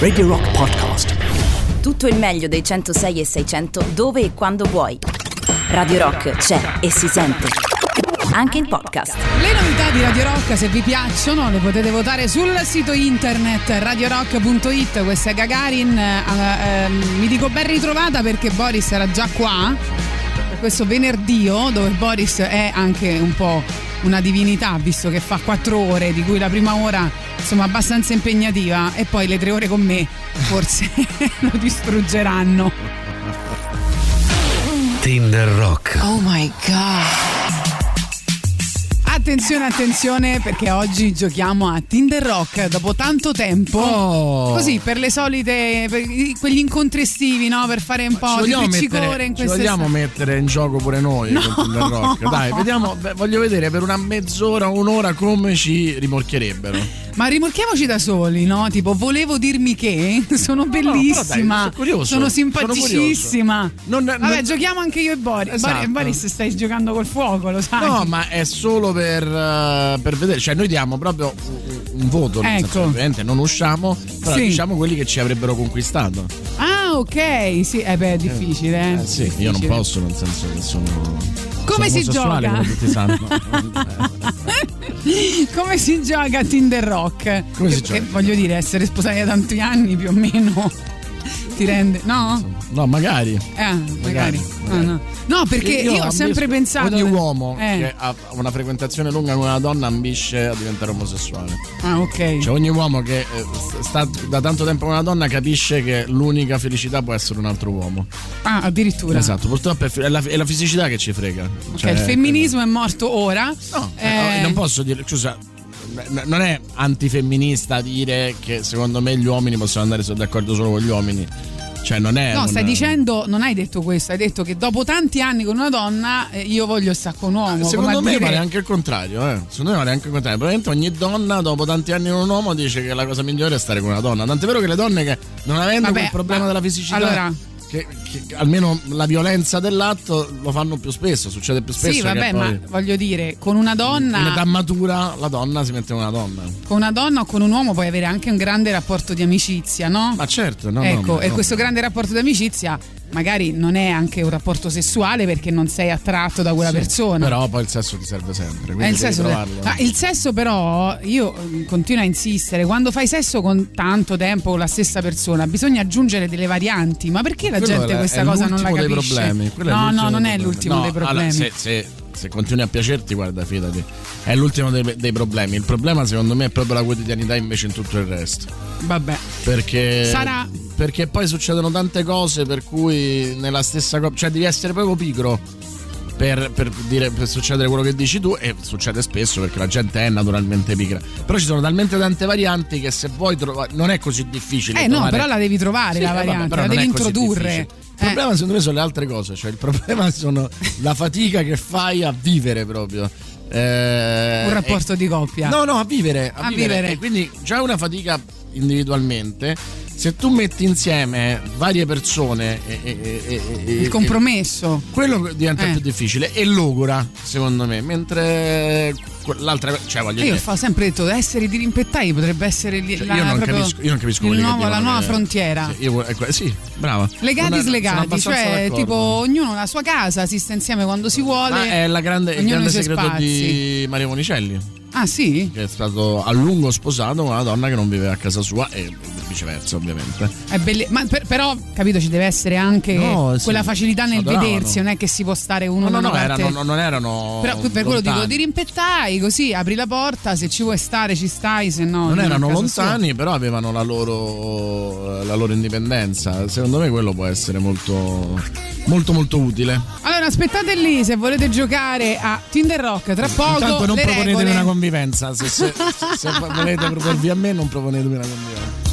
Radio Rock Podcast. Tutto il meglio dei 106 e 600 dove e quando vuoi. Radio Rock c'è e si sente. Anche in podcast. Le novità di Radio Rock, se vi piacciono, le potete votare sul sito internet radiorock.it. Questa è Gagarin. Eh, eh, mi dico ben ritrovata perché Boris era già qua. Questo venerdio, dove Boris è anche un po' una divinità, visto che fa quattro ore, di cui la prima ora insomma abbastanza impegnativa, e poi le tre ore con me forse lo distruggeranno. Tinder Rock. Oh my god. Attenzione, attenzione, perché oggi giochiamo a Tinder Rock dopo tanto tempo. Oh. Così, per le solite, per quegli incontri estivi, no? Per fare un po' di pizzicore in ci queste vogliamo mettere in gioco pure noi No. con Tinder Rock. Dai, vediamo, beh, voglio vedere per una mezz'ora, un'ora come ci rimorchierebbero. Ma rimorchiamoci da soli, no? Tipo, volevo dirmi che sono bellissima, però dai, sono curioso, sono simpaticissima. Non- Vabbè, non- giochiamo anche io e Boris. Esatto. Boris, Boris, stai giocando col fuoco, lo sai. No, ma è solo per, eh, per vedere, cioè noi diamo proprio un, voto, Ecco. ovviamente non usciamo, però Sì. diciamo quelli che ci avrebbero conquistato. Ah, ok, sì, eh beh, è difficile, eh. Eh sì, io non Difficile. posso, nel senso che sono Come sono si gioca? come tutti sanno. Come si gioca a Tinder Rock? Come si Che- gioca? che voglio dire, essere sposati da tanti anni più o meno ti rende. No? no, magari. Eh, magari. No, magari. no. No, perché io, ho ambisco- sempre pensato. Ogni uomo Eh. che ha una frequentazione lunga con una donna ambisce a diventare omosessuale. Ah, ok. Cioè, ogni uomo che eh, sta da tanto tempo con una donna capisce che l'unica felicità può essere un altro uomo. Ah, addirittura. Esatto, purtroppo è, la, è la fisicità che ci frega. Ok, Cioè, il femminismo è morto ora. No, Eh, eh, non posso dire, scusa, non è antifemminista dire che secondo me gli uomini possono andare d'accordo solo con gli uomini. Cioè, non è. No, un- stai dicendo, non hai detto questo, hai detto che dopo tanti anni con una donna eh, io voglio stare con un uomo. Secondo come a me dire- vale anche il contrario, eh. Secondo me vale anche il contrario. Probabilmente ogni donna, dopo tanti anni con un uomo, dice che la cosa migliore è stare con una donna. Tant'è vero che le donne che non avendo Vabbè, quel problema ma- della fisicità. allora- che, che almeno la violenza dell'atto lo fanno più spesso, succede più spesso. Sì, vabbè, ma voglio dire, con una in donna, età matura la donna si mette con una donna. con una donna o con un uomo puoi avere anche un grande rapporto di amicizia, no? Ma certo, no, no, ecco, ma e no. questo grande rapporto di amicizia magari non è anche un rapporto sessuale perché non sei attratto da quella Sì, persona. Però poi il sesso ti serve sempre. Eh, il, sesso. Ah, il sesso però io eh, continuo a insistere quando fai sesso con tanto tempo con la stessa persona bisogna aggiungere delle varianti ma perché la Quello gente è- questa è cosa non la l'ultimo dei capisce problemi. Quello no no non è l'ultimo dei problemi allora, se, se- se continui a piacerti, guarda, fidati, è l'ultimo dei, dei problemi. Il problema, secondo me, è proprio la quotidianità invece in tutto il resto. vabbè Perché, Sarà- perché poi succedono tante cose per cui nella stessa coppia, cioè devi essere proprio pigro. Per, per dire, per succedere quello che dici tu, e succede spesso perché la gente è naturalmente pigra. Però ci sono talmente tante varianti che se vuoi trovare. Non è così difficile. eh no trovare- però la devi trovare Sì, la eh, vabbè, variante però la devi introdurre problema secondo me sono le altre cose, cioè il problema sono la fatica che fai a vivere proprio. Eh, un rapporto e- di coppia No, no, a vivere. A, A vivere. vivere. Quindi già una fatica individualmente. Se tu metti insieme varie persone e, e- e- il compromesso quello diventa Eh. più difficile e logora, secondo me, mentre l'altra, cioè voglio io dire, ho sempre detto essere dirimpettai potrebbe essere cioè, la, io, non capisco, io non capisco il nuovo- la nuova frontiera Sì, io- ecco, sì, brava. Legati sono slegati, cioè d'accordo. tipo ognuno la sua casa, si sta insieme quando si vuole. Ma è la grande, il grande segreto spazi. di Maria Monicelli, Ah sì? che è stato a lungo sposato con una donna che non viveva a casa sua e viceversa, ovviamente. È belle- ma per- però, capito, ci deve essere anche No, sì, quella facilità nel adoravano. vedersi, non è che si può stare uno No, no, no, parte. erano, non erano. Però per quello dico, di rimpettai così, apri la porta, se ci vuoi stare ci stai, se no... Non erano lontani, però avevano la loro, la loro indipendenza. Secondo me quello può essere molto, molto, molto utile. sua. Allora aspettate lì se volete giocare a Tinder Rock, tra poco Intanto non le proponetemi regole. una convivenza. Se, se- se volete proporvi a me, non proponetemi una convivenza.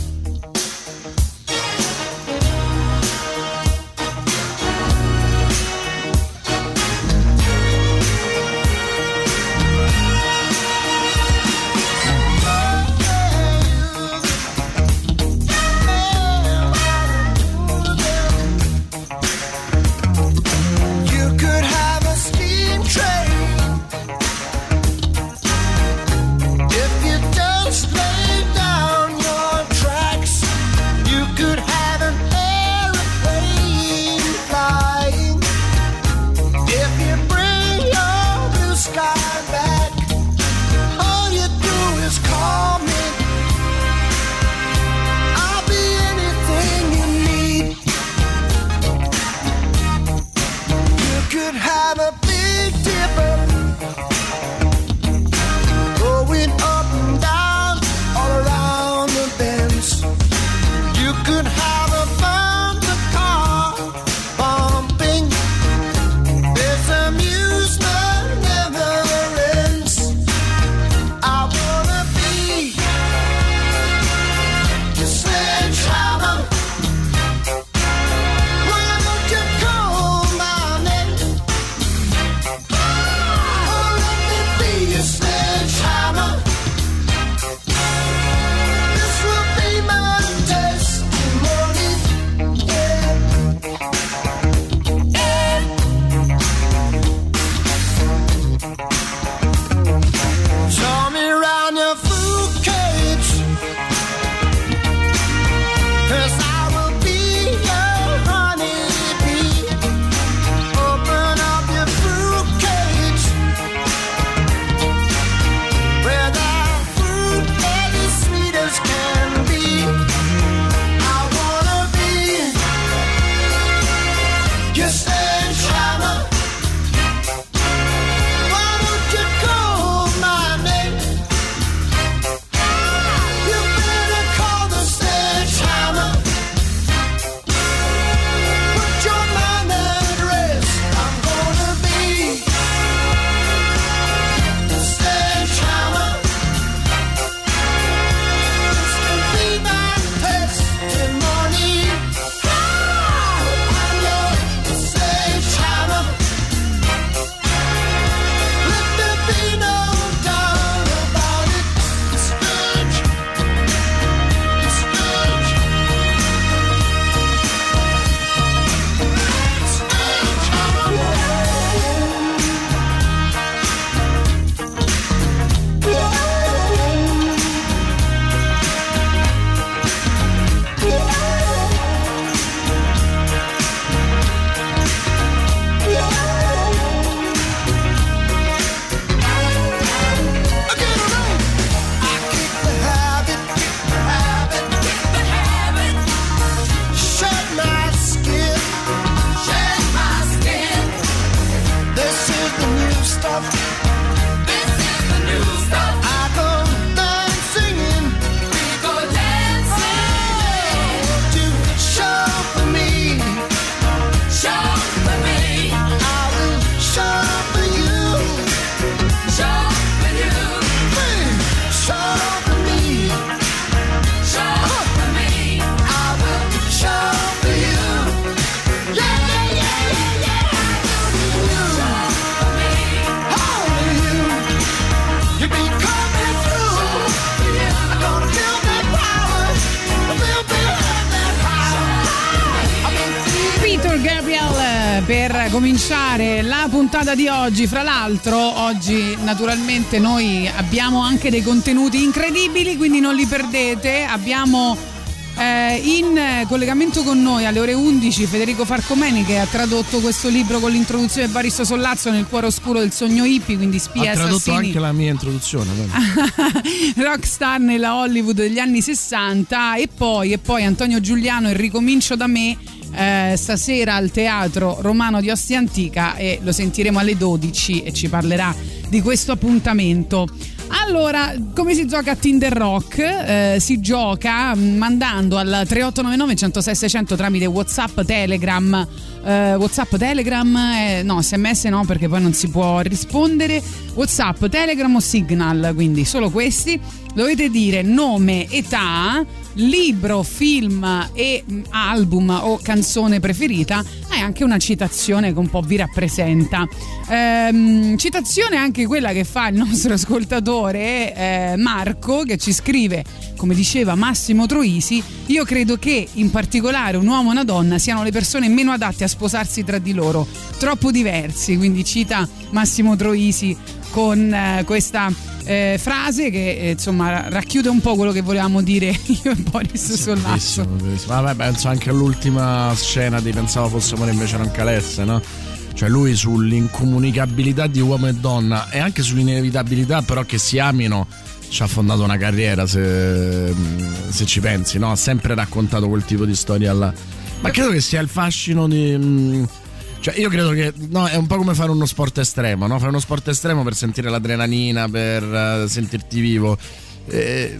Puntata di oggi. Fra l'altro, oggi naturalmente noi abbiamo anche dei contenuti incredibili, quindi non li perdete. Abbiamo eh, in collegamento con noi alle ore 11 Federico Farcomeni che ha tradotto questo libro con l'introduzione di Boris Sollazzo nel cuore oscuro del sogno hippie, quindi spia Ha tradotto assassini. anche la mia introduzione. rockstar nella Hollywood degli anni 60 e poi, e poi Antonio Giuliano il ricomincio da me eh, stasera al Teatro Romano di Ostia Antica e lo sentiremo alle 12 e ci parlerà di questo appuntamento. Allora, come si gioca a Tinder Rock? Eh, si gioca mandando al 3899 106 600 tramite WhatsApp, Telegram, eh, WhatsApp, Telegram, eh, no, sms no perché poi non si può rispondere. WhatsApp, Telegram o Signal, quindi solo questi. Dovete dire nome, età, libro, film e mm, album o canzone preferita e anche una citazione che un po' vi rappresenta. Ehm, citazione anche quella che fa il nostro ascoltatore eh, Marco che ci scrive, come diceva Massimo Troisi, io credo che in particolare un uomo e una donna siano le persone meno adatte a sposarsi tra di loro, troppo diversi, quindi cita Massimo Troisi con eh, questa eh, frase che eh, insomma racchiude un po' quello che volevamo dire io e Boris Sollazzo. Bellissimo, bellissimo. Vabbè, penso anche all'ultima scena di Pensavo fosse amore invece era un calesse, no? Cioè lui sull'incomunicabilità di uomo e donna e anche sull'inevitabilità però che si amino ci ha fondato una carriera se, se ci pensi, no? Ha sempre raccontato quel tipo di storia là. Ma credo che sia il fascino di... mm, Cioè, io credo che no, è un po' come fare uno sport estremo, no? Fare uno sport estremo per sentire l'adrenalina, per eh, sentirti vivo. Eh,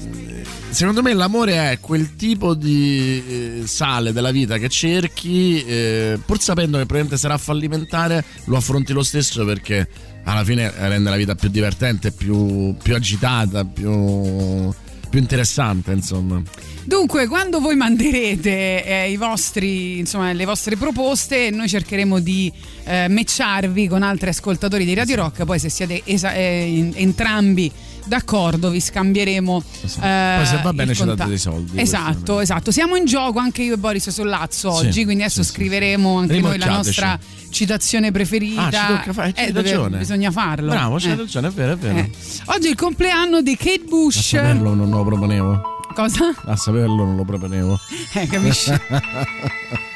secondo me l'amore è quel tipo di eh, sale della vita che cerchi, eh, pur sapendo che probabilmente sarà fallimentare, lo affronti lo stesso perché alla fine rende la vita più divertente, più, più agitata, più, più interessante, insomma. Dunque, quando voi manderete eh, i vostri, insomma, le vostre proposte, noi cercheremo di eh, matcharvi con altri ascoltatori di Radio Rock. Poi, se siete esa- eh, entrambi d'accordo, vi scambieremo. Esatto. eh, Poi se va bene ci date dei soldi, Esatto, esatto. Siamo in gioco anche io e Boris Sollazzo Sì, oggi, quindi adesso sì, sì. scriveremo anche noi la nostra citazione preferita. Ah, fare, Eh, ragione. Bisogna farlo. Bravo, c'hai Eh. ragione, è vero, è vero. Eh. Oggi è il compleanno di Kate A Bush. saperlo non lo proponevo. Cosa? A saperlo non lo proponevo. Eh, capisci?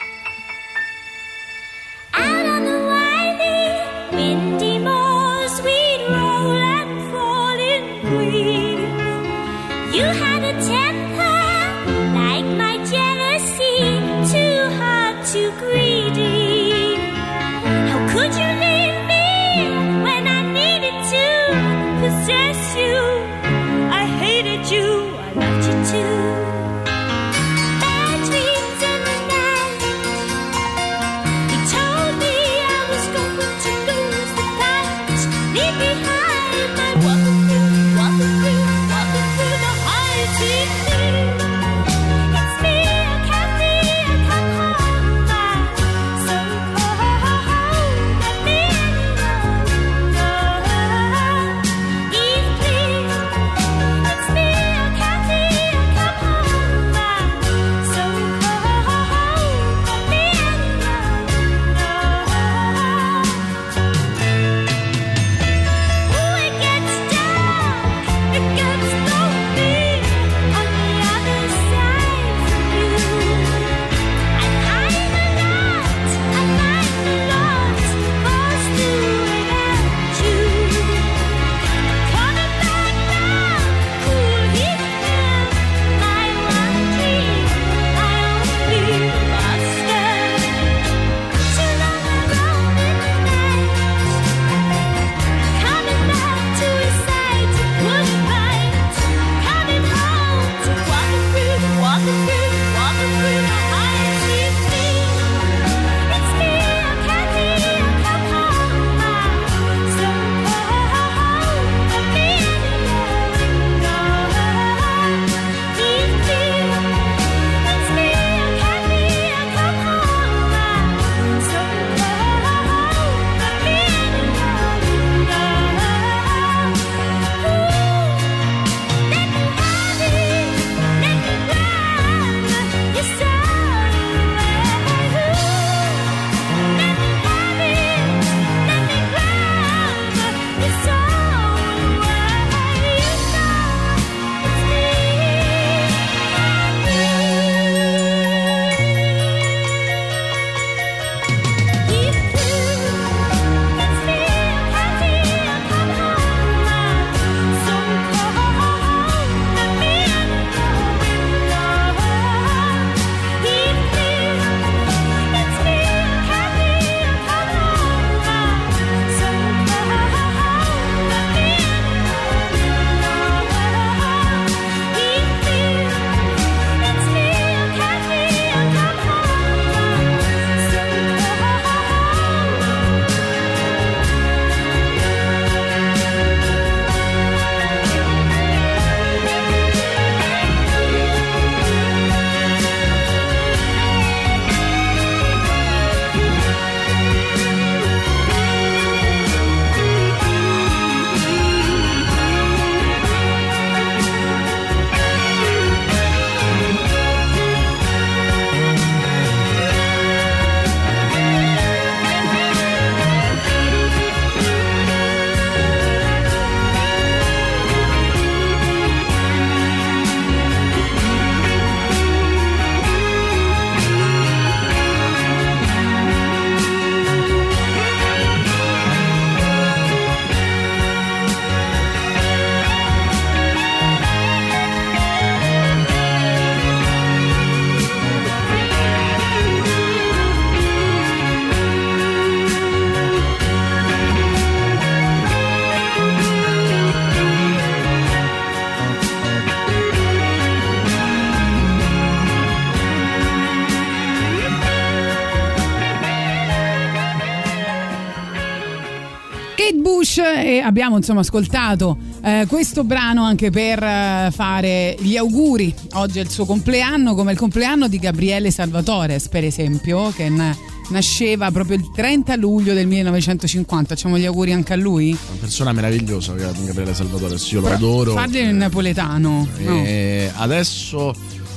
abbiamo insomma ascoltato eh, questo brano anche per eh, fare gli auguri. Oggi è il suo compleanno, come il compleanno di Gabriele Salvatore, per esempio, che na- nasceva proprio il 30 luglio del 1950. Facciamo gli auguri anche a lui? Una persona meravigliosa, Gabriele Salvatore, sì, io lo adoro. Fargli in napoletano. no. E adesso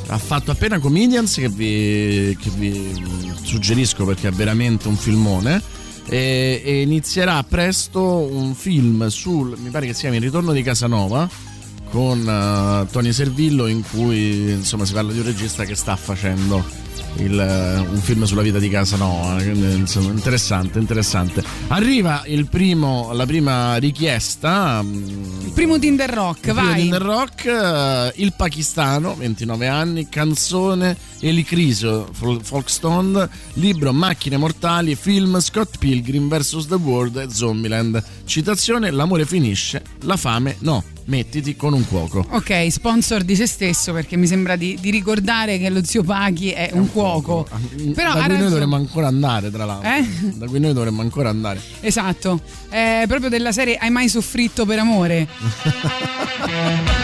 ha fatto appena Comedians che vi, che vi suggerisco perché è veramente un filmone. E, e inizierà presto un film sul, mi pare che si chiami Il ritorno di Casanova con eh, Tony Servillo in cui insomma si parla di un regista che sta facendo il, un film sulla vita di Casanova insomma, interessante interessante arriva il primo, la prima richiesta mm, Il primo Tinder Rock, il vai. Tinder Rock, eh, il pakistano, 29 anni, canzone Elicrisio, Fol- Folkstone, libro Macchine mortali, film Scott Pilgrim vs. The World e Zombieland. Citazione: L'amore finisce, la fame no. Mettiti con un cuoco. Ok, sponsor di se stesso perché mi sembra di, di ricordare che lo zio Paghi è un cuoco. Però da cui noi dovremmo ancora andare, tra l'altro. Eh? Da cui noi dovremmo ancora andare. Esatto, è proprio della serie Hai mai soffritto per amore?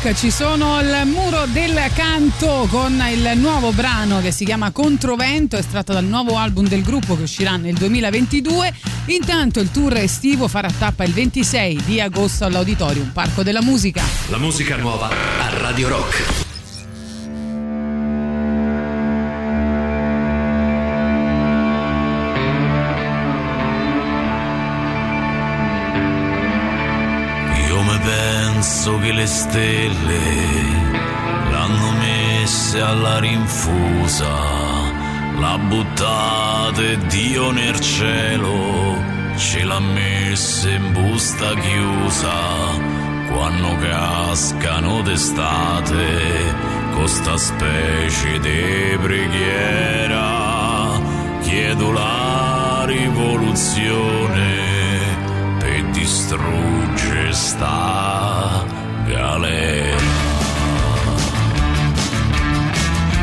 Rock ci sono il muro del canto con il nuovo brano che si chiama Controvento, estratto dal nuovo album del gruppo che uscirà nel 2022. Intanto il tour estivo farà tappa il 26 di agosto all'Auditorium Parco della Musica. La musica nuova a Radio Rock. Le stelle l'hanno messe alla rinfusa, la buttate Dio nel cielo, ce l'ha messa in busta chiusa, quando cascano d'estate, con sta specie di preghiera, chiedo la rivoluzione per distruggere sta galera.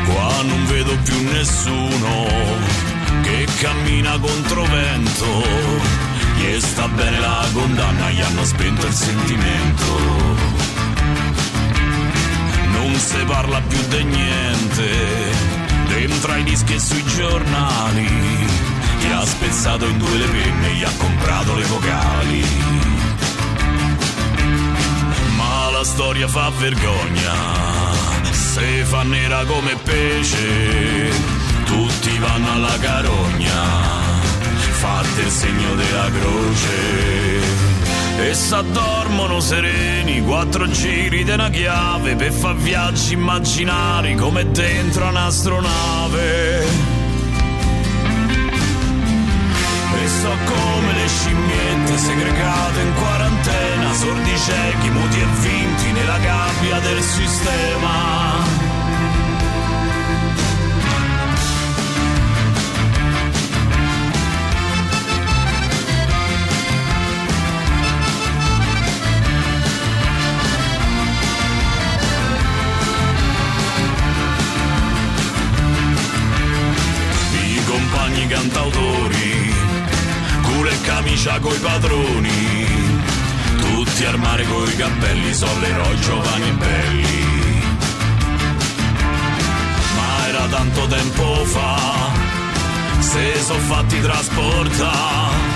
Qua non vedo più nessuno che cammina contro vento. Gli sta bene la condanna, gli hanno spento il sentimento. Non si parla più di niente, dentro ai dischi e sui giornali. Chi ha spezzato in due le penne, gli ha comprato le vocali. Storia fa vergogna, se fa nera come pesce, tutti vanno alla carogna, fate il segno della croce. E s'addormono sereni, quattro giri di una chiave per far viaggi immaginari come dentro un'astronave. So come le scimmiette segregate in quarantena, sordi ciechi, muti e vinti nella gabbia del sistema. I camicia coi padroni, tutti al mare coi cappelli, sono eroi giovani e belli. Ma era tanto tempo fa, se sono fatti trasportare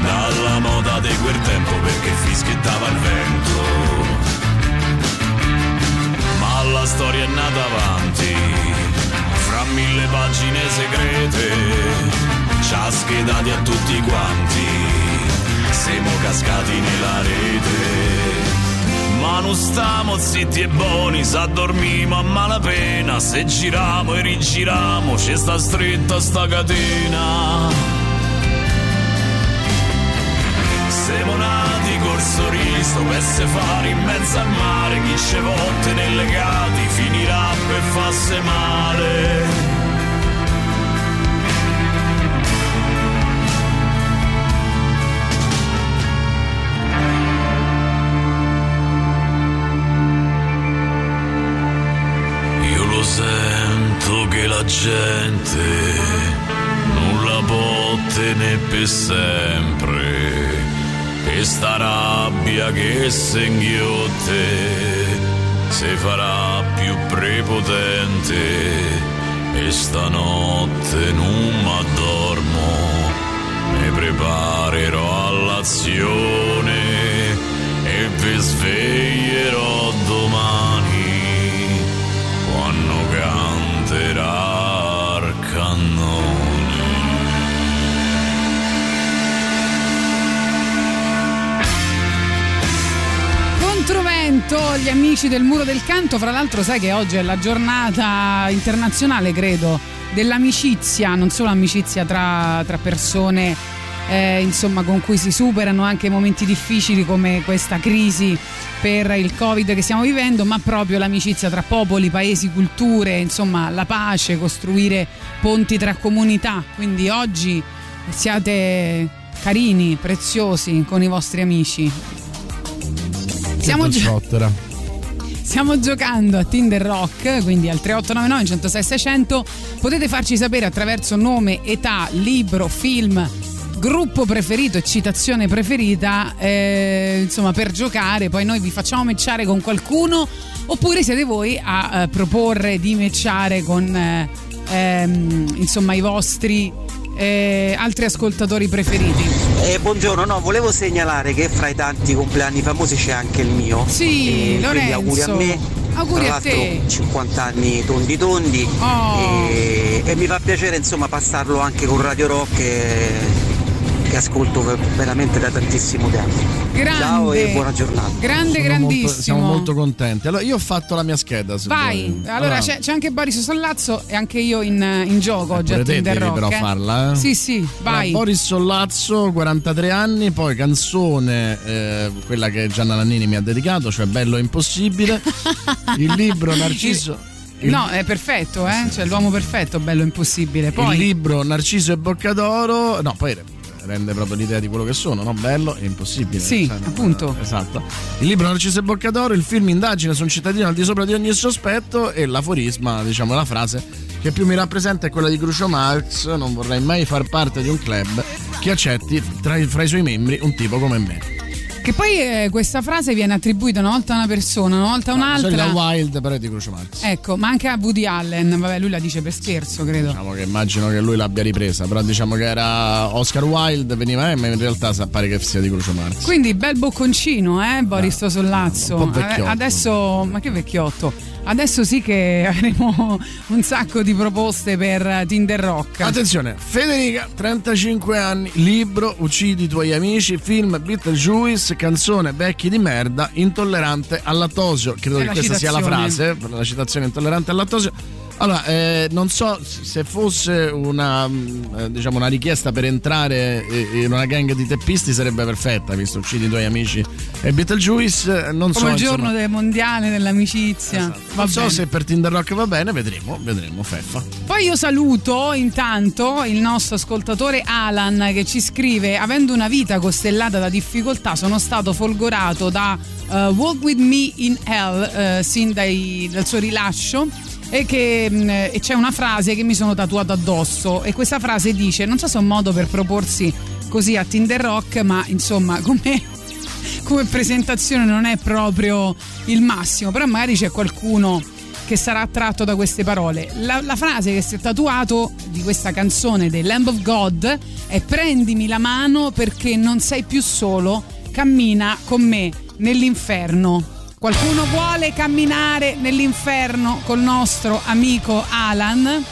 dalla moda di quel tempo perché fischiettava il vento. Ma la storia è nata avanti, fra mille pagine segrete, ci ha schedati a tutti quanti, siamo cascati nella rete. Ma non stiamo zitti e buoni, s'addormimo a malapena, se giriamo e rigiriamo, ci sta stretta sta catena. Siamo nati col sorriso per se fare in mezzo al mare chi ce volte nelle legati finirà per farsi male la gente non la può tenere per sempre. E sta rabbia che se inghiotte si farà più prepotente. E stanotte non m'addormo mi preparerò all'azione e vi sveglierò domani Controvento, gli amici del muro del canto, fra l'altro sai che oggi è la giornata internazionale, credo, dell'amicizia, non solo amicizia tra, tra persone eh, insomma, con cui si superano anche momenti difficili come questa crisi per il Covid che stiamo vivendo, ma proprio l'amicizia tra popoli, paesi, culture, insomma, la pace, costruire ponti tra comunità. Quindi oggi siate carini, preziosi con i vostri amici. Stiamo, gio- Sciottera. stiamo giocando a Tinder Rock, quindi al 3899 106 600 potete farci sapere attraverso nome, età, libro, film, gruppo preferito e citazione preferita eh, insomma per giocare poi noi vi facciamo matchare con qualcuno oppure siete voi a eh, proporre di matchare con eh, ehm, insomma i vostri eh, altri ascoltatori preferiti Eh, buongiorno, no, volevo segnalare che fra i tanti compleanni famosi c'è anche il mio. Sì, E quindi Lorenzo. auguri a me. Auguri tra a te. 50 anni tondi tondi. Oh. E, e mi fa piacere insomma passarlo anche con Radio Rock che, che ascolto ver- veramente da tantissimo tempo. Grande Ciao e buona giornata. grande Sono grandissimo molto- siamo molto contenti. Allora, io ho fatto la mia scheda. se Vai, vuoi. allora c'è, c'è anche Boris Sollazzo e anche io in, in gioco oggi pure a te Tinder Rock. però eh. farla, eh. Sì, sì, vai. Allora, Boris Sollazzo, 43 anni, poi canzone, eh, quella che Gianna Nannini mi ha dedicato, cioè Bello Impossibile. il libro Narciso. il- No, è perfetto, eh? Cioè l'uomo perfetto, bello impossibile. Poi il libro Narciso e Boccadoro. No, poi rende proprio l'idea di quello che sono, no? Bello e impossibile. Sì, no, appunto. esatto. Il libro Narciso e Boccadoro, il film Indagine su un cittadino al di sopra di ogni sospetto e l'aforisma, diciamo la frase che più mi rappresenta è quella di Groucho Marx, non vorrei mai far parte di un club che accetti tra i- fra i suoi membri un tipo come me. Che poi eh, questa frase viene attribuita una volta a una persona, una volta a un'altra. Wild però è di Groucho Marx. Ecco, ma anche a Woody Allen, vabbè, lui la dice per scherzo, credo. Diciamo che immagino che lui l'abbia ripresa, però diciamo che era Oscar Wilde, veniva eh, ma in realtà sa- pare che sia di Groucho Marx. Quindi bel bocconcino, eh, Boris Sollazzo. vecchiotto. Adesso, ma che vecchiotto? Adesso sì che avremo un sacco di proposte per Tinder Rock. Attenzione, Federica, 35 anni, libro Uccidi i tuoi amici, film Beetlejuice, canzone Vecchi di merda, intollerante al lattosio. Credo che questa sia la citazione. frase, per la citazione intollerante al lattosio. Allora, eh, non so se fosse una, mh, eh, diciamo una richiesta per entrare eh, in una gang di teppisti sarebbe perfetta, visto uccidi i tuoi amici e Beetlejuice. eh, Non so, Come il insomma, giorno del mondiale dell'amicizia. esatto. Non so bene. se per Tinder Rock va bene, vedremo, vedremo, Feffa. Poi io saluto intanto il nostro ascoltatore Alan che ci scrive: Avendo una vita costellata da difficoltà, sono stato folgorato da eh, Walk with Me in Hell eh, sin dai- dal suo rilascio. E, che, mh, e c'è una frase che mi sono tatuato addosso. E questa frase dice: Non so se è un modo per proporsi così a Tinder Rock, ma insomma, come come presentazione non è proprio il massimo, però magari c'è qualcuno che sarà attratto da queste parole. La, la frase che si è tatuato di questa canzone dei Lamb of God è prendimi la mano perché non sei più solo, cammina con me nell'inferno. Qualcuno vuole camminare nell'inferno col nostro amico Alan?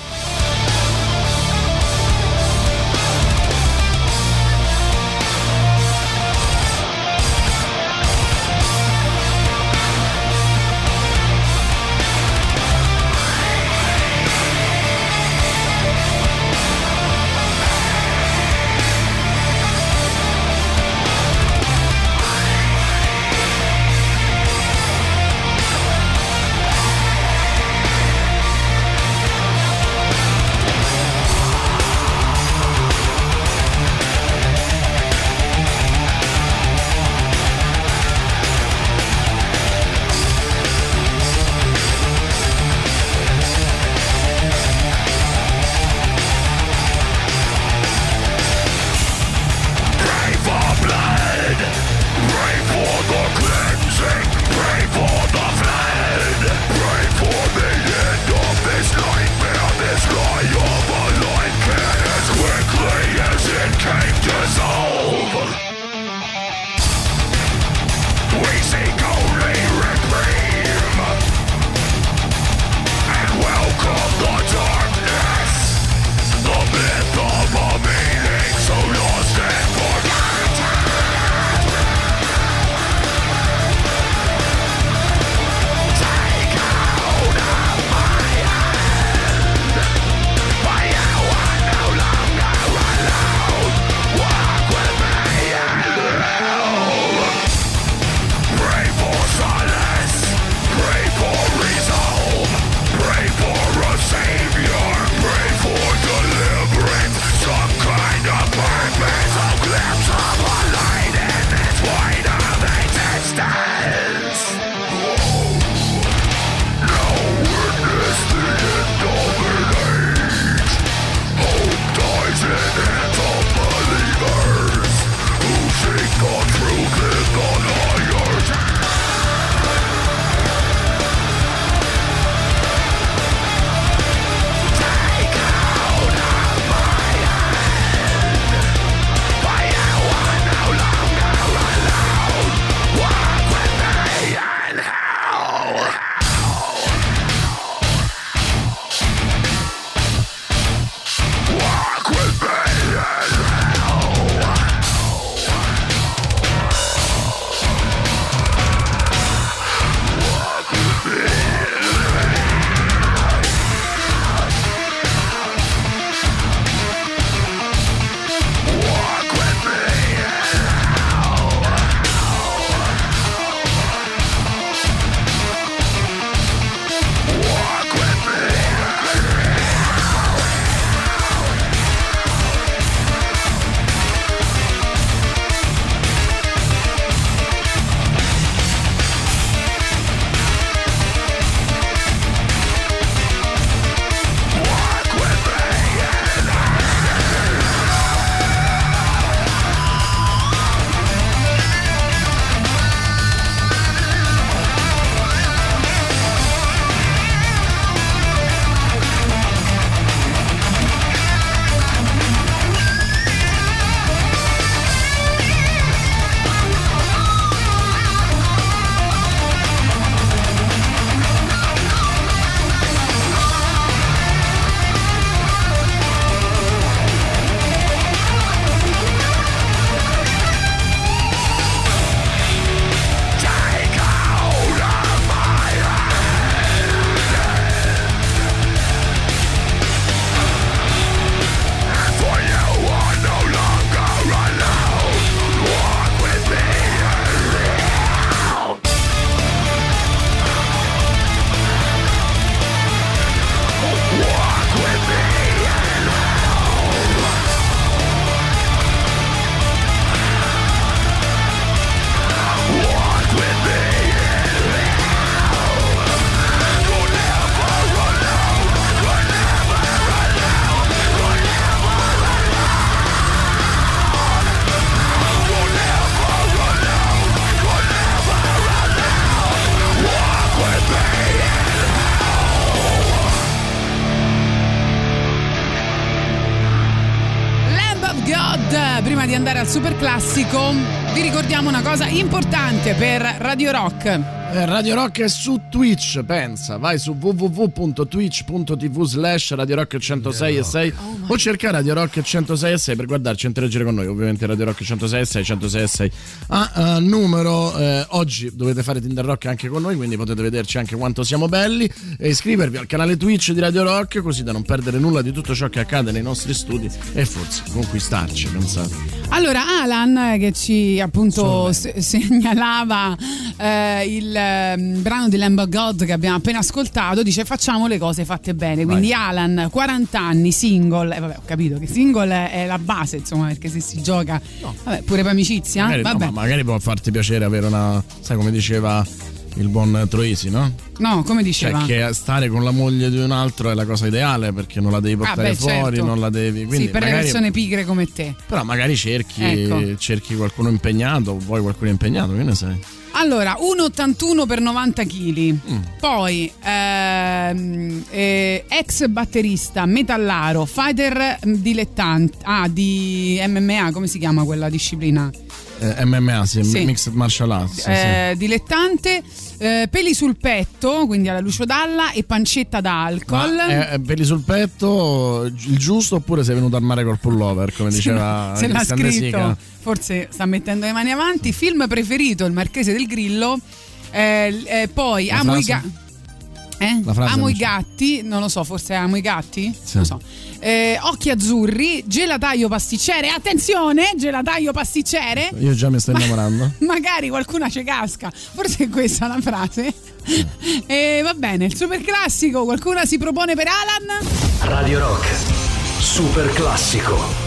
Al super classico, vi ricordiamo una cosa importante per Radio Rock. Eh, Radio Rock è su Twitch, pensa, vai su www.twitch.tv slash Radio Rock 106 e 6 o cerca Radio Rock 106 e 6 per guardarci e interagire con noi, ovviamente Radio Rock 106 e 6, 106 e 6 a eh, numero, eh, oggi dovete fare Tinder Rock anche con noi, quindi potete vederci anche quanto siamo belli e iscrivervi al canale Twitch di Radio Rock così da non perdere nulla di tutto ciò che accade nei nostri studi e forse conquistarci, pensate. Allora, Alan, eh, che ci appunto se- segnalava eh, il ehm, brano di Lamb God che abbiamo appena ascoltato, dice facciamo le cose fatte bene. Quindi Alan, 40 anni, single, eh, vabbè ho capito che single è la base, insomma, perché se si gioca, vabbè, pure per amicizia, Magari, no, vabbè. ma magari può farti piacere avere una, sai come diceva il buon Troisi, no? No, come Cioè diceva? che stare con la moglie di un altro è la cosa ideale perché non la devi Ah, portare beh, fuori, certo. non la devi... Quindi sì, per le magari- persone pigre come te. Però magari cerchi, Ecco. cerchi qualcuno impegnato, vuoi qualcuno impegnato, che ne sai? Allora, 1,81 per 90 kg. Mm. Poi, ehm, eh, ex batterista, metallaro, fighter mm, dilettante. Ah, di MMA, come si chiama quella disciplina? Eh, MMA, sì, Sì. Mixed Martial Arts. sì, Eh, Dilettante, eh, peli sul petto, quindi alla Lucio Dalla, e pancetta da alcol. Ma è, è peli sul petto il giusto oppure sei venuto al mare col pullover, come diceva se l'ha scritto, Sica? forse sta mettendo le mani avanti. Film preferito, Il Marchese del Grillo. Eh, eh, poi amo i frase? Eh? La frase Amo i gatti, non lo so, forse amo i gatti? Sì. Non lo so. Eh, occhi azzurri, gelataio pasticcere. Attenzione, gelataio pasticcere. Io già mi sto innamorando. Magari qualcuna ci casca. Forse è questa la frase. E va bene, il super classico, qualcuno si propone per Alan? Radio Rock. Super classico.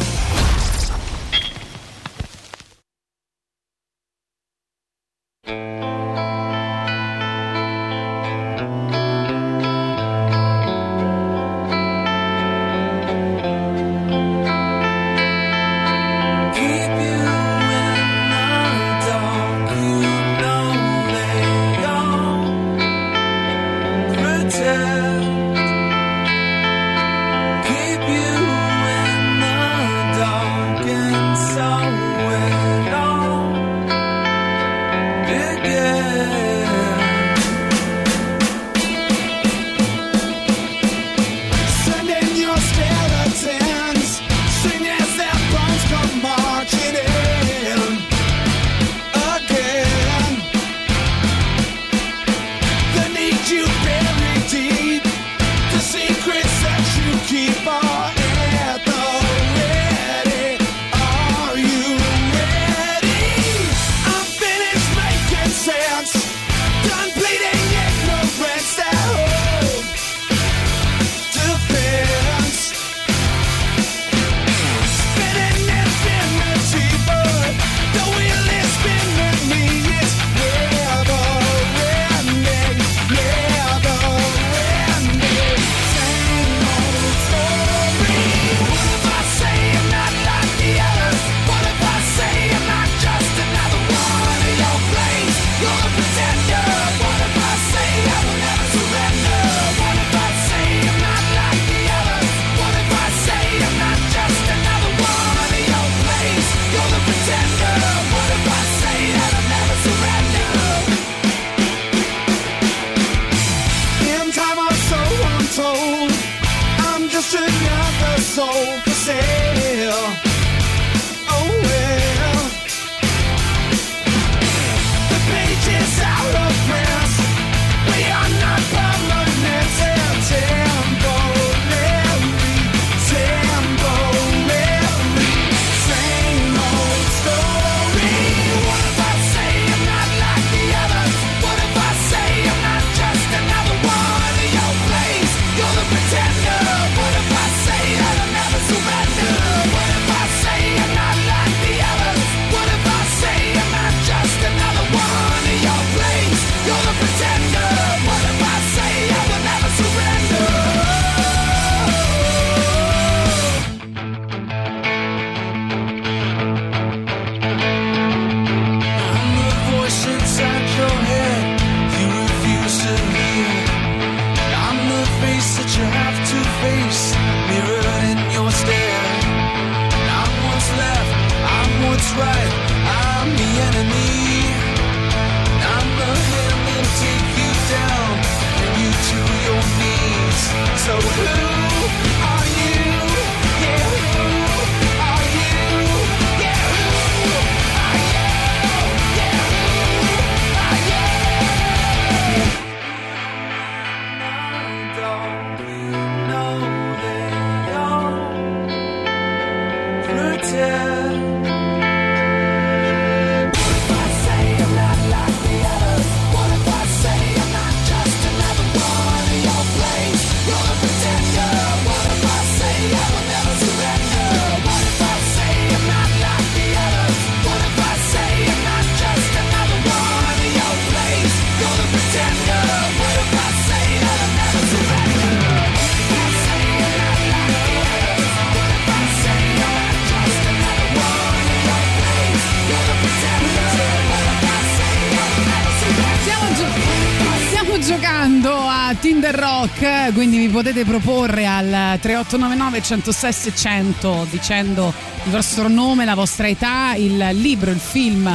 Potete proporre al 3899 106 600 dicendo il vostro nome, la vostra età, il libro, il film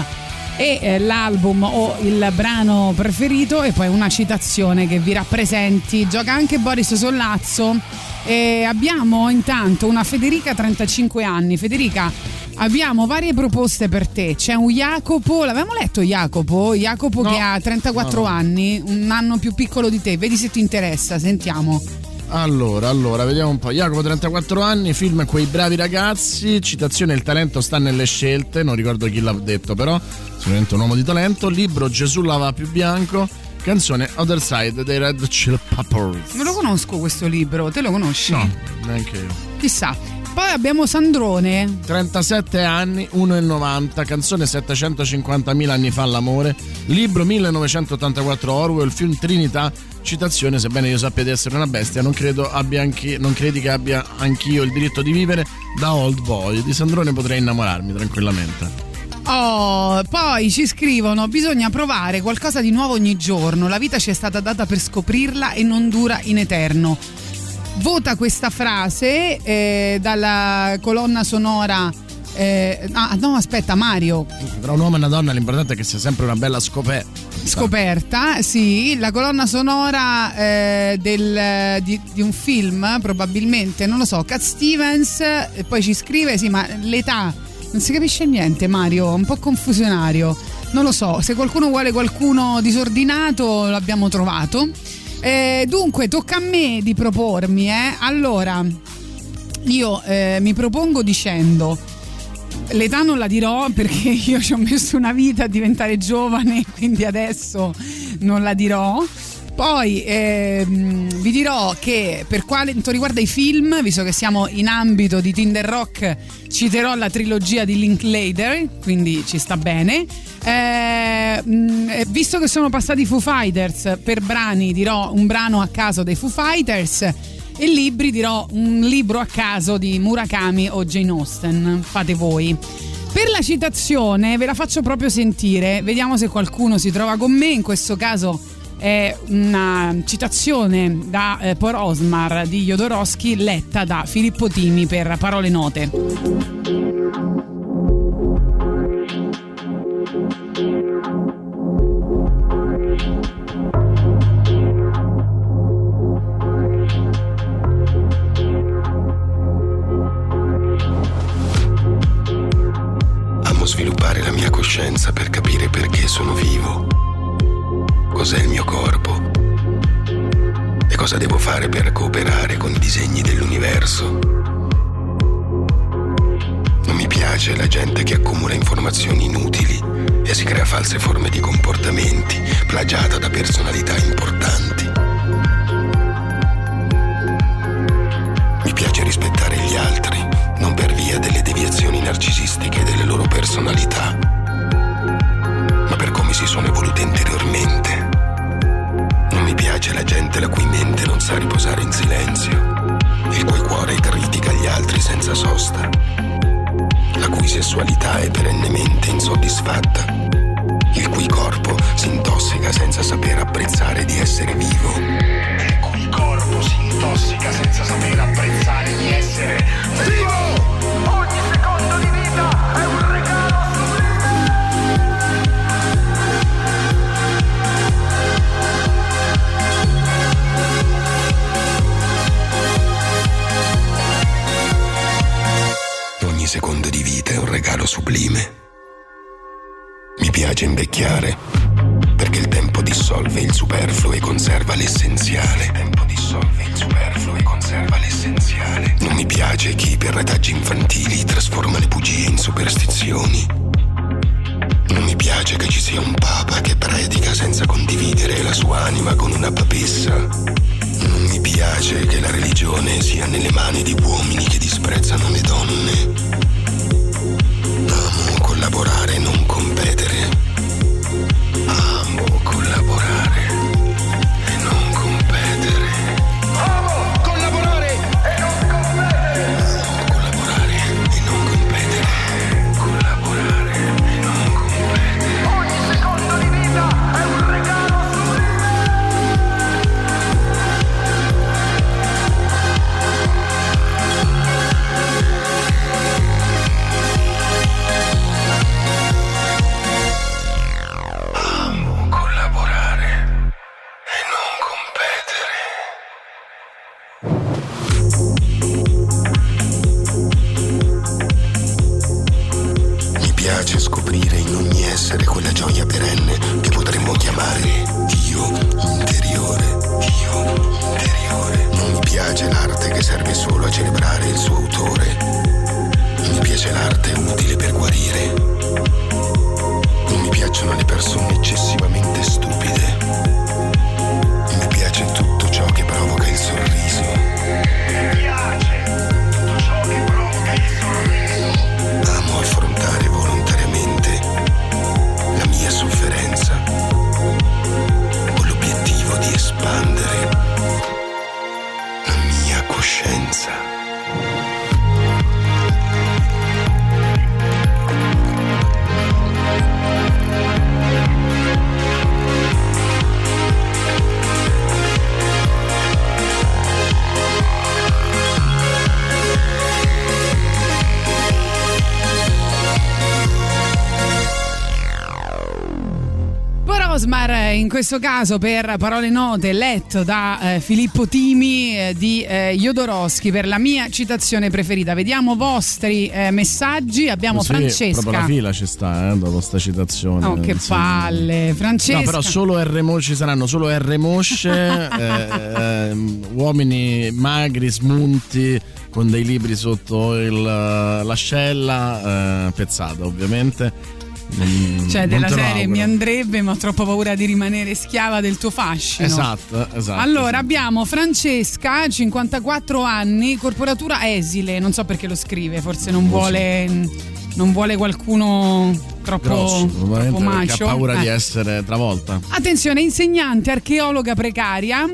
e eh, l'album o il brano preferito e poi una citazione che vi rappresenti. Gioca anche Boris Sollazzo e abbiamo intanto una Federica 35 anni. Federica, abbiamo varie proposte per te. C'è un Jacopo, l'avevamo letto Jacopo? Jacopo No. che ha 34 No, no. anni, un anno più piccolo di te. Vedi se ti interessa, sentiamo. Allora, allora, vediamo un po'. Jacopo, 34 anni, film Quei bravi ragazzi, citazione Il talento sta nelle scelte, non ricordo chi l'ha detto però, sicuramente un uomo di talento, libro Gesù lava più bianco, canzone Other Side dei Red Chill Peppers. Non lo conosco questo libro, te lo conosci? No, neanche io. Chissà. Poi abbiamo Sandrone. 37 anni, 1,90, canzone 750.000 anni fa l'amore, libro 1984 Orwell, film Trinità, citazione, sebbene io sappia di essere una bestia, non, anche, non credi che abbia anch'io il diritto di vivere, da old boy, di Sandrone potrei innamorarmi tranquillamente. Oh, poi ci scrivono: bisogna provare qualcosa di nuovo ogni giorno. La vita ci è stata data per scoprirla e non dura in eterno. Vota questa frase eh, dalla colonna sonora. Eh, ah, no, aspetta, Mario. Tra un uomo e una donna l'importante è che sia sempre una bella scoperta. Scoperta, sì, la colonna sonora eh, del- di, di un film, probabilmente, non lo so, Cat Stevens, poi ci scrive, sì, ma l'età, non si capisce niente Mario, un po' confusionario, non lo so, se qualcuno vuole qualcuno disordinato l'abbiamo trovato. Eh, dunque, tocca a me di propormi, eh. Allora, io eh, mi propongo dicendo L'età non la dirò perché io ci ho messo una vita a diventare giovane, quindi adesso non la dirò. Poi ehm, vi dirò che per quanto riguarda i film, visto che siamo in ambito di Tinder Rock, citerò la trilogia di Linklater, quindi ci sta bene. Eh, mh, visto che sono passati i Foo Fighters, per brani dirò un brano a caso dei Foo Fighters e libri dirò un libro a caso di Murakami o Jane Austen, fate voi. Per la citazione ve la faccio proprio sentire, vediamo se qualcuno si trova con me, in questo caso è una citazione da eh, Porosmar di Jodorowsky letta da Filippo Timi per Parole Note. Mia coscienza per capire perché sono vivo. Cos'è il mio corpo? E cosa devo fare per cooperare con i disegni dell'universo? Non mi piace la gente che accumula informazioni inutili e si crea false forme di comportamenti, plagiata da personalità importanti. Mi piace rispettare gli altri, non per via delle deviazioni narcisistiche delle loro personalità, si sono evolute interiormente. Non mi piace la gente la cui mente non sa riposare in silenzio, il cui cuore critica gli altri senza sosta, la cui sessualità è perennemente insoddisfatta, il cui corpo si intossica senza saper apprezzare di essere vivo. Il cui corpo si intossica senza saper apprezzare di essere vivo! Sublime. Mi piace invecchiare perché il tempo dissolve il superfluo e conserva l'essenziale. Tempo dissolve il superfluo e conserva l'essenziale. Non mi piace chi per retaggi infantili trasforma le bugie in superstizioni. Non mi piace che ci sia un papa che predica senza condividere la sua anima con una papessa. Non mi piace che la religione sia nelle mani di uomini che disprezzano le donne. Amo collaborare, non questo caso per parole note letto da eh, Filippo Timi eh, di eh, Jodorowsky per la mia citazione preferita. Vediamo vostri eh, messaggi. Abbiamo Così, Francesca. Proprio la fila ci sta, eh, dopo sta citazione. Oh, che palle, Francesca. No, però solo R ci saranno solo R mosce, eh, ehm, uomini magri, smunti, con dei libri sotto il- l'ascella, eh, pezzata ovviamente. Mm, Cioè, non della serie mi andrebbe, ma ho troppo paura di rimanere schiava del tuo fascino. Esatto, esatto. Allora abbiamo Francesca, 54 anni, corporatura esile, non so perché lo scrive, forse non vuole, non vuole qualcuno troppo, Grosso, troppo macio. ha paura di Eh. essere travolta. Attenzione, insegnante, archeologa precaria.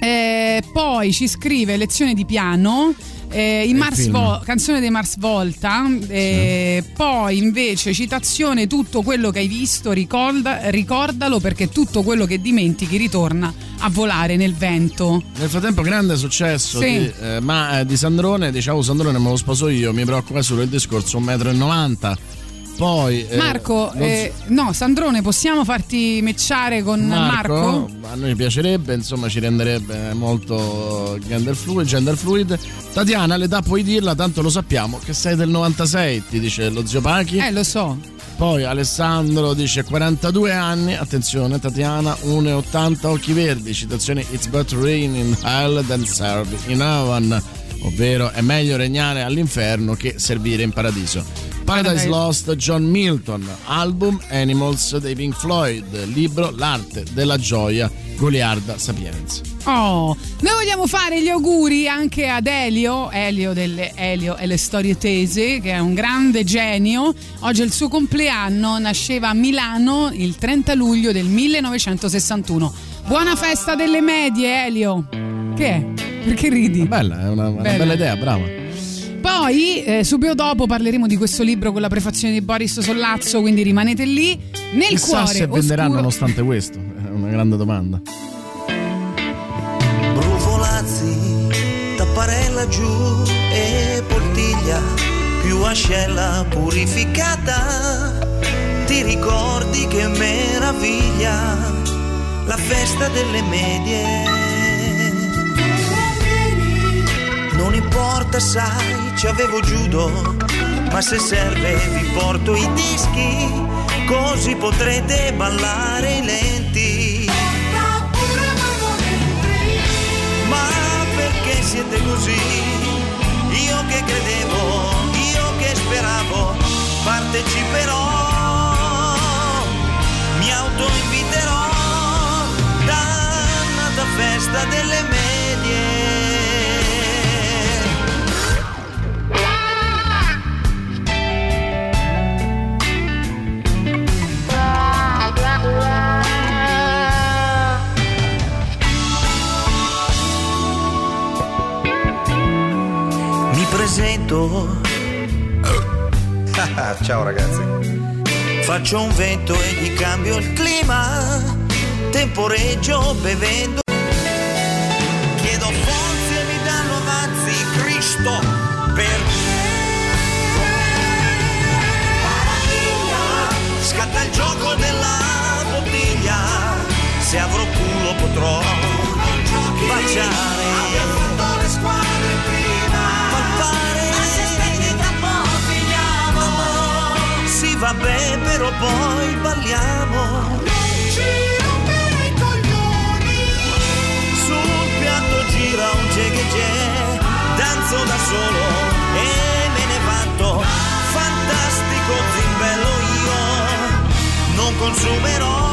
Eh, poi ci scrive lezione di piano. Eh, i il Mars. Vo- canzone dei Mars Volta. eh, Poi invece citazione: tutto quello che hai visto, ricorda- ricordalo perché tutto quello che dimentichi ritorna a volare nel vento. Nel frattempo, grande successo Sì. di, eh, ma, eh, di Sandrone. Dicevo, Sandrone me lo sposo io. Mi preoccupa solo il discorso 1,90 m. Poi. eh, Marco, eh, no, Sandrone, possiamo farti mecciare con Marco? a noi piacerebbe, insomma, ci renderebbe molto gender fluid, gender fluid. Tatiana, l'età puoi dirla, tanto lo sappiamo che sei del 96, ti dice lo zio Pachi. Eh, lo so. Poi Alessandro dice 42 anni, attenzione Tatiana, 1,80 occhi verdi, citazione It's but rain in hell than serve in heaven, ovvero è meglio regnare all'inferno che servire in paradiso. Paradise. Lost, John Milton, album Animals dei Pink Floyd, libro L'arte della gioia, Goliarda Sapienza. Oh, noi vogliamo fare gli auguri anche ad Elio, Elio delle Elio e le storie tese, che è un grande genio. Oggi è il suo compleanno, nasceva a Milano il 30 luglio del 1961. Buona festa delle medie, Elio. Che è? Perché ridi? Bella, è una, una bella idea, brava. Poi, eh, subito dopo, parleremo di questo libro con la prefazione di Boris Sollazzo, quindi rimanete lì. Nel Chissà cuore se venderanno oscuro- nonostante questo, è una grande domanda. Brufolazzi, tapparella giù e portiglia, più ascella purificata. Ti ricordi che meraviglia la festa delle medie? Non importa, sai, ci avevo giudo. ma se serve vi porto i dischi, così potrete ballare i lenti. Ma perché siete così? Io che credevo, io che speravo, parteciperò, mi autoinviterò, dannata festa delle mele vento. Ciao ragazzi. Faccio un vento e gli cambio il clima. Temporeggio bevendo. Chiedo forze e mi danno avanzi, Cristo. Perché? Scatta il gioco della bottiglia. Se avrò culo potrò baciare. Vabbè, però poi balliamo. Non ci rompere i coglioni. Sul piatto gira un c'è che c'è. Danzo da solo e me ne vanto. Fantastico zimbello io. Non consumerò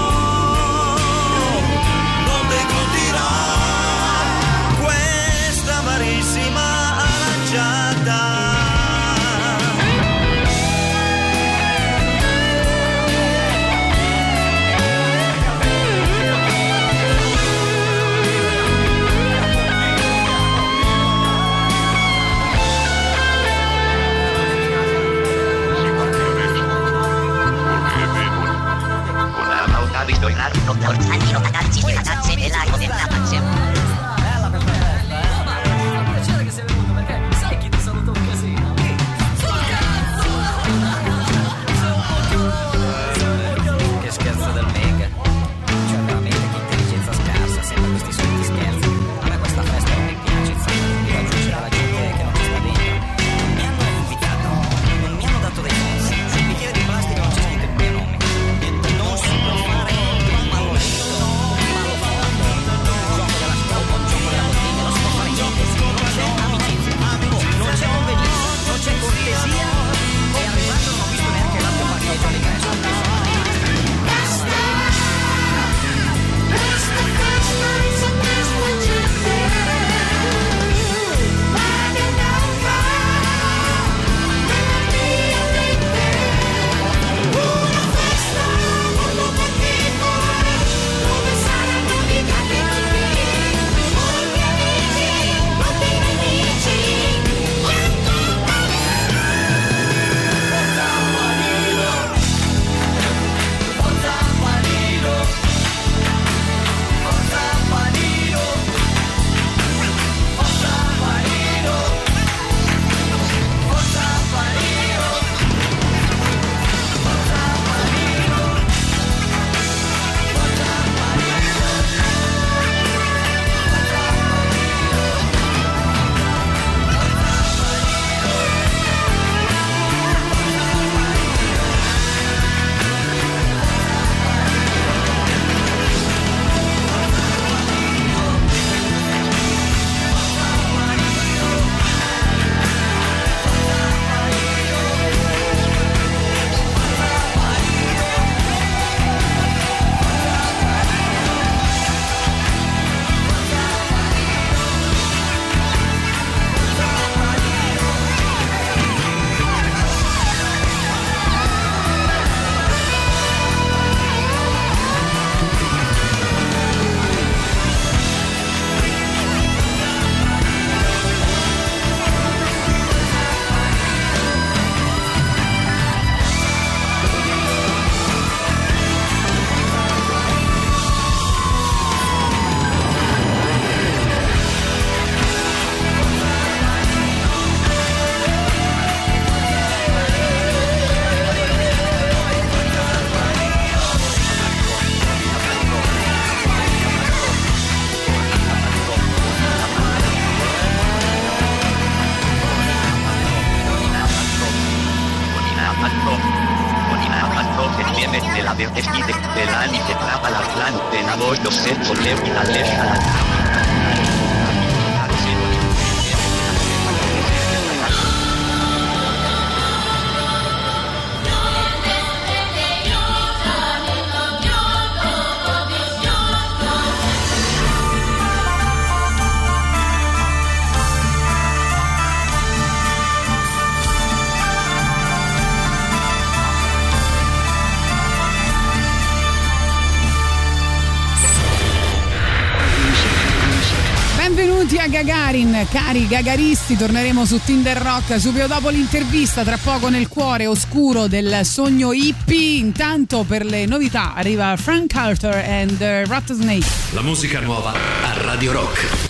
cari gagaristi, torneremo su Tinder Rock subito dopo l'intervista, tra poco nel cuore oscuro del sogno hippie. Intanto per le novità arriva Frank Carter and the Rattlesnake. La musica nuova a Radio Rock.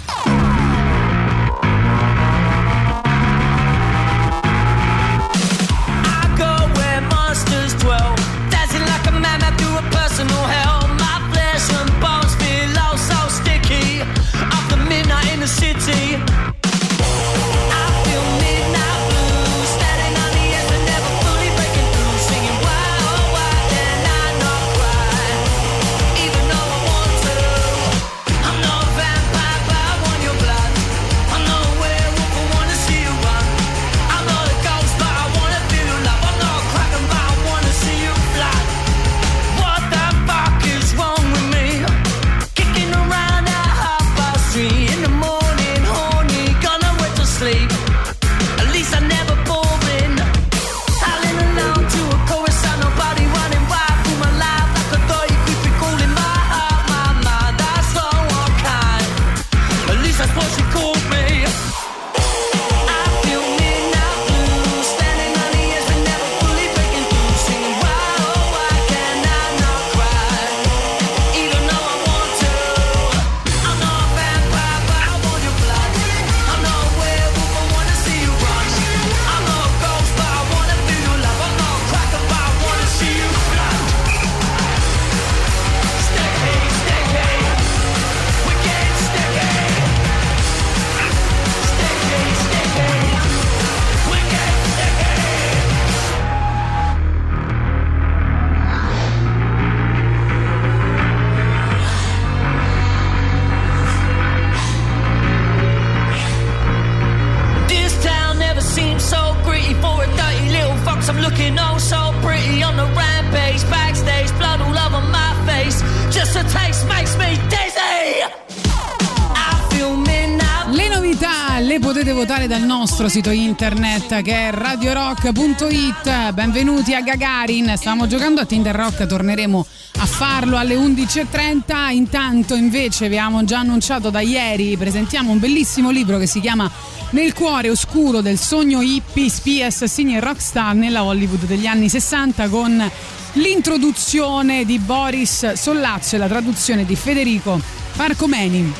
Sito internet che è radiorock.it. Benvenuti a Gagarin. Stavamo giocando a Tinder Rock, torneremo a farlo alle 11.30. Intanto invece abbiamo già annunciato da ieri, presentiamo un bellissimo libro che si chiama Nel cuore oscuro del sogno hippie, spie, assassini e rockstar nella Hollywood degli anni 60 con l'introduzione di Boris Sollazzo e la traduzione di Federico Parcomeni.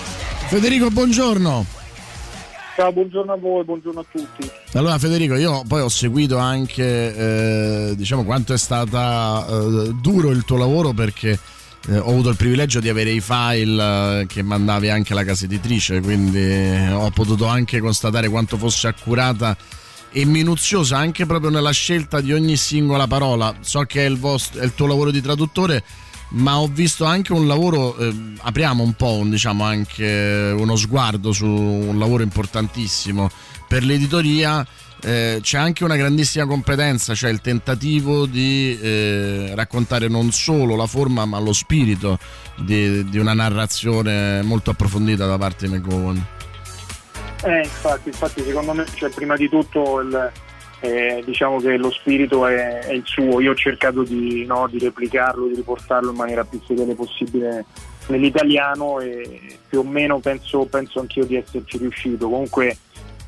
Federico, buongiorno. Ciao, buongiorno a voi, buongiorno a tutti. Allora Federico, io poi ho seguito anche eh, diciamo quanto è stata eh, duro il tuo lavoro perché eh, ho avuto il privilegio di avere i file eh, che mandavi anche alla casa editrice, quindi eh, ho potuto anche constatare quanto fosse accurata e minuziosa anche proprio nella scelta di ogni singola parola. So che è il, vostro, è il tuo lavoro di traduttore, ma ho visto anche un lavoro, eh, apriamo un po' un, diciamo anche uno sguardo su un lavoro importantissimo per l'editoria. eh, c'è anche una grandissima competenza, cioè il tentativo di eh, raccontare non solo la forma ma lo spirito di, di una narrazione molto approfondita da parte di McGowan. Eh, infatti, infatti secondo me cioè, prima di tutto il, eh, diciamo che lo spirito è, è il suo, io ho cercato di, no, di replicarlo, di riportarlo in maniera più fedele possibile nell'italiano e più o meno penso, penso anch'io di esserci riuscito. Comunque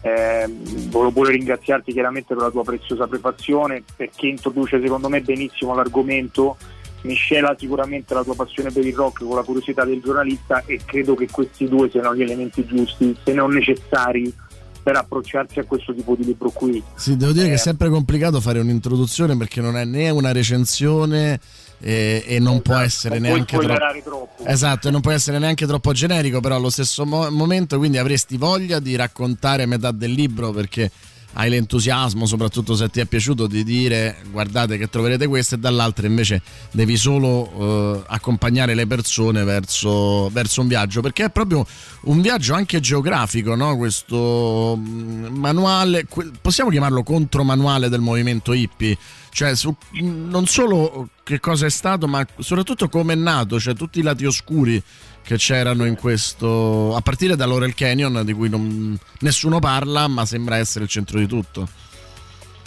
eh, volevo pure ringraziarti chiaramente per la tua preziosa prefazione perché introduce secondo me benissimo l'argomento, miscela sicuramente la tua passione per il rock con la curiosità del giornalista e credo che questi due siano gli elementi giusti, se non necessari per approcciarsi a questo tipo di libro qui. Sì, devo dire che è sempre complicato fare un'introduzione perché non è né una recensione e, e non può essere non neanche troppo... troppo. Esatto, e non può essere neanche troppo generico, però allo stesso mo- momento quindi avresti voglia di raccontare metà del libro perché hai l'entusiasmo, soprattutto se ti è piaciuto, di dire guardate che troverete questo e dall'altra invece devi solo eh, accompagnare le persone verso, verso un viaggio, perché è proprio un viaggio anche geografico, no? questo mm, manuale, possiamo chiamarlo contromanuale del movimento hippie, cioè su, non solo che cosa è stato, ma soprattutto come è nato, cioè tutti i lati oscuri che c'erano in questo, a partire da Laurel Canyon, di cui non- nessuno parla, ma sembra essere il centro di tutto.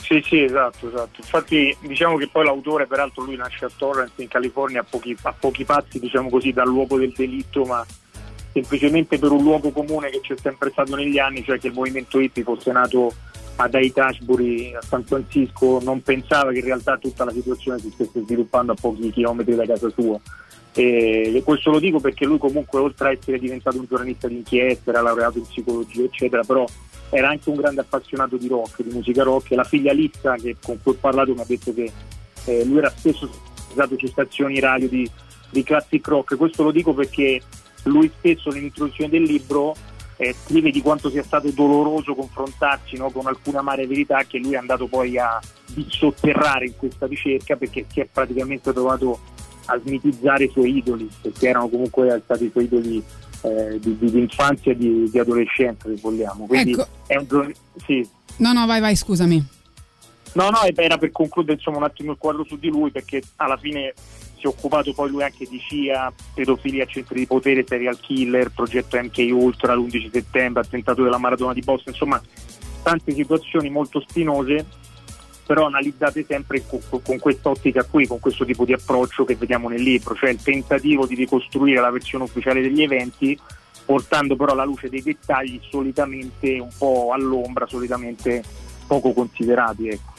Sì, sì, esatto, esatto. Infatti diciamo che poi l'autore, peraltro lui nasce a Torrance in California a pochi, a pochi passi, diciamo così, dal luogo del delitto, ma semplicemente per un luogo comune che c'è sempre stato negli anni, cioè che il movimento hippie fosse nato ad Haight-Ashbury a San Francisco, non pensava che in realtà tutta la situazione si stesse sviluppando a pochi chilometri da casa sua. E questo lo dico perché lui comunque oltre a essere diventato un giornalista di inchiesta, era laureato in psicologia eccetera, però era anche un grande appassionato di rock, di musica rock. E la figlia Lissa che, con cui ho parlato mi ha detto che eh, lui era spesso stato su stazioni radio di, di classic rock, questo lo dico perché lui stesso nell'introduzione del libro eh, scrive di quanto sia stato doloroso confrontarsi no, con alcune amare verità che lui è andato poi a sotterrare in questa ricerca perché si è praticamente trovato a smitizzare i suoi idoli, perché erano comunque stati i suoi idoli eh, di, di, di infanzia e di, di adolescenza, se vogliamo. Quindi Ecco. è un giorno- sì. No, no, vai, vai, scusami. No, no, era per concludere insomma, un attimo il quadro su di lui perché alla fine si è occupato poi lui anche di CIA, pedofilia, centri di potere, serial killer, progetto MK Ultra, l'11 settembre, attentato della maratona di Boston, insomma tante situazioni molto spinose però analizzate sempre con, con quest'ottica qui, con questo tipo di approccio che vediamo nel libro, cioè il tentativo di ricostruire la versione ufficiale degli eventi portando però alla luce dei dettagli solitamente un po' all'ombra, solitamente poco considerati. Ecco.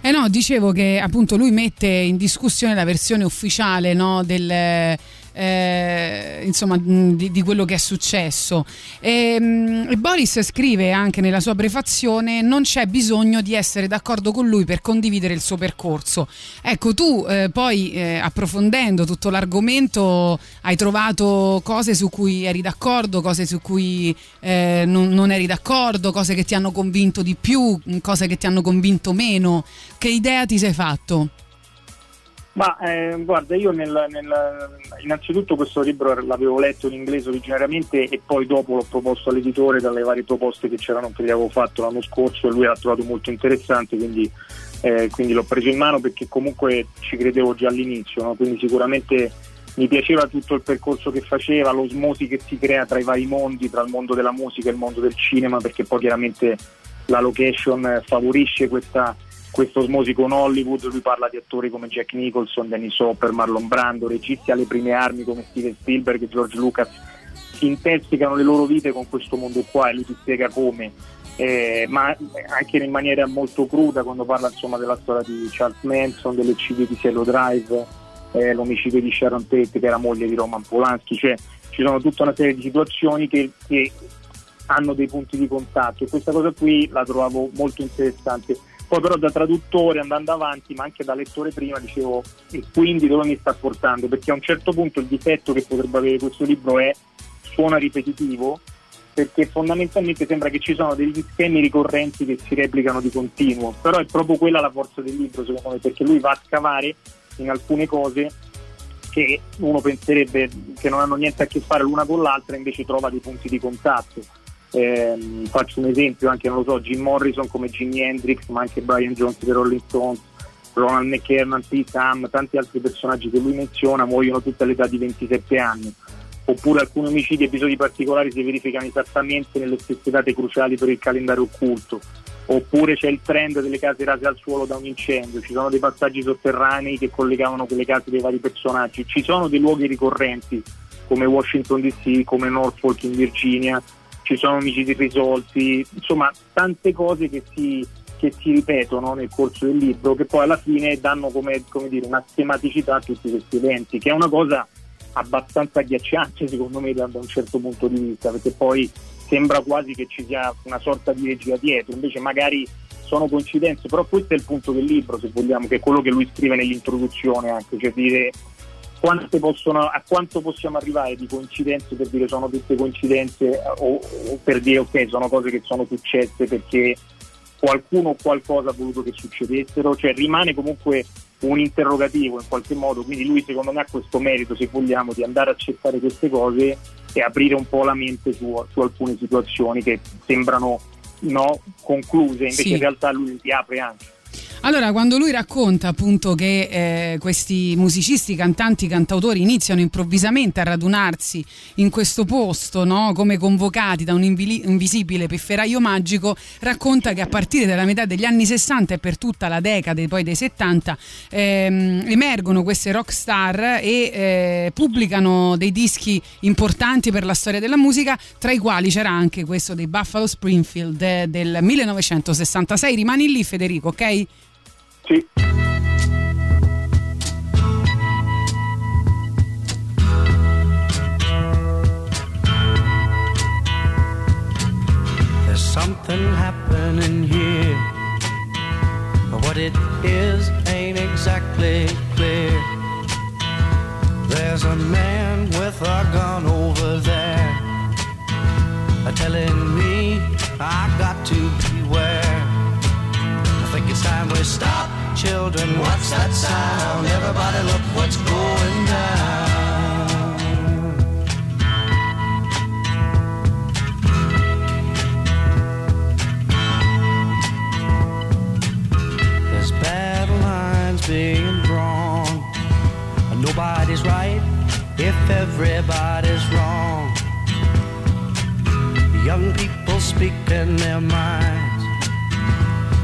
Eh no, dicevo che appunto lui mette in discussione la versione ufficiale no, del, eh, insomma, di, di quello che è successo. E, mh, e Boris scrive anche nella sua prefazione: Non c'è bisogno di essere d'accordo con lui per condividere il suo percorso. Ecco, tu eh, poi eh, approfondendo tutto l'argomento hai trovato cose su cui eri d'accordo, cose su cui eh, non, non eri d'accordo, cose che ti hanno convinto di più, cose che ti hanno convinto meno. Che idea ti sei fatto? Ma eh, guarda, io nel, nel- innanzitutto questo libro l'avevo letto in inglese originariamente e poi dopo l'ho proposto all'editore dalle varie proposte che c'erano che gli avevo fatto l'anno scorso e lui l'ha trovato molto interessante, quindi, eh, quindi l'ho preso in mano perché comunque ci credevo già all'inizio, no? quindi sicuramente mi piaceva tutto il percorso che faceva, l'osmosi che si crea tra i vari mondi, tra il mondo della musica e il mondo del cinema, perché poi chiaramente la location favorisce questa questo osmosi con Hollywood, lui parla di attori come Jack Nicholson, Dennis Hopper, Marlon Brando, registi alle prime armi come Steven Spielberg e George Lucas, si intersecano le loro vite con questo mondo qua e lui ti spiega come, eh, ma anche in maniera molto cruda quando parla insomma, della storia di Charles Manson, dell'eccidio di Cielo Drive, eh, l'omicidio di Sharon Tate che era moglie di Roman Polanski, cioè ci sono tutta una serie di situazioni che, che hanno dei punti di contatto e questa cosa qui la trovavo molto interessante. Poi però da traduttore andando avanti, ma anche da lettore prima, dicevo, e quindi dove mi sta portando? Perché a un certo punto il difetto che potrebbe avere questo libro è suona ripetitivo, perché fondamentalmente sembra che ci sono degli schemi ricorrenti che si replicano di continuo, però è proprio quella la forza del libro secondo me, perché lui va a scavare in alcune cose che uno penserebbe che non hanno niente a che fare l'una con l'altra, invece trova dei punti di contatto. Ehm, faccio un esempio anche, non lo so, Jim Morrison come Jimi Hendrix, ma anche Brian Jones dei Rolling Stones, Ronald McKernan, Pete Sam, tanti altri personaggi che lui menziona muoiono tutte all'età di 27 anni. Oppure alcuni omicidi e episodi particolari si verificano esattamente nelle stesse date cruciali per il calendario occulto. Oppure c'è il trend delle case rase al suolo da un incendio, ci sono dei passaggi sotterranei che collegavano quelle case dei vari personaggi, ci sono dei luoghi ricorrenti come Washington DC, come Norfolk in Virginia, ci sono omicidi irrisolti, insomma tante cose che si, che si ripetono nel corso del libro che poi alla fine danno come, come dire, una schematicità a tutti questi eventi, che è una cosa abbastanza agghiacciante secondo me da, un certo punto di vista, perché poi sembra quasi che ci sia una sorta di regia dietro, invece magari sono coincidenze, però questo è il punto del libro se vogliamo, che è quello che lui scrive nell'introduzione anche, cioè dire possono, a quanto possiamo arrivare di coincidenze per dire sono tutte coincidenze eh, o, o per dire ok sono cose che sono successe perché qualcuno o qualcosa ha voluto che succedessero, cioè rimane comunque un interrogativo in qualche modo, quindi lui secondo me ha questo merito se vogliamo di andare a accettare queste cose e aprire un po' la mente su, su alcune situazioni che sembrano no, concluse, invece Sì. in realtà lui li apre anche. Allora, quando lui racconta appunto che eh, questi musicisti, cantanti, cantautori iniziano improvvisamente a radunarsi in questo posto, no? come convocati da un invisibile pifferaio magico, racconta che a partire dalla metà degli anni 60 e per tutta la decade poi dei 70 ehm, emergono queste rock star e eh, pubblicano dei dischi importanti per la storia della musica, tra i quali c'era anche questo dei Buffalo Springfield eh, del 1966. Rimani lì Federico, ok? Sì. There's something happening here. But what it is ain't exactly clear. There's a man with a gun over there. Telling me I stop, children. What's that sound? Everybody, look what's going down. There's battle lines being drawn. Nobody's right if everybody's wrong. Young people speak in their minds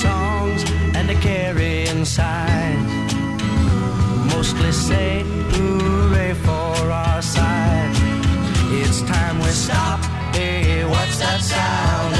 songs and a carrying signs. Mostly say hooray for our side. It's time we stop. Hey, what's that sound?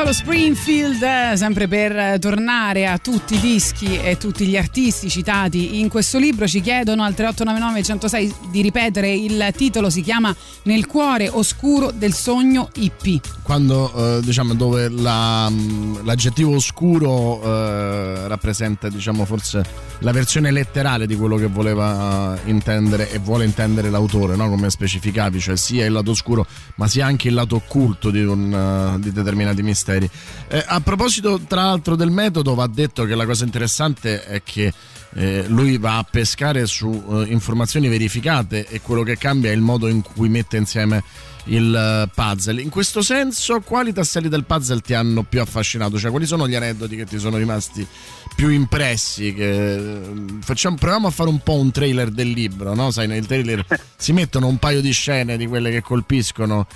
Buffalo Springfield, eh, sempre per tornare a tutti i dischi e tutti gli artisti citati in questo libro, ci chiedono al 3899 106 di ripetere il titolo, si chiama Nel cuore oscuro del sogno hippie. Quando eh, diciamo dove la, mh, l'aggettivo oscuro eh, rappresenta diciamo forse la versione letterale di quello che voleva intendere e vuole intendere l'autore, no? come specificavi, cioè sia il lato oscuro ma sia anche il lato occulto di, un, eh, di determinati misteri. Eh, a proposito tra l'altro del metodo va detto che la cosa interessante è che eh, lui va a pescare su eh, informazioni verificate e quello che cambia è il modo in cui mette insieme il eh, puzzle. In questo senso, quali tasselli del puzzle ti hanno più affascinato? Cioè, quali sono gli aneddoti che ti sono rimasti più impressi? Che, eh, facciamo, proviamo a fare un po' un trailer del libro, no? Sai, nel trailer si mettono un paio di scene di quelle che colpiscono.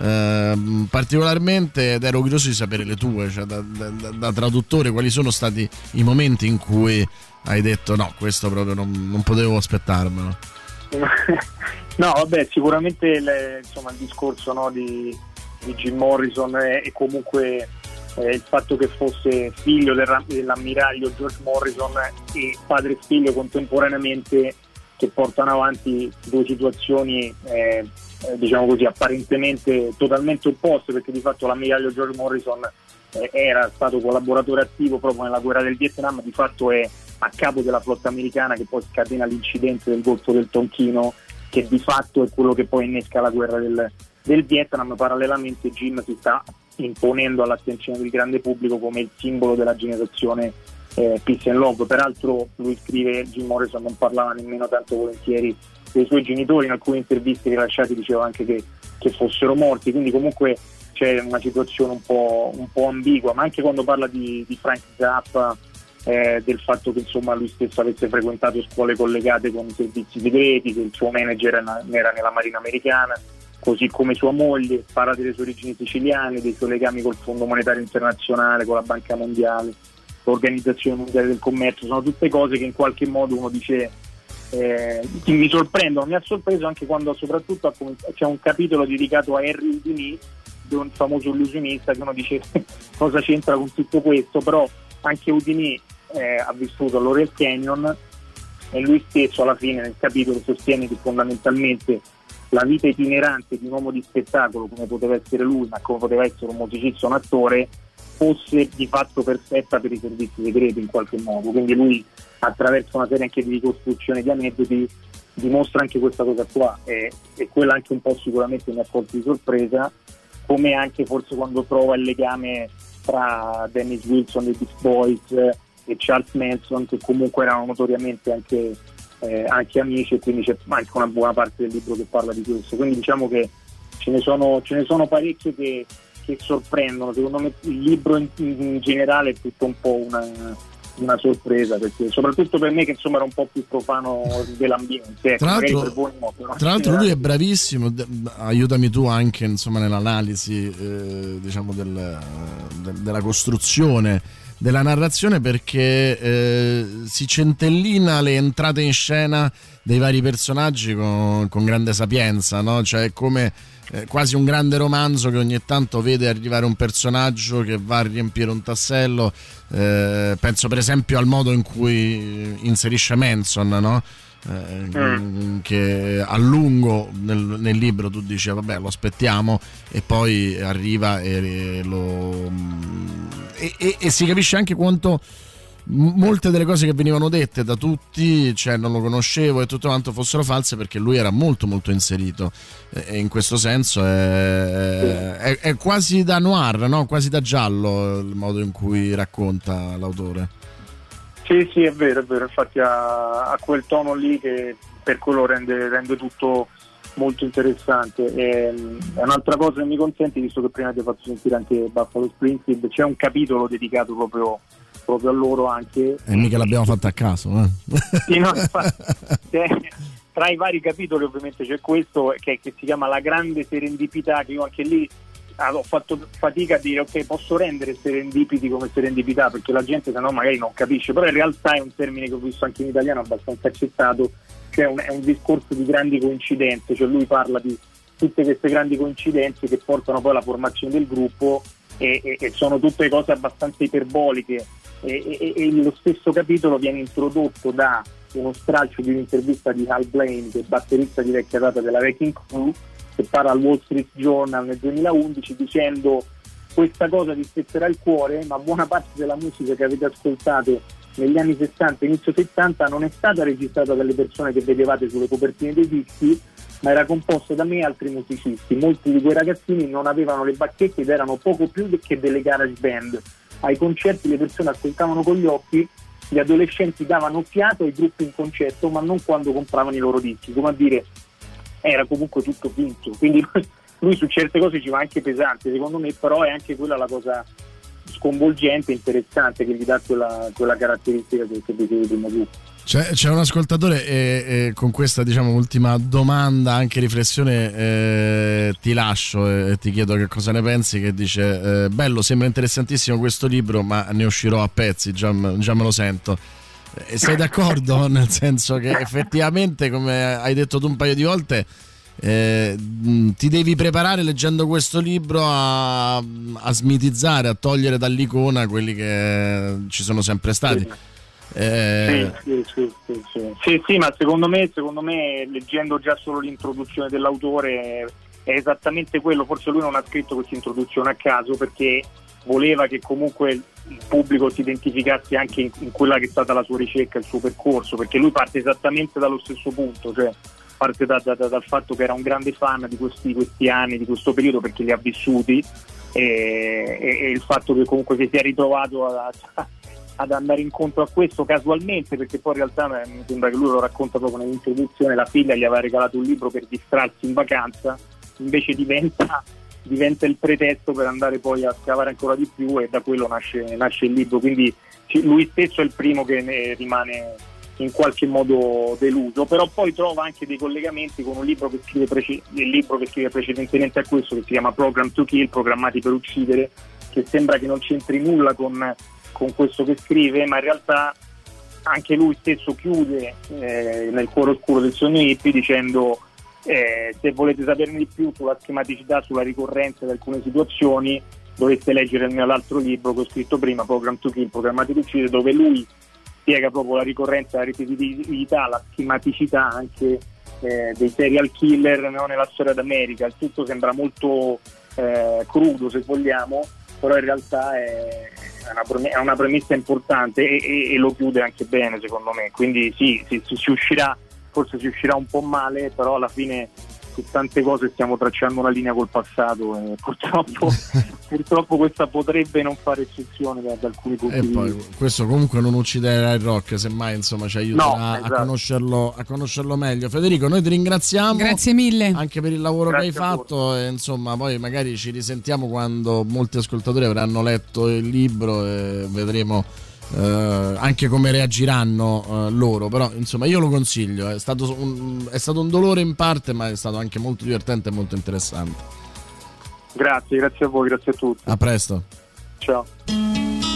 Ehm, particolarmente ed ero curioso di sapere le tue, cioè da, da- da- traduttore, quali sono stati i momenti in cui hai detto no, questo proprio non, non potevo aspettarmelo. No, vabbè, sicuramente le- insomma, il discorso no, di, di Jim Morrison e, comunque eh, il fatto che fosse figlio del ra- dell'ammiraglio George Morrison e padre e figlio contemporaneamente che portano avanti due situazioni eh, eh, diciamo così apparentemente totalmente opposte perché di fatto l'ammiraglio George Morrison eh, era stato collaboratore attivo proprio nella guerra del Vietnam, di fatto è a capo della flotta americana che poi scatena l'incidente del Golfo del Tonchino che di fatto è quello che poi innesca la guerra del, del Vietnam. Parallelamente Jim si sta imponendo all'attenzione del grande pubblico come il simbolo della generazione eh, Peace and Love. Peraltro lui scrive, Jim Morrison non parlava nemmeno tanto volentieri dei suoi genitori, in alcune interviste rilasciate diceva anche che, che fossero morti, quindi comunque c'è una situazione un po', un po' ambigua, ma anche quando parla di, di Frank Zappa, eh, del fatto che insomma lui stesso avesse frequentato scuole collegate con servizi segreti, che il suo manager era nella Marina americana, così come sua moglie, parla delle sue origini siciliane, dei suoi legami col Fondo Monetario Internazionale, con la Banca Mondiale, l'Organizzazione Mondiale del Commercio, sono tutte cose che in qualche modo uno dice eh, mi sorprendono, mi ha sorpreso anche quando soprattutto c'è un capitolo dedicato a Harry Houdini, di un famoso illusionista che uno dice cosa c'entra con tutto questo, però anche Houdini eh, ha vissuto all'Oriel Canyon e lui stesso alla fine nel capitolo sostiene che fondamentalmente la vita itinerante di un uomo di spettacolo come poteva essere lui, ma come poteva essere un musicista un attore, fosse di fatto perfetta per i servizi segreti in qualche modo. Quindi lui attraverso una serie anche di ricostruzione di aneddoti dimostra anche questa cosa qua e, e quella anche un po' sicuramente mi ha colto di sorpresa, come anche forse quando trova il legame tra Dennis Wilson dei Beach Boys e Charles Manson che comunque erano notoriamente anche, eh, anche amici e quindi c'è anche una buona parte del libro che parla di questo. Quindi diciamo che ce ne sono, ce ne sono parecchie che, che sorprendono. Secondo me il libro in, in generale è tutto un po' una, una sorpresa, perché soprattutto per me che insomma era un po' più profano dell'ambiente. Tra l'altro- no, Tra l'altro lui è bravissimo, aiutami tu anche insomma, nell'analisi eh, diciamo del- del- della costruzione della narrazione perché eh, si centellina le entrate in scena dei vari personaggi con, con grande sapienza, no? cioè è come eh, quasi un grande romanzo che ogni tanto vede arrivare un personaggio che va a riempire un tassello. eh, penso per esempio al modo in cui inserisce Manson, no? Eh, che a lungo nel, nel libro tu dici vabbè lo aspettiamo e poi arriva e, lo, e, e- e si capisce anche quanto molte delle cose che venivano dette da tutti, cioè non lo conoscevo e tutto quanto fossero false perché lui era molto molto inserito e e in questo senso è, è- è quasi da noir, no? quasi da giallo il modo in cui racconta l'autore. Sì, sì, è vero, è vero, infatti ha, ha quel tono lì che per quello rende, rende tutto molto interessante. E, mm, un'altra cosa che mi consente, visto che prima ti ho fatto sentire anche Buffalo Springfield, c'è un capitolo dedicato proprio, proprio a loro anche. E mica l'abbiamo fatta a caso. Eh? Sì, no, infatti, tra i vari capitoli ovviamente c'è questo che, che si chiama La grande serendipità, che io anche lì ho fatto fatica a dire ok posso rendere serendipiti come serendipità perché la gente se no magari non capisce, però in realtà è un termine che ho visto anche in italiano abbastanza accettato, cioè un- è un discorso di grandi coincidenze, cioè lui parla di tutte queste grandi coincidenze che portano poi alla formazione del gruppo e, e- e sono tutte cose abbastanza iperboliche. E, e- e lo stesso capitolo viene introdotto da uno stralcio di un'intervista di Hal Blaine che è batterista di vecchia data della Wrecking Crew che parla al Wall Street Journal nel 2011 dicendo questa cosa ti spezzerà il cuore ma buona parte della musica che avete ascoltato negli anni 60 inizio 70 non è stata registrata dalle persone che vedevate sulle copertine dei dischi ma era composta da me e altri musicisti. Molti di quei ragazzini non avevano le bacchette ed erano poco più che delle garage band. Ai concerti le persone ascoltavano con gli occhi, gli adolescenti davano fiato ai gruppi in concerto, ma non quando compravano i loro dischi. Come a dire, era comunque tutto finto. Quindi lui su certe cose ci va anche pesante, secondo me, però è anche quella la cosa sconvolgente, interessante, che gli dà quella, quella caratteristica che, che dicevi prima tu. C'è, c'è un ascoltatore e, e con questa diciamo ultima domanda, anche riflessione, eh, ti lascio e ti chiedo che cosa ne pensi, che dice, eh, bello, sembra interessantissimo questo libro, ma ne uscirò a pezzi, già, già me lo sento. E sei d'accordo? Nel senso che effettivamente, come hai detto tu un paio di volte, eh, mh, ti devi preparare leggendo questo libro a, a smitizzare, a togliere dall'icona quelli che ci sono sempre stati. Eh, sì, sì, sì. Sì, sì, ma secondo me, secondo me, leggendo già solo l'introduzione dell'autore è esattamente quello, forse lui non ha scritto questa introduzione a caso perché voleva che comunque il pubblico si identificasse anche in, in quella che è stata la sua ricerca, il suo percorso, perché lui parte esattamente dallo stesso punto, cioè parte da- da- da- dal fatto che era un grande fan di questi, questi anni, di questo periodo perché li ha vissuti e, e- e il fatto che comunque si sia ritrovato a- a- ad andare incontro a questo casualmente perché poi in realtà eh, mi sembra che lui lo racconta proprio nell'introduzione la figlia gli aveva regalato un libro per distrarsi in vacanza invece diventa, diventa il pretesto per andare poi a scavare ancora di più e da quello nasce, nasce il libro. Quindi lui stesso è il primo che ne rimane in qualche modo deluso, però poi trova anche dei collegamenti con un libro che scrive, prece- libro che scrive precedentemente a questo, che si chiama Program to Kill, Programmati per uccidere, che sembra che non c'entri nulla con, con questo che scrive, ma in realtà anche lui stesso chiude eh, nel cuore oscuro del sogno hippie dicendo eh, se volete saperne di più sulla schematicità, sulla ricorrenza di alcune situazioni, dovete leggere il mio l'altro libro che ho scritto prima, Program to Kill, Programmati per uccidere, dove lui spiega proprio la ricorrenza, la ripetitività, la schematicità anche eh, dei serial killer no, nella storia d'America. Il tutto sembra molto eh, crudo se vogliamo, però in realtà è una, premessa importante e, e- e lo chiude anche bene secondo me. Quindi sì, si- si uscirà, forse si uscirà un po' male, però alla fine su tante cose stiamo tracciando una linea col passato e purtroppo, purtroppo questa potrebbe non fare eccezione da, da alcuni punti E di poi vista. questo comunque non ucciderà il rock, semmai insomma ci aiuterà No, a, esatto. conoscerlo, a conoscerlo meglio. Federico, noi ti ringraziamo. Grazie mille. Anche per il lavoro Grazie che hai a fatto e insomma poi magari ci risentiamo quando molti ascoltatori avranno letto il libro e vedremo eh, anche come reagiranno eh, loro. Però insomma io lo consiglio, è stato, un, è stato un dolore in parte ma è stato anche molto divertente e molto interessante. Grazie, grazie a voi, grazie a tutti. A presto. Ciao.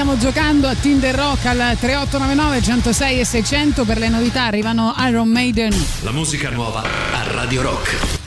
Stiamo giocando a Tinder Rock al 3899 106 e 600 per le novità arrivano Iron Maiden. La musica nuova a Radio Rock.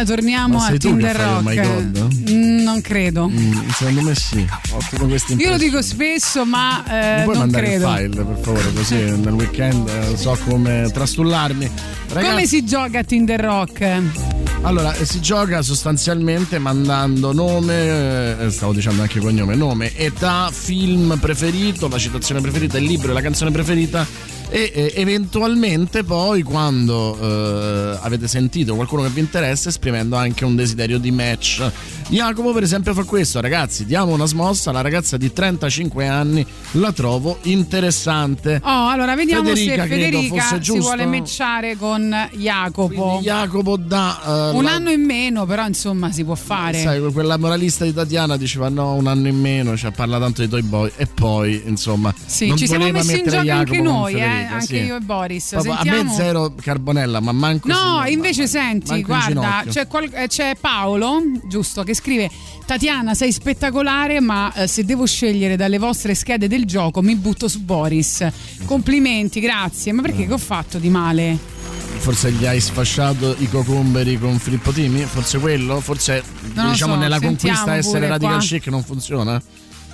Maiden, torniamo a Tinder Rock. Mm, non credo. Mm, secondo me sì. Ottimo questa Io lo dico spesso, ma eh, puoi non mandare credo. il file per favore così nel weekend eh, so come trastullarmi. Ragazzi, Come si gioca a Tinder Rock? Allora, eh, si gioca sostanzialmente mandando nome, eh, stavo dicendo anche cognome, nome, età, film preferito, la citazione preferita, il libro e la canzone preferita e eh, eventualmente poi quando eh, avete sentito qualcuno che vi interessa esprimendo anche un desiderio di match. Jacopo per esempio fa questo, ragazzi, diamo una smossa alla ragazza di 35 anni, la trovo interessante. Oh, allora vediamo Federica, se Federica si giusto. vuole matchare con Jacopo. Jacopo da... eh, Un la- anno in meno, però insomma si può fare. Sai, quella moralista di Tatiana diceva no, un anno in meno, cioè parla tanto di Toy Boy e poi, insomma, Sì, non ci siamo messi in gioco anche Jacopo noi, eh, Federica, anche sì. io e Boris. Proprio a me zero carbonella, ma manco No, invece senti, manco in guarda, ginocchio. c'è, qual- eh, c'è Paolo, giusto, che scrive Tatiana sei spettacolare, ma eh, se devo scegliere dalle vostre schede del gioco mi butto su Boris. Complimenti, grazie. Ma perché che ho fatto di male? Forse gli hai sfasciato i cocomberi con Filippo Timi? Forse quello? Forse Non diciamo so, nella conquista essere radical qua. chic non funziona?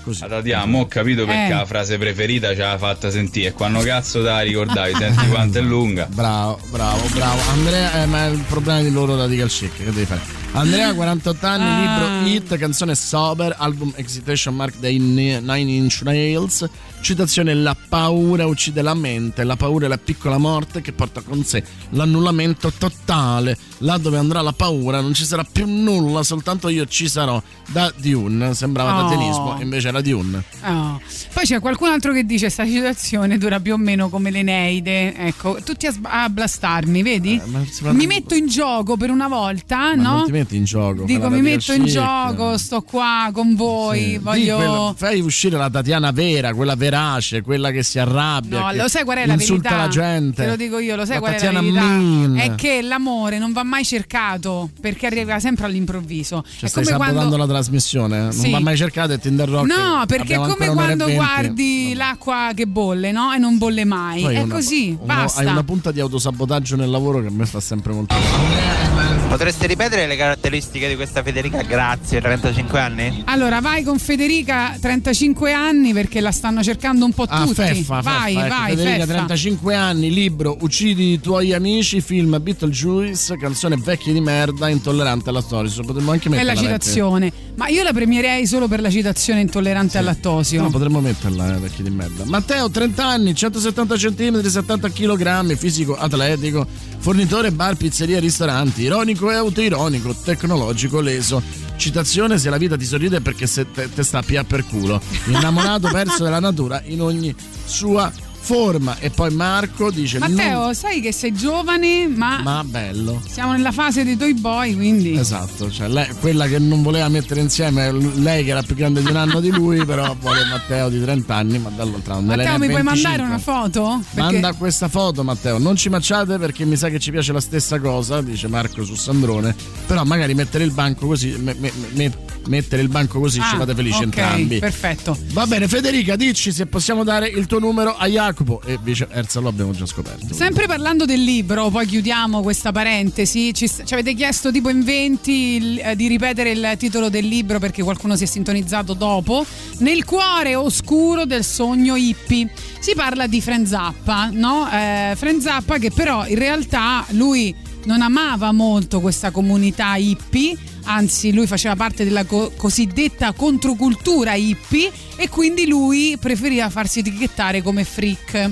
Così. Tatiana, ho capito perché Eh. la frase preferita ce l'ha fatta sentire. Quando cazzo te la ricordavi? Senti quanto è lunga. Bravo, bravo, bravo. Andrea, eh, ma è il problema di loro radical chic, che devi fare? Andrea, 48 anni, Ah. libro Hit, canzone Sober, album Excitation Mark dei Ne- Nine Inch Nails. Citazione La paura uccide la mente, la paura è la piccola morte che porta con sé l'annullamento totale. Là dove andrà la paura non ci sarà più nulla, soltanto io ci sarò. Da Dune, sembrava Oh. datianismo, invece era Dune. Oh. Poi c'è qualcun altro che dice questa situazione dura più o meno come l'Eneide. Ecco, tutti a, sb- a blastarmi, vedi? mi metto in gioco per una volta, Eh, Ma no? non ti metti in gioco. Dico, mi metto in chic. gioco, sto qua con voi, Sì. Voglio... quella- fai uscire la Tatiana vera, quella verace, quella che si arrabbia. No, lo sai qual è la insulta verità? la gente. Te lo dico io, lo sai La qual è la Tatiana verità? È che l'amore non va mai cercato perché arriva sempre all'improvviso. Cioè, è stai come sabotando quando la trasmissione? eh? Sì. Non va mai cercato e Tinder Rock. No, perché è come quando guardi l'acqua che bolle, no? E non bolle mai. Poi è una- così, una- basta. Hai una punta di autosabotaggio nel lavoro che a me fa sempre molto bene. Potreste ripetere le caratteristiche di questa Federica? Grazie, 35 anni? Allora, vai con Federica, 35 anni, perché la stanno cercando un po' Ah, tutti. Feffa, vai, Feffa, ecco, vai, Federica, Feffa. 35 anni, libro Uccidi i tuoi amici, film Beetlejuice, canzone Vecchi di merda, intollerante alla storia. Potremmo anche È metterla. la citazione. Ma io la premierei solo per la citazione intollerante al lattosio. No, potremmo metterla, eh, vecchi di merda. Matteo, 30 anni, 170 cm, 70 kg, fisico atletico, fornitore bar, pizzeria, ristoranti, ironico e autoironico, tecnologico, leso. Citazione: Se la vita ti sorride perché se te, te sta pia per culo. Innamorato, perso della natura in ogni sua forma. E poi Marco dice: Matteo, "Non- sai che sei giovane, ma, Ma bello. siamo nella fase dei Toy Boy, quindi. Esatto, cioè lei- quella che non voleva mettere insieme lei che era più grande di un anno di lui, però vuole Matteo di 30 anni, ma dall'altro lato. Matteo, mi puoi mandare una foto? Perché Manda questa foto Matteo, non ci macciate perché mi sa che ci piace la stessa cosa, dice Marco su Sandrone, però magari mettere il banco così, me- me- me- mettere il banco così ci Ah, fate felici ok, entrambi. Perfetto. Va bene Federica, dici se possiamo dare il tuo numero a Jacopo e viceversa lo abbiamo già scoperto. Sempre parlando del libro, poi chiudiamo questa parentesi. Ci, ci avete chiesto tipo in 20 il- eh, di ripetere il titolo del libro perché qualcuno si è sintonizzato dopo. Nel cuore oscuro del sogno hippie. Si parla di Frank Zappa, no? Eh, Frank Zappa che però in realtà lui non amava molto questa comunità hippie, anzi lui faceva parte della co- cosiddetta controcultura hippie e quindi lui preferiva farsi etichettare come freak.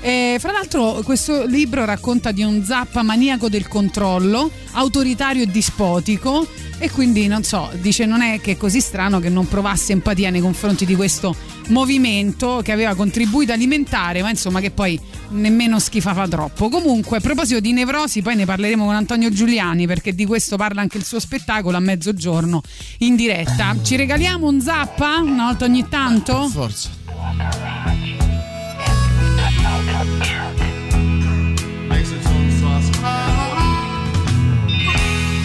E, fra l'altro questo libro racconta di un zappa maniaco del controllo, autoritario e dispotico e quindi non so, dice non è che è così strano che non provasse empatia nei confronti di questo movimento che aveva contribuito a alimentare, ma insomma che poi nemmeno schifava troppo. Comunque, a proposito di nevrosi, poi ne parleremo con Antonio Giuliani perché di questo parla anche il suo spettacolo a mezzogiorno in diretta. Ci regaliamo un zappa una volta ogni tanto? Forza.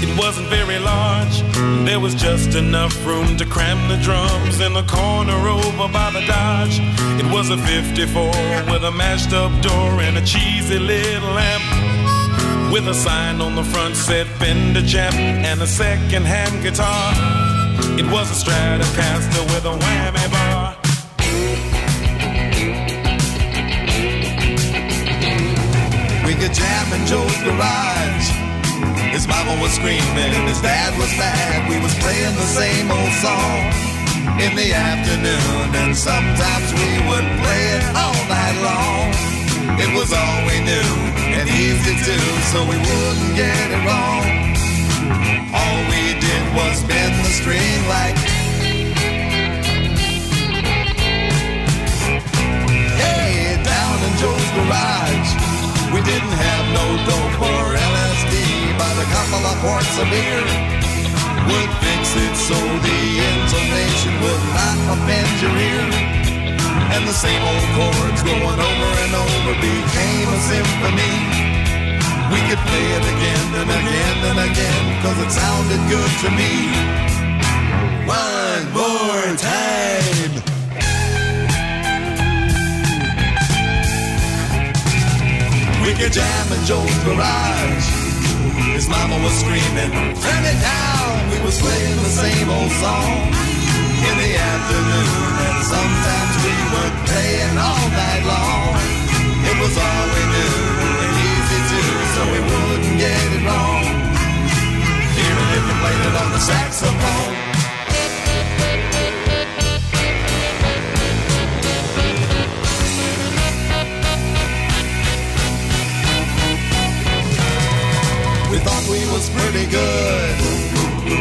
It wasn't very large. There was just enough room to cram the drums in the corner over by the Dodge. It was a 54 with a mashed up door and a cheesy little lamp. with a sign on the front said Fender Champ and a second-hand guitar. It was a Stratocaster with a whammy bar. We could jam in Joe's garage. His mama was screaming, his dad was mad. We was playing the same old song in the afternoon, and sometimes we would play it all night long. It was all we knew and easy to, so we wouldn't get it wrong. All we did was bend the string like. Hey, down in Joe's garage. We didn't have no dope or LSD, but a couple of quarts of beer would fix it so the intonation would not offend your ear. And the same old chords going over and over became a symphony. We could play it again and again and again, cause it sounded good to me. Could jam in Joe's garage. His mama was screaming, turn it down. We was playing the same old song in the afternoon. And sometimes we would play it all night long. It was all we knew and easy too, so we wouldn't get it wrong. Even if we played it on the saxophone. We thought we was pretty good.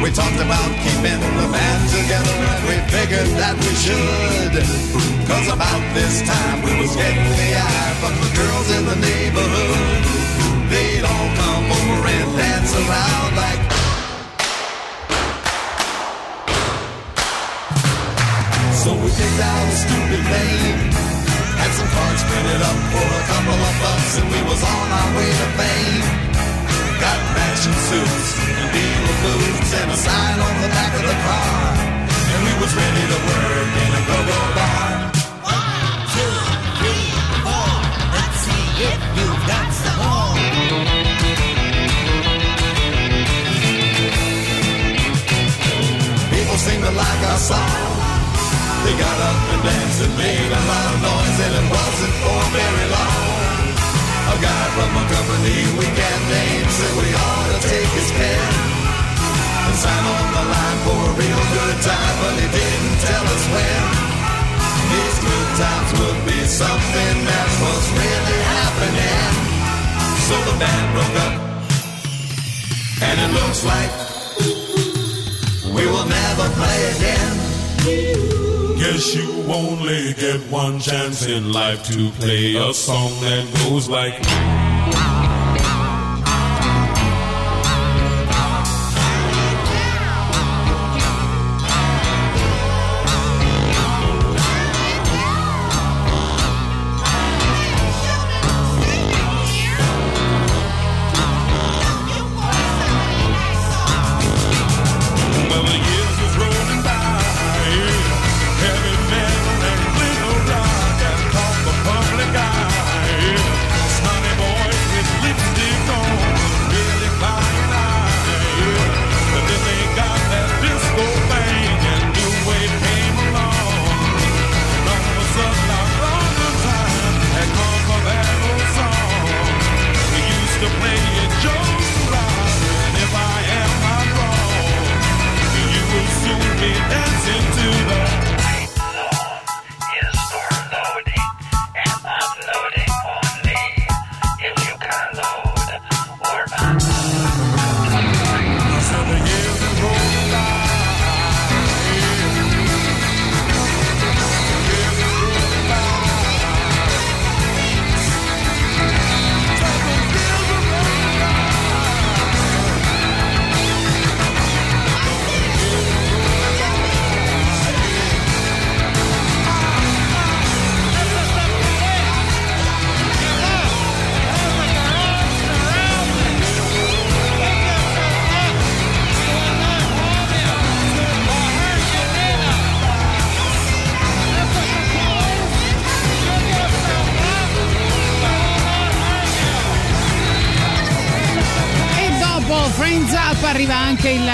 We talked about keeping the band together and we figured that we should. Cause about this time we was getting the eye from the girls in the neighborhood. They'd all come over and dance around like. So we picked out a stupid name. Had some cards printed up for a couple of bucks and we was on our way to fame. Got matching suits and dealer boots and a sign on the back of the car. And we was ready to work in a go-go bar. One, two, three, four. Let's see if you've got some more. People seem to like our song. They got up and danced and made a lot of noise and it wasn't for very long. A guy from a company we can't name said we ought to take his pen and sign on the line for a real good time, but he didn't tell us when. These good times would be something that was really happening. So the band broke up, and it looks like we will never play again. Guess you only get one chance in life to play a song that goes like.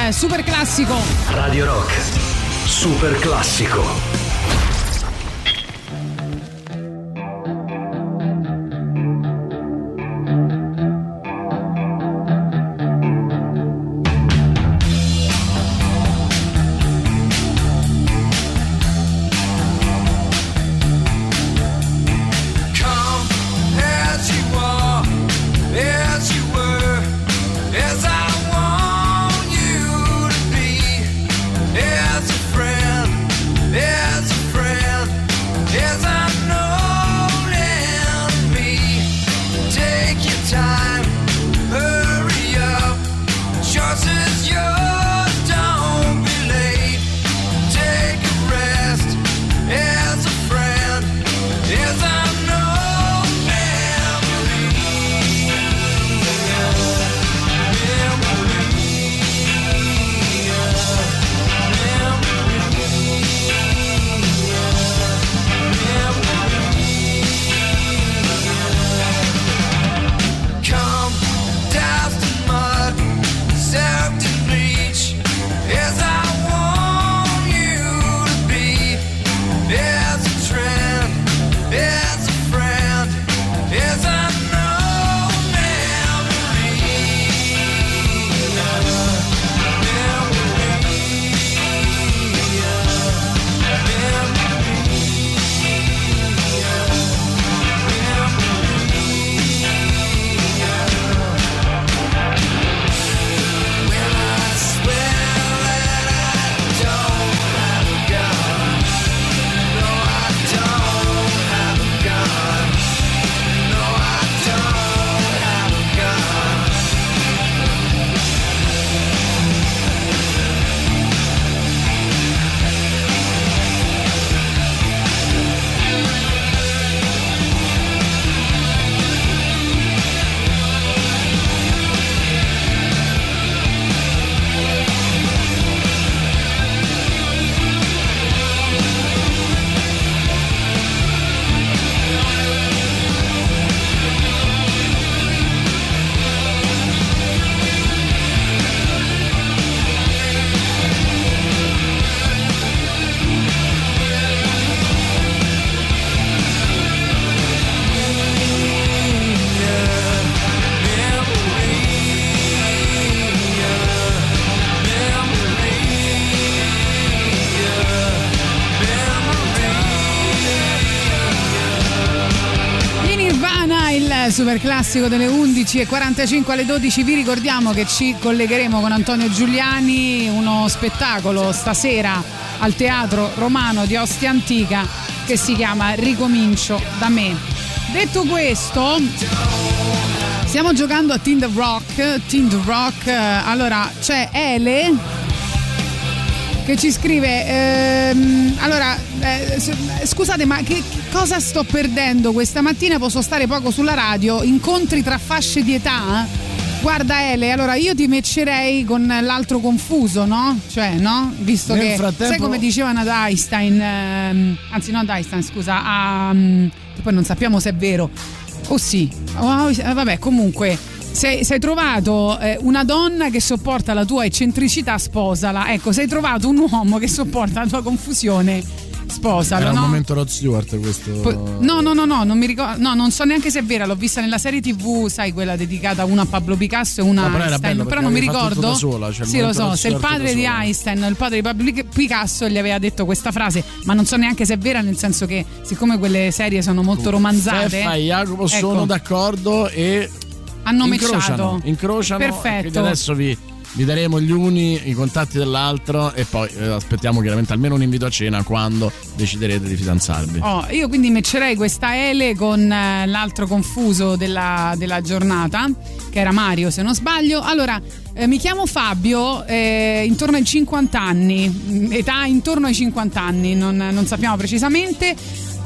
Super classico. Radio Rock, super classico. Classico delle 11.45 alle 12. Vi ricordiamo che ci collegheremo con Antonio Giuliani, uno spettacolo stasera al Teatro Romano di Ostia Antica che si chiama Ricomincio da me. Detto questo, stiamo giocando a the Rock. The Rock, allora c'è Ele che ci scrive ehm, allora eh, scusate ma che, che cosa sto perdendo questa mattina posso stare poco sulla radio incontri tra fasce di età guarda Ele allora io ti matcherei con l'altro confuso no? cioè no? visto Nel che frattempo- sai come dicevano ad Einstein ehm, anzi non ad Einstein scusa a, che poi non sappiamo se è vero o sì Oh, eh, vabbè comunque sei, sei trovato eh, una donna che sopporta la tua eccentricità, sposala. Ecco, sei trovato un uomo che sopporta la tua confusione, sposalo. Era un no? momento Rod Stewart questo. Po- No, no, no, no, non mi ricordo. No, non so neanche se è vera. L'ho vista nella serie TV, sai, quella dedicata una a Pablo Picasso e una No, a però era Einstein. Però non mi ricordo. sola, cioè sì, lo so. Se il padre di. Einstein, il padre di Pablo Picasso, gli aveva detto questa frase, ma non so neanche se è vera, nel senso che, siccome quelle serie sono molto romanzate. Steffa e Jacopo sono ecco, d'accordo e Hanno incrociano, matchato. incrociano. Perfetto. Quindi adesso vi, vi daremo gli uni i contatti dell'altro e poi eh, aspettiamo chiaramente almeno un invito a cena quando deciderete di fidanzarvi. Oh, io quindi matcherei questa Ele con eh, l'altro confuso della, della giornata, che era Mario se non sbaglio. Allora, eh, mi chiamo Fabio, eh, intorno ai 50 anni, mm, età intorno ai 50 anni, non, non sappiamo precisamente,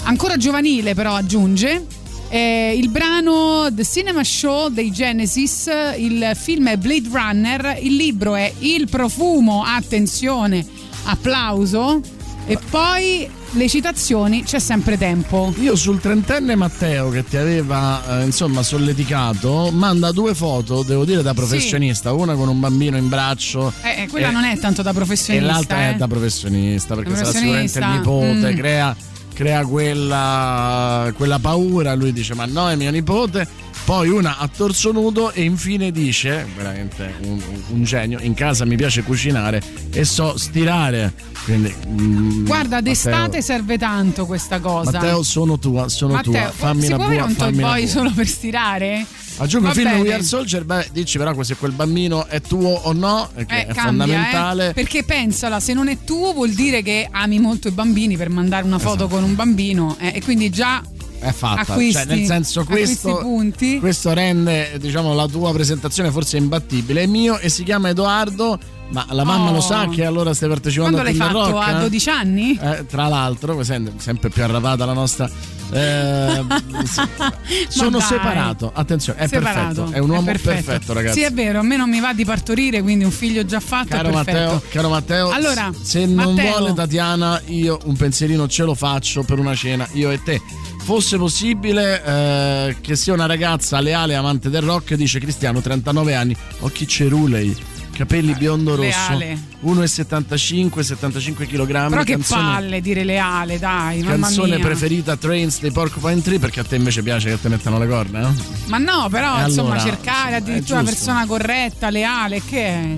ancora giovanile però aggiunge. Eh, il brano The Cinema Show dei Genesis, il film è Blade Runner, il libro è Il profumo, attenzione, applauso. E poi le citazioni c'è sempre tempo. Io sul trentenne Matteo che ti aveva eh, insomma solleticato manda due foto, devo dire da professionista, una con un bambino in braccio Eh, eh, quella e- non è tanto da e professionista. l'altra eh. è da professionista perché sarà sicuramente il Professionista, nipote, mm. crea, crea quella, quella paura, lui dice ma no è mio nipote, poi una a torso nudo e infine dice, veramente un, un genio, in casa mi piace cucinare e so stirare, quindi... mm, Guarda, d'estate Matteo- serve tanto questa cosa. Matteo sono tua, sono Matteo, tua, fammi bua, avere un fammi bua. solo per stirare? Aggiungo il film bene. We Are Soldier, beh, dici però se quel bambino è tuo o no, che Eh, è cambia, fondamentale. eh, perché pensala, se non è tuo vuol dire che ami molto i bambini per mandare una foto con un bambino eh, e quindi già È fatta, acquisti, cioè nel senso questo, punti. questo rende diciamo, la tua presentazione forse imbattibile. È mio e si chiama Edoardo, ma la mamma Oh. lo sa che allora stai partecipando Quando a l'hai Tinder fatto? Rock? A 12 anni? Eh, tra l'altro, sem- sempre più arrapata la nostra. eh, sono separato, attenzione, è Separato, perfetto, è un uomo perfetto. perfetto, ragazzi. Sì, è vero, a me non mi va di partorire, quindi un figlio già fatto Caro è. Matteo, caro Matteo, Allora, se non Matteo. vuole Tatiana, io un pensierino ce lo faccio per una cena, io e te. Fosse possibile eh, che sia una ragazza leale amante del rock, dice Cristiano, 39 anni, occhi cerulei, capelli biondo rosso, leale. 1,75, 75 kg. Però che palle dire leale, dai, Canzone mia. preferita Trains dei Porcupine Tree perché a te invece piace che te mettano le corna, eh? Ma no, però E insomma allora, cercare addirittura una giusto. persona corretta, leale, che è?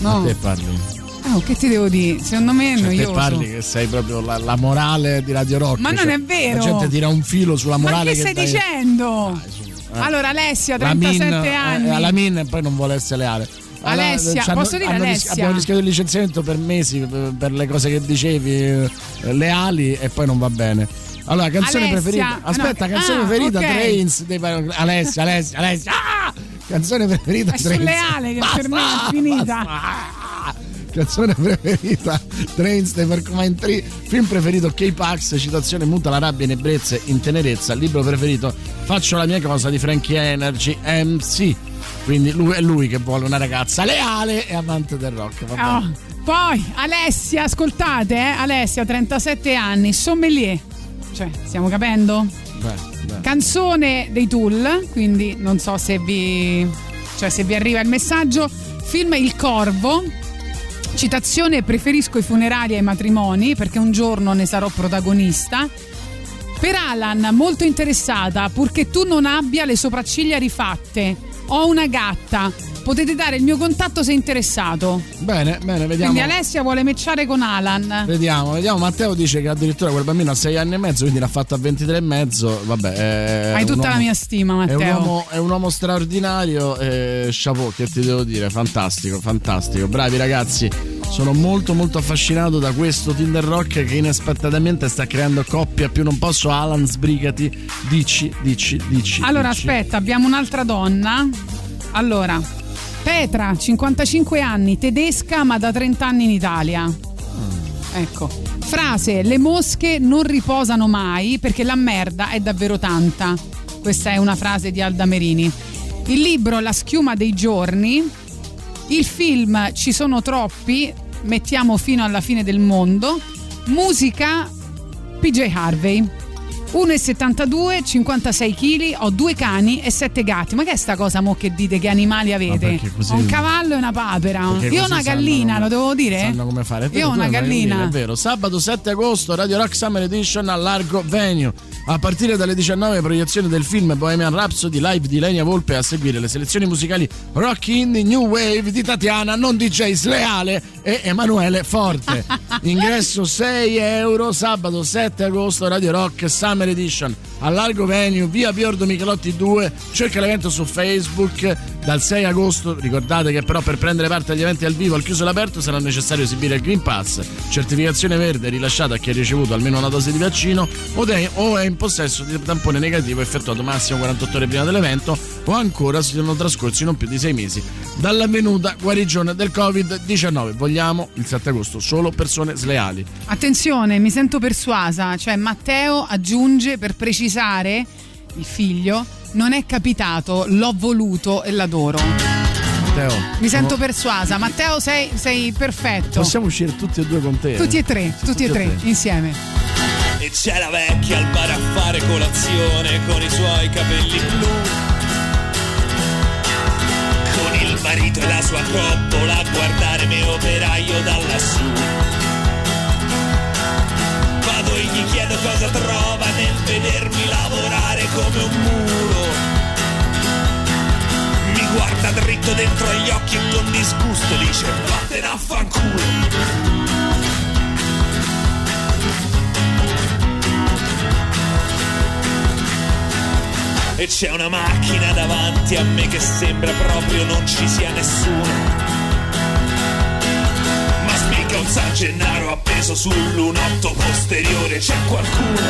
No. A te parli. Oh, che ti devo dire? Secondo me è Cioè, te noioso. parli che sei proprio la, la morale di Radio Rock. Ma non cioè, è vero. La gente tira un filo sulla Ma morale che che stai dai- dicendo? Eh. Allora Alessia, La 37 Min, eh, anni. alla Min e poi non vuole essere leale. Alla- Alessia, hanno- posso dire hanno ris- Alessia? abbiamo rischiato il licenziamento per mesi per, per le cose che dicevi eh, leali e poi non va bene. Allora, canzone Alessia, preferita. ah, Aspetta, no, canzone ah, preferita ok. Trains dei Alessia, Alessia, Alessia. Ah! Canzone preferita È Trains. leale che per me è finita. Canzone preferita Trains dei Porcupine Tree Film preferito K-Pax Citazione muta la rabbia in ebbrezze in tenerezza Libro preferito Faccio la mia cosa di Frankie Energy MC Quindi lui è lui che vuole una ragazza leale e amante del rock. Oh, Poi Alessia, ascoltate, eh? Alessia, 37 anni, sommelier. Cioè, stiamo capendo? Beh, beh. Canzone dei Tool, quindi non so se vi cioè se vi arriva il messaggio. Film Il Corvo. Citazione preferisco i funerali ai matrimoni perché un giorno ne sarò protagonista. Per Alan, molto interessata, purché tu non abbia le sopracciglia rifatte. Ho una gatta. Potete dare il mio contatto se interessato. Bene, bene, vediamo Quindi Alessia vuole matchare con Alan. Vediamo, vediamo. Matteo dice che addirittura quel bambino ha 6 anni e mezzo, quindi l'ha fatto a 23 e mezzo. Vabbè, Hai tutta uomo- la mia stima, È un, Matteo. uomo, è un uomo straordinario. E chapeau, che ti devo dire? Fantastico, fantastico. Bravi ragazzi. Sono molto, molto affascinato da questo Tinder Rock che inaspettatamente sta creando coppie a più non posso. Alan, sbrigati. Dici, dici, dici. Allora, dici. aspetta, abbiamo un'altra donna. Allora, Petra, 55 anni, tedesca ma da 30 anni in Italia. Ecco. Frase: Le mosche non riposano mai perché la merda è davvero tanta. Questa è una frase di Alda Merini. Il libro La schiuma dei giorni. Il film Ci sono troppi, mettiamo fino alla fine del mondo. Musica PJ Harvey. 1,72, 56 kg, ho due cani e sette gatti. Ma che è sta cosa mo che dite che animali avete? Ho un cavallo e una papera. Perché Io ho una gallina, come- lo devo dire? Sanno come fare. Vero, Io ho una hai gallina. È vero. Sabato 7 agosto, Radio Rock Summer Edition a Largo Venue. A partire dalle 19 proiezione del film Bohemian Rhapsody live di Lenia Volpe a seguire le selezioni musicali Rock Indie New Wave di Tatiana, non DJ Sleale e Emanuele Forte. Ingresso 6 euro, sabato 7 agosto, Radio Rock Summer Edition a Largo Venue, via Biordo Michelotti 2. Cerca l'evento su Facebook dal 6 agosto. Ricordate che però per prendere parte agli eventi al vivo al chiuso e all'aperto sarà necessario esibire il Green Pass, certificazione verde rilasciata a chi ha ricevuto almeno una dose di vaccino o è, in possesso di tampone negativo effettuato massimo 48 ore prima dell'evento o ancora si sono trascorsi non più di 6 mesi dall'avvenuta guarigione del Covid-19. Vogliamo il 7 agosto solo persone sleali. Attenzione, mi sento persuasa, cioè Matteo aggiunge per precisare il figlio non è capitato, l'ho voluto e l'adoro. Matteo. Mi sento Sono- persuasa. Matteo, sei, sei perfetto. Possiamo uscire tutti e due con te? Tutti e tre, Sì, tutti e tre, insieme. E c'è la vecchia al bar a fare colazione con i suoi capelli blu. Con il marito e la sua coppola a guardare me operaio da lassù. Cosa trova nel vedermi lavorare come un muro. Mi guarda dritto dentro agli occhi e con disgusto dice vattene a fanculo. E c'è una macchina davanti a me che sembra proprio non ci sia nessuno. Un San Gennaro appeso sul lunotto posteriore, c'è qualcuno.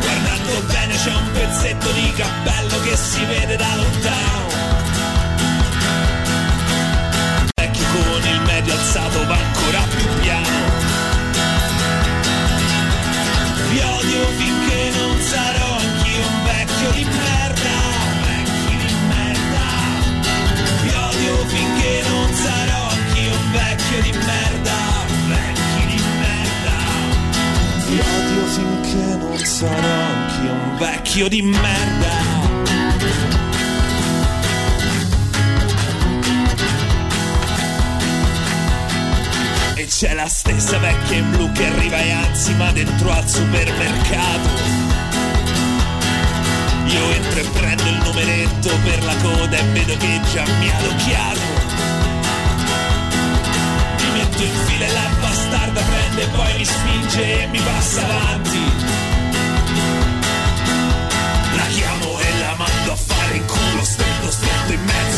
Guardando bene c'è un pezzetto di cappello che si vede da lontano. Vecchio di merda. E c'è la stessa vecchia in blu che arriva e anzi ma dentro al supermercato. Io entro e prendo il numeretto per la coda e vedo che già mi ha adocchiato. Mi metto in fila e la bastarda prende e poi mi spinge e mi passa avanti. Stretto in mezzo.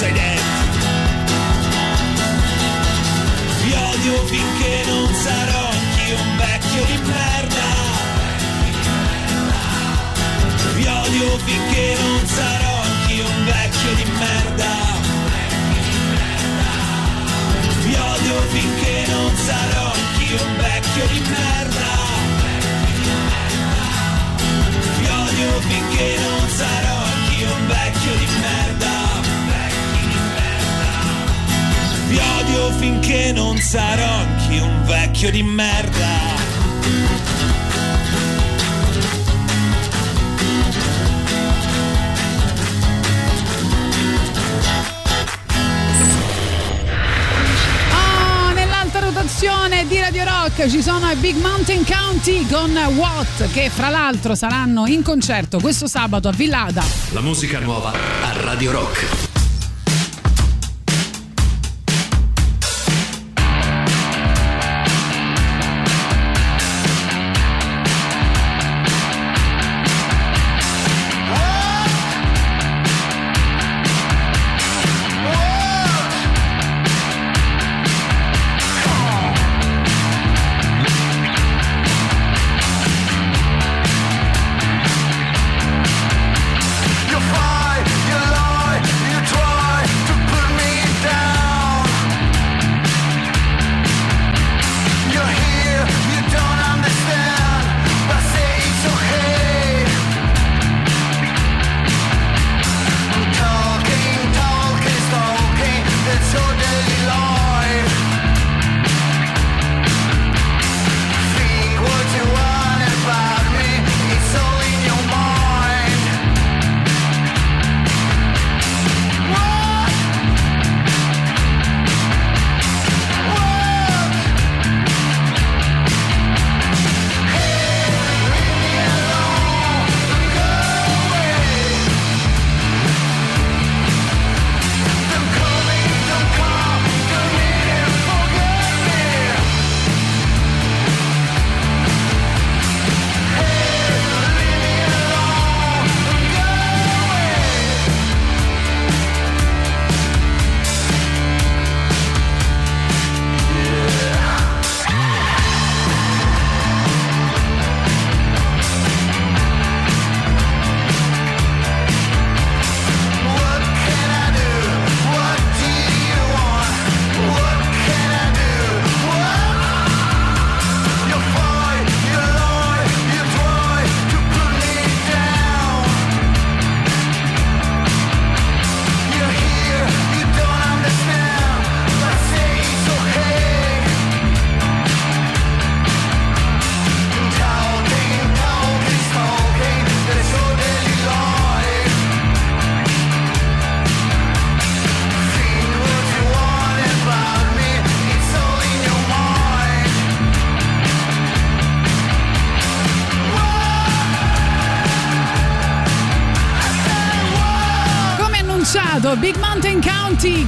Vi odio finché non sarò anch'io un vecchio di merda. Vi odio finché non sarò anch'io un vecchio di merda. Vi odio finché non sarò anch'io un vecchio di merda. Vi odio finché non sarò anch'io un vecchio di merda. Vi odio finché non sarò anch'io un vecchio di merda. Ah, nell'alta rotazione di Radio Rock ci sono i Big Mountain County con Watt che fra l'altro saranno in concerto questo sabato a Villada. La musica nuova a Radio Rock.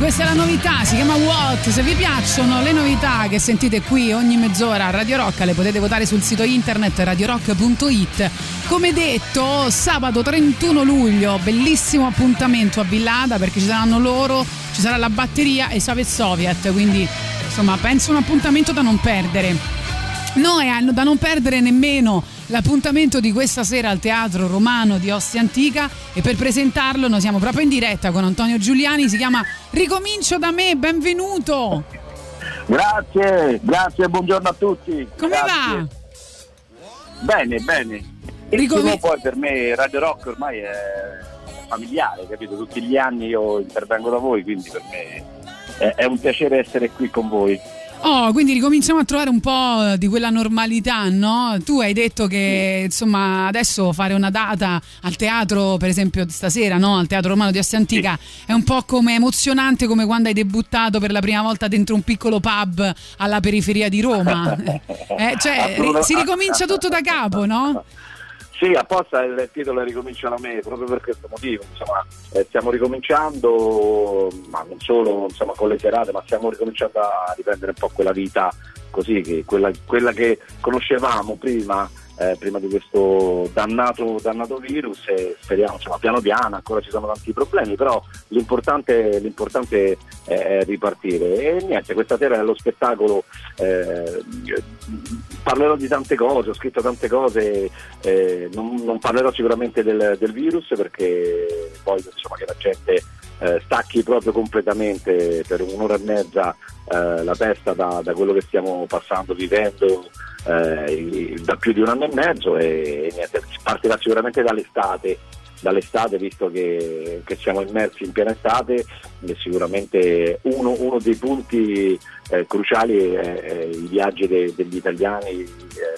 Questa è la novità, si chiama What. Se vi piacciono le novità che sentite qui ogni mezz'ora a Radio Rock, le potete votare sul sito internet radiorock.it. Come detto, sabato 31 luglio, bellissimo appuntamento a Villada perché ci saranno loro, ci sarà la batteria e Soviet Soviet, quindi insomma penso un appuntamento da non perdere. No, hanno da non perdere nemmeno l'appuntamento di questa sera al Teatro Romano di Ostia Antica e per presentarlo noi siamo proprio in diretta con Antonio Giuliani, si chiama Ricomincio da me, benvenuto! Grazie, grazie, buongiorno a tutti. Come Grazie. va? Bene, bene. Il Ricomi- primo poi per me Radio Rock ormai è familiare, capito? Tutti gli anni io intervengo da voi, quindi per me è, è un piacere essere qui con voi. Oh, quindi ricominciamo a trovare un po' di quella normalità, no? Tu hai detto che insomma adesso fare una data al teatro, per esempio stasera, no? Al Teatro Romano di Ostia Antica, è un po' come emozionante come quando hai debuttato per la prima volta dentro un piccolo pub alla periferia di Roma. Eh, cioè, si ricomincia tutto da capo, no? Sì, apposta il titolo Ricomincia da me, proprio per questo motivo. Insomma, eh, stiamo ricominciando, ma non solo insomma, con le serate, ma stiamo ricominciando a riprendere un po' quella vita così, che quella, quella che conoscevamo prima, eh, prima di questo dannato, dannato virus e speriamo, insomma, piano piano, ancora ci sono tanti problemi, però l'importante, l'importante è ripartire. E niente, questa sera nello spettacolo eh, parlerò di tante cose, ho scritto tante cose, eh, non, non parlerò sicuramente del, del virus perché voglio insomma, che la gente eh, stacchi proprio completamente per un'ora e mezza eh, la testa da, da quello che stiamo passando, vivendo eh, da più di un anno e mezzo e, e niente, partirà sicuramente dall'estate dall'estate visto che, che siamo immersi in piena estate sicuramente uno, uno dei punti eh, cruciali è, è i viaggi de- degli italiani, eh,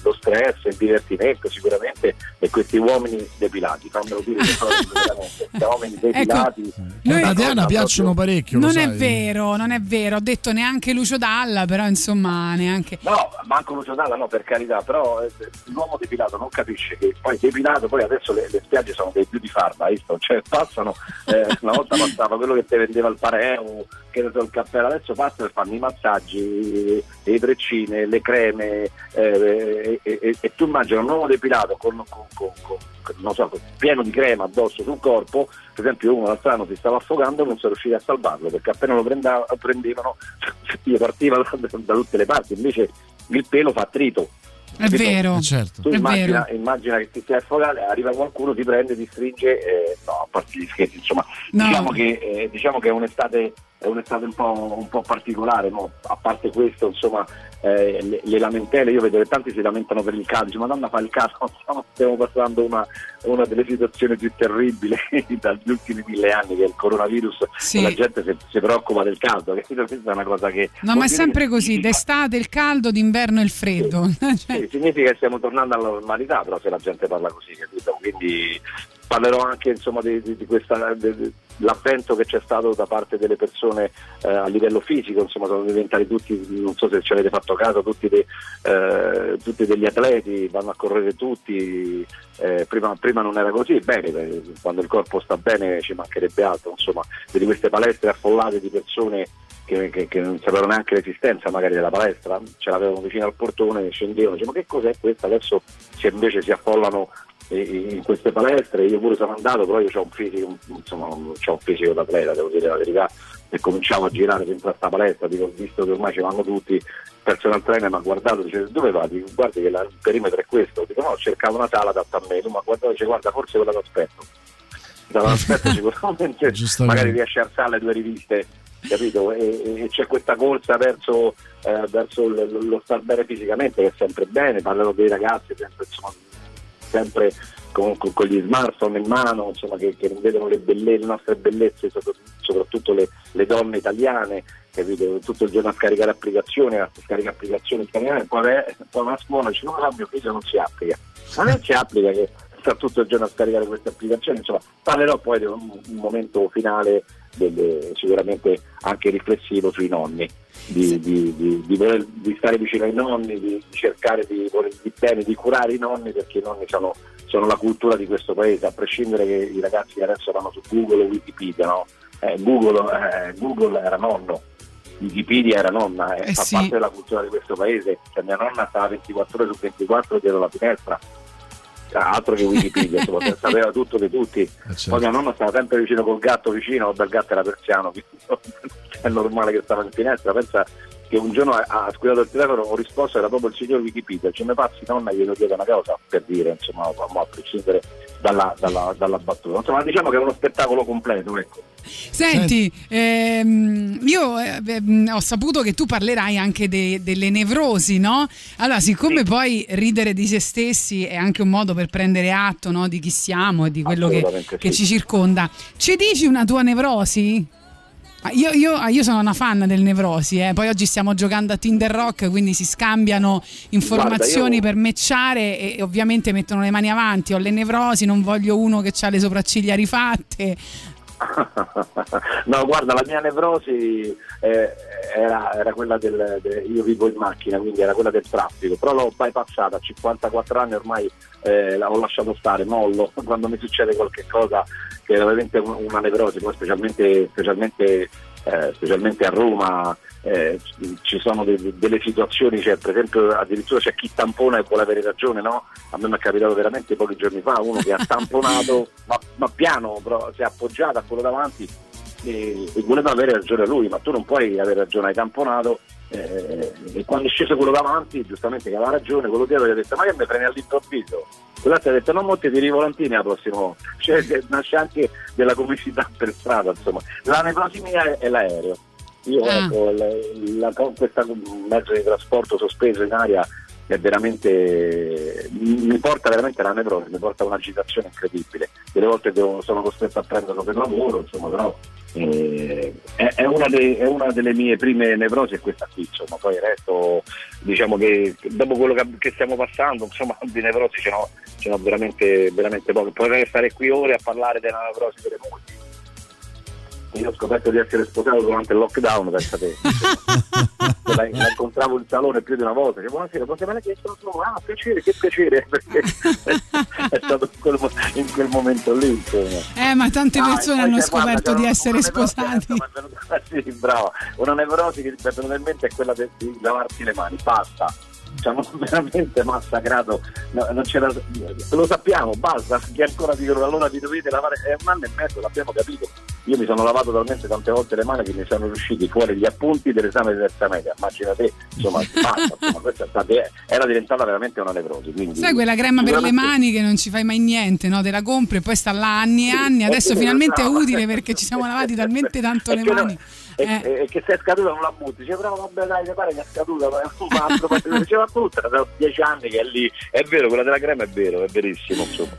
lo stress, il divertimento sicuramente e questi uomini depilati, fammelo dire che sono veramente questi uomini depilati. Noi- a Diana piacciono parecchio. lo Non è sai. vero, non è vero. Ho detto neanche Lucio Dalla, però insomma neanche. No, manco Lucio Dalla, no, per carità, però eh, l'uomo depilato non capisce che poi depilato, poi adesso le, le spiagge sono dei più di farma, visto? Cioè passano, eh, una volta passava quello che ti vendeva il pareo, che ne so, il cappello, adesso passano e fanno i massaggi, le treccine, le creme, eh, e, e- e tu immagini un uomo depilato con, con- con- non so, pieno di crema addosso sul corpo, per esempio uno l'altro anno si stava affogando e non sono riusciti a salvarlo perché appena lo prenda- prendevano gli partiva da, da tutte le parti, invece il pelo fa trito. È Capito? vero. Tu È immagina, vero. immagina che ti stai affogando, arriva qualcuno, ti prende, ti stringe, eh, no, a parte gli scherzi, insomma, No. diciamo, che, eh, diciamo che è un'estate, è un'estate un, po', un po' particolare, no? a parte questo, insomma, eh, le, le lamentele, io vedo che tanti si lamentano per il caldo, dice, madonna fa il caldo, no, stiamo passando una, una delle situazioni più terribili dagli ultimi mille anni che è il coronavirus Sì. la gente si, si preoccupa del caldo, capito? questa è una cosa che... No, ma è sempre che così, d'estate il caldo, d'inverno il freddo. Cioè, sì, significa che stiamo tornando alla normalità, però se la gente parla così, capito? Quindi parlerò anche insomma di, di- di questa, de- l'avvento che c'è stato da parte delle persone eh, a livello fisico, insomma sono diventati tutti, non so se ci avete fatto caso, tutti, dei- eh, tutti degli atleti, vanno a correre tutti, eh, prima, prima non era così, bene, quando il corpo sta bene ci mancherebbe altro, insomma, di queste palestre affollate di persone che, che- che non sapevano neanche l'esistenza magari della palestra, ce l'avevano vicino al portone, scendevano, dicevano ma che cos'è questo? Adesso si- invece si affollano in queste palestre, io pure sono andato, però io ho un fisico, insomma, c'ho un fisico d'atleta, devo dire la verità, e cominciavo a girare dentro a sta palestra, dico, visto che ormai ci vanno tutti, personal trainer mi ha guardato, dice dove vai? Dico, guardi che il perimetro è questo, dico no, cercavo una sala adatta a me, lui mi ha guardato e dice guarda forse quella t'aspetto. Dall'aspetto sicuramente magari riesce a alzare le due riviste capito? E, e- c'è questa corsa verso, eh, verso l- lo star bene fisicamente che è sempre bene, parlerò dei ragazzi sempre, insomma, sempre con, con- con gli smartphone in mano, insomma, che, che vedono le, belle- le nostre bellezze, sopra- soprattutto le, le donne italiane, capito? tutto il giorno a scaricare applicazioni, a scaricare applicazioni italiane, poi, eh, poi va a scuola dice no, no, mio figlio non si applica, ma non si applica che sta tutto il giorno a scaricare queste applicazioni, insomma parlerò poi di un, un momento finale delle- sicuramente anche riflessivo sui nonni, di, di- di- di voler- di stare vicino ai nonni, di, di cercare di volerli bene, di curare i nonni perché i nonni sono, sono la cultura di questo paese, a prescindere che i ragazzi che adesso vanno su Google o Wikipedia, no? eh, Google, eh, Google era nonno, Wikipedia era nonna, e Eh fa sì. parte della cultura di questo paese. Cioè, mia nonna stava 24 ore su 24 dietro la finestra, Cioè, altro che Wikipedia, insomma, sapeva tutto di tutti. Poi mia nonna stava sempre vicino col gatto vicino, il gatto era persiano, quindi è normale che stava in finestra. Pensa che un giorno ha, squillato il telefono, ho risposto, era proprio il signor Wikipedia, ce ne passi nonna, glielo chiedo una cosa per dire, insomma, ma a prescindere dalla, dalla- dalla battuta. Insomma, diciamo che è uno spettacolo completo, ecco. Senti, ehm, io eh, beh, mh, ho saputo che tu parlerai anche de- delle nevrosi, no? Allora, siccome poi ridere di se stessi è anche un modo per prendere atto no, di chi siamo e di quello che, Assolutamente che sì. ci circonda, ci dici una tua nevrosi? Ah, Io, io- ah, io sono una fan del Nevrosi, eh. poi oggi stiamo giocando a Tinder Rock, quindi si scambiano informazioni Guarda, io- per matchare e, e ovviamente mettono le mani avanti. Ho le nevrosi, non voglio uno che ha le sopracciglia rifatte. no, guarda, la mia nevrosi eh, era, era quella del, de- io vivo in macchina, quindi era quella del traffico, però l'ho bypassata a 54 anni ormai eh, ho lasciato stare, mollo quando mi succede qualche cosa che è veramente un- una nevrosi, poi specialmente, specialmente, eh, specialmente a Roma eh, ci- sono de- delle situazioni, cioè, per esempio addirittura c'è chi tampona e vuole avere ragione, no? A me mi è capitato veramente pochi giorni fa uno che ha tamponato, ma, ma piano, però si è appoggiato a quello davanti e, e voleva avere ragione lui, ma tu non puoi avere ragione, hai tamponato eh, e quando è sceso quello davanti, giustamente che aveva ragione, quello dietro gli ha detto ma che mi prendi all'improvviso? Quell'altro ha detto non mo ti tiri volantini la prossima volta, cioè nasce anche della comicità per strada, insomma. La nevrosi mia è, l'aereo. Io Ah. ecco, la, la, questa mezzo di trasporto sospeso in aria è veramente mi porta veramente alla nevrosi, mi porta a un'agitazione incredibile. Delle volte devo- sono costretto a prenderlo per lavoro, insomma, però eh, è, è una de- è una delle mie prime nevrosi è questa qui, insomma, poi il resto diciamo che dopo quello che, che stiamo passando, insomma, di nevrosi ce n'ho, ce n'ho veramente, veramente poche. Potrei stare qui ore a parlare della nevrosi delle mogli. Io ho scoperto di essere sposato durante il lockdown, pensa te. la, la incontravo in salone più di una volta, dicevo buonasera, potete me che sono solo, ah piacere, che piacere, perché è stato in quel, in quel momento lì, insomma. Eh, ma tante Ah, persone poi hanno guarda, scoperto di essere sposati. venuta- sì, brava. Una nevrosi che mi è venuta in mente è quella de- di lavarsi le mani, basta. Ci hanno veramente massacrato, No, non c'era- lo sappiamo, basta, che ancora dicono allora vi dovete lavare, è un anno e mezzo, l'abbiamo capito. Io mi sono lavato talmente tante volte le mani che mi sono usciti fuori gli appunti dell'esame di terza media, immagina te, insomma, basta, insomma, questa era diventata veramente una nevrosi. Quindi, Sai quella crema per le mani che non ci fai mai niente, no? Te la compri e poi sta là anni e anni. Adesso finalmente è utile perché ci siamo lavati talmente tanto le mani. E, Eh. e che se è scaduta non la butti, dice però vabbè dai, mi pare che è scaduta, ma è un diceva brutta, da dieci anni che è lì, è vero, quella della crema è vero, è verissimo, insomma.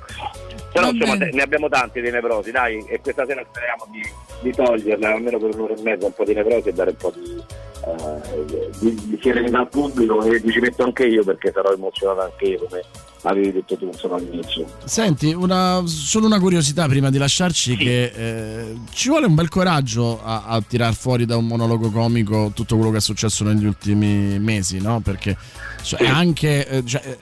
Però insomma ne abbiamo tanti di nevrosi, dai, e questa sera speriamo di, di toglierla almeno per un'ora e mezza un po' di nevrosi e dare un po' di, eh, di, di serenità al pubblico e ci metto anche io perché sarò emozionato anche io come avevi detto tu insomma all'inizio. Senti, una- solo una curiosità prima di lasciarci che eh, ci vuole un bel coraggio a, a tirar fuori da un monologo comico tutto quello che è successo negli ultimi mesi, no? Perché cioè, è anche eh, cioè, eh,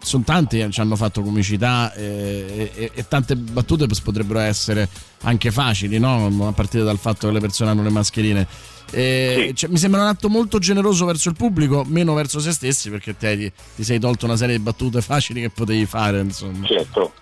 sono tanti che ci hanno fatto comicità eh, e, e tante battute potrebbero essere anche facili, no? A partire dal fatto che le persone hanno le mascherine. E, cioè, mi sembra un atto molto generoso verso il pubblico, meno verso se stessi, perché te ti, ti sei tolto una serie di battute facili che potevi fare, insomma. Certo.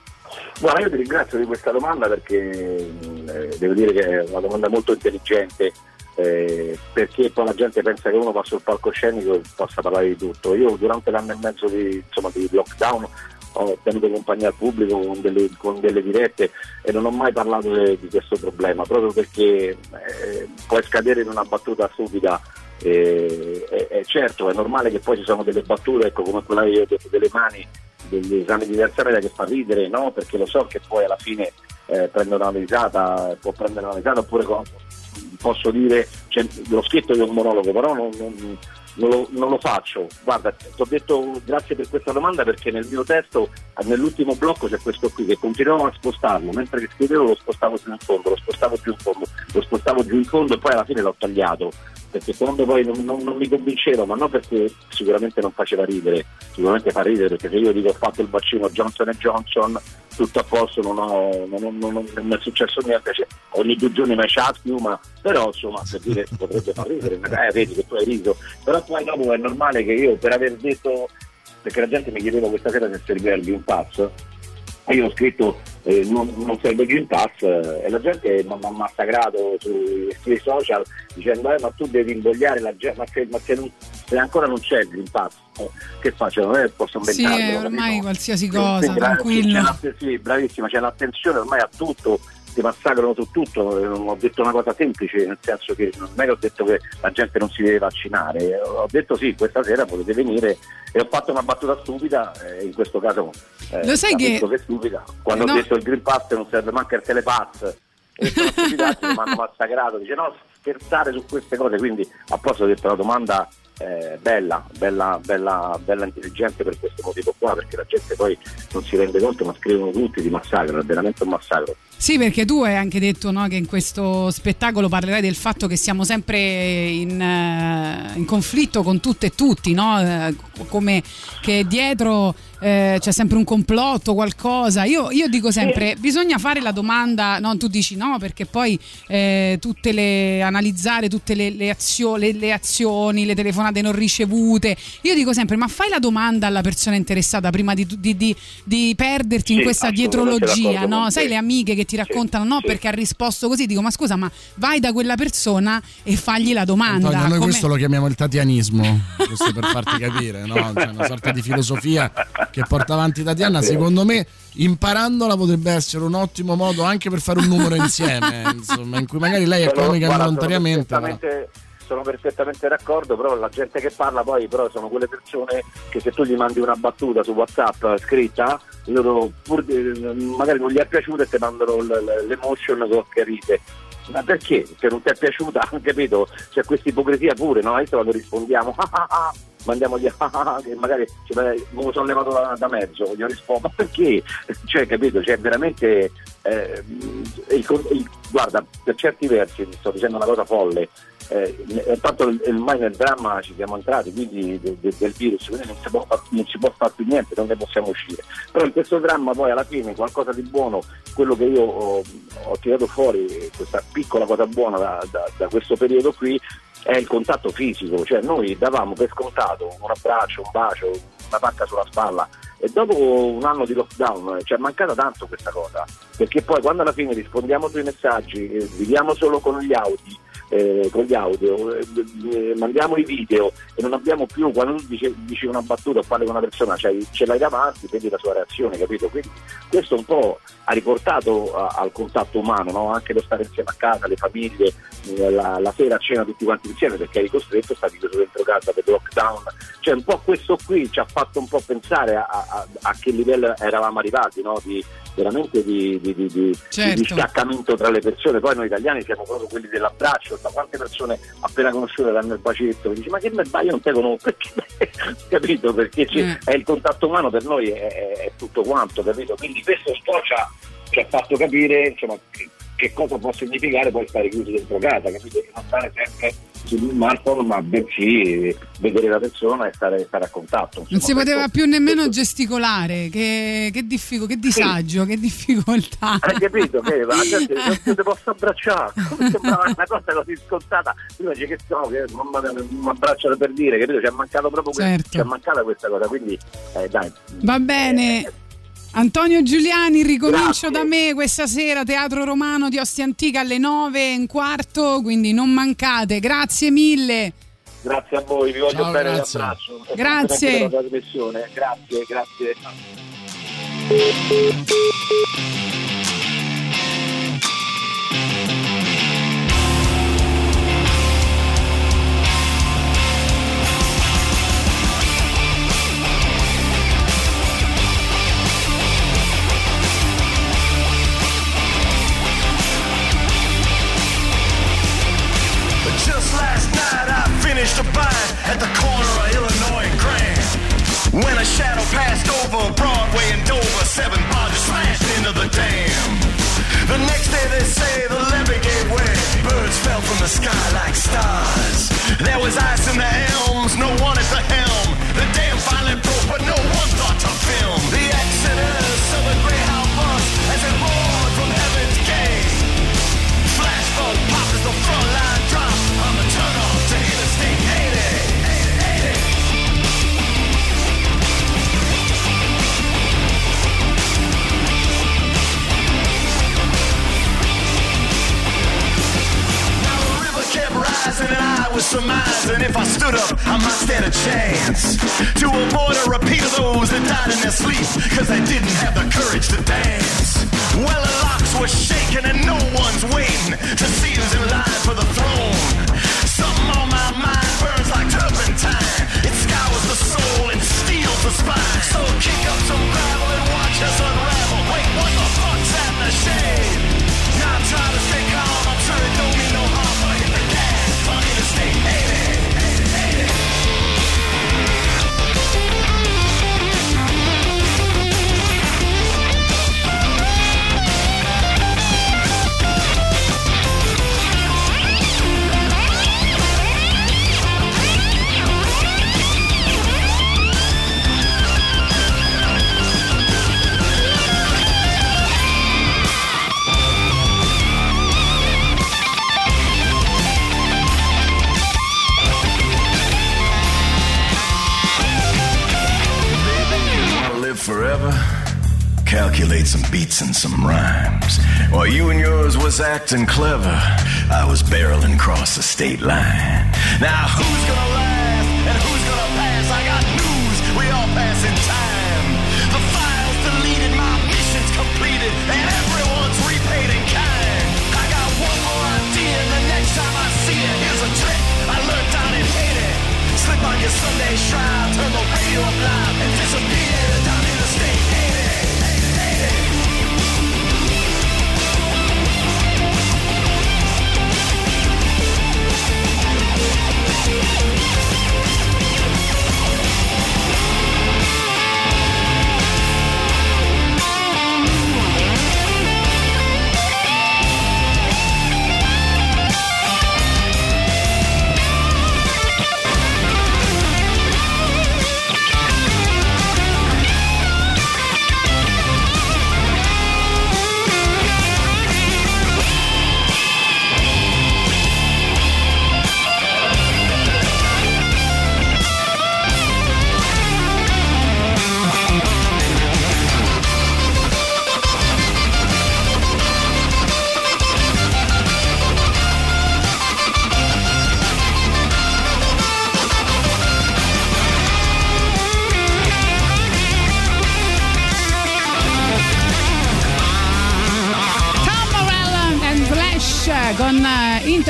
Guarda, io ti ringrazio di questa domanda perché eh, devo dire che è una domanda molto intelligente eh, perché poi la gente pensa che uno va sul palcoscenico e possa parlare di tutto. Io durante l'anno e mezzo di, insomma, di lockdown ho tenuto compagnia al pubblico con delle, con delle dirette e non ho mai parlato de- di questo problema proprio perché eh, puoi scadere in una battuta stupida e, e- e certo è normale che poi ci sono delle battute ecco, come quella che io ho detto delle mani degli esami di terza media che fa ridere no? perché lo so che poi alla fine eh, prende una risata può prendere una risata oppure posso dire cioè, lo scritto di un monologo però non, non- non lo, non lo faccio. Guarda ti ho detto grazie per questa domanda perché nel mio testo nell'ultimo blocco c'è questo qui che continuavo a spostarlo. Mentre che scrivevo lo spostavo più in fondo lo spostavo più in fondo lo spostavo giù in fondo e poi alla fine l'ho tagliato. Perché quando poi non, non- non mi convincevo ma non perché sicuramente non faceva ridere sicuramente fa ridere perché se io dico ho fatto il vaccino Johnson Johnson tutto a posto, non, ho, non, non, è successo niente, cioè, ogni due giorni mi c'ha ma però insomma per dire potrebbe far ridere, eh, vedi che tu hai riso, però poi dopo è normale che io per aver detto, perché la gente mi chiedeva questa sera se serviva il Green Pass, e io ho scritto eh, non, non serve il Green Pass eh, e la gente mi ha massacrato sui, sui social dicendo eh, ma tu devi invogliare la gente, ma, se, ma se non- se ancora non c'è il Green Pass, eh, che faccio? Non è posso Sì, inventarlo. eh, ormai capito? qualsiasi Sì, cosa, quindi, tranquillo. c'è sì, bravissima, c'è l'attenzione ormai a tutto, ti massacrano su tutto, ho detto una cosa semplice, nel senso che non è che ho detto che la gente non si deve vaccinare, ho detto sì, questa sera potete venire e ho fatto una battuta stupida, eh, in questo caso eh, Lo sai che- è stupida, quando No. ho detto il Green Pass non serve manco il telepass, e sono stupidaggine, mi hanno massacrato, dice no, scherzare su queste cose, quindi a posto ho detto la domanda eh, bella, bella, bella, bella intelligente per questo motivo qua, perché la gente poi non si rende conto, ma scrivono tutti di massacro, è veramente un massacro. Sì, perché tu hai anche detto no, che in questo spettacolo parlerai del fatto che siamo sempre in, eh, in conflitto con tutte e tutti, no? Eh, come che dietro eh, c'è sempre un complotto, qualcosa. Io, io dico sempre, bisogna fare la domanda, no, tu dici no, perché poi eh, tutte le, analizzare tutte le, le azio- le- le azioni, le telefonate non ricevute. Io dico sempre, ma fai la domanda alla persona interessata prima di, di- di- di perderti in Sì, questa assolutamente dietrologia, no? Sai te. le amiche che ti raccontano no perché ha risposto così, dico ma scusa ma vai da quella persona e fagli la domanda. Antonio, noi come- questo lo chiamiamo il tatianismo, giusto per farti capire, no? Cioè, una sorta di filosofia che porta avanti Tatiana, secondo me imparandola potrebbe essere un ottimo modo anche per fare un numero insieme, insomma, in cui magari lei è comica involontariamente. Sono ma- perfettamente, sono perfettamente d'accordo, però la gente che parla poi però sono quelle persone che se tu gli mandi una battuta su WhatsApp scritta, loro pur di- magari non gli è piaciuta e ti mandano l'emotion con che ride. Ma perché? Se non ti è piaciuta, capito? C'è questa ipocrisia pure, no? Adesso quando rispondiamo, ah, ah, ah, mandiamo gli ah, ah, che magari ci pare- me lo sono levato da, da mezzo, io rispondo, ma perché? Cioè, capito? Cioè, veramente eh, il il- guarda, per certi versi sto dicendo una cosa folle. Eh, eh, tanto ormai nel dramma ci siamo entrati quindi de- de- del virus quindi non si, può far, non si può fare più niente non ne possiamo uscire però in questo dramma poi alla fine qualcosa di buono quello che io ho, ho tirato fuori questa piccola cosa buona da, da- da questo periodo qui è il contatto fisico cioè noi davamo per scontato un abbraccio, un bacio una pacca sulla spalla e dopo un anno di lockdown eh, ci è mancata tanto questa cosa perché poi quando alla fine rispondiamo sui messaggi eh, viviamo solo con gli audi eh, con gli audio, eh, eh, mandiamo i video e non abbiamo più, quando tu dici, dici una battuta o parli con una persona, cioè, ce l'hai davanti, vedi la sua reazione, capito? Quindi questo un po' ha riportato a- al contatto umano, no? anche lo stare insieme a casa, le famiglie, eh, la, la sera a cena tutti quanti insieme perché eri costretto, stavi chiuso dentro casa per lockdown, cioè un po' questo qui ci ha fatto un po' pensare a, a- a che livello eravamo arrivati, no? di, veramente di, di- di- Certo. di distaccamento tra le persone, poi noi italiani siamo proprio quelli dell'abbraccio, ma quante persone appena conosciute danno il bacetto, dici ma che me io non te conosco, perché? capito? Perché Mm. è il contatto umano per noi è, è- tutto quanto, capito? Quindi questo un po' ci ha, ci ha fatto capire insomma, che, che cosa può significare poi stare chiusi dentro casa, capito? Che non stare sempre sul smartphone, ma bensì vedere la persona e stare, stare a contatto. Non si insomma, poteva questo- più nemmeno gesticolare, che, che, diffico- che disagio, che difficoltà. Hai capito? Che la gente non ti posso abbracciare, sembrava una cosa così scontata. Prima dice che so, che non mi abbracciano per dire, capito? Ci è mancato proprio Certo. ci è mancata questa cosa, quindi eh, dai. Va bene. Antonio Giuliani, ricomincio Grazie. da me questa sera, Teatro Romano di Ostia Antica alle 9 e un quarto, quindi non mancate. Grazie mille. Grazie a voi, vi voglio Ciao, bene, grazie. un abbraccio. Grazie. Grazie, grazie. Passed over Broadway and Dover, seven barges smashed into the dam. The next day they say the levee gave way. Birds fell from the sky like stars. There was ice in the elms, no one I stood up, I might stand a chance to avoid a repeat of those that died in their sleep because they didn't have the courage to dance. Well, the locks were shaking and no one's waiting to see who's in line for the throne. Something on my mind burns like turpentine. It scours the soul and steals the spine. So kick up some gravel and watch us some rhymes. While you and yours was acting clever, I was barreling across the state line. Now who's gonna last and who's gonna pass? I got news, we all pass in time. The files deleted, my mission's completed, and everyone's repaid in kind. I got one more idea, and the next time I see it, here's a trick I learned down in Haiti. Slip on your Sunday shroud, turn the radio up loud, and disappear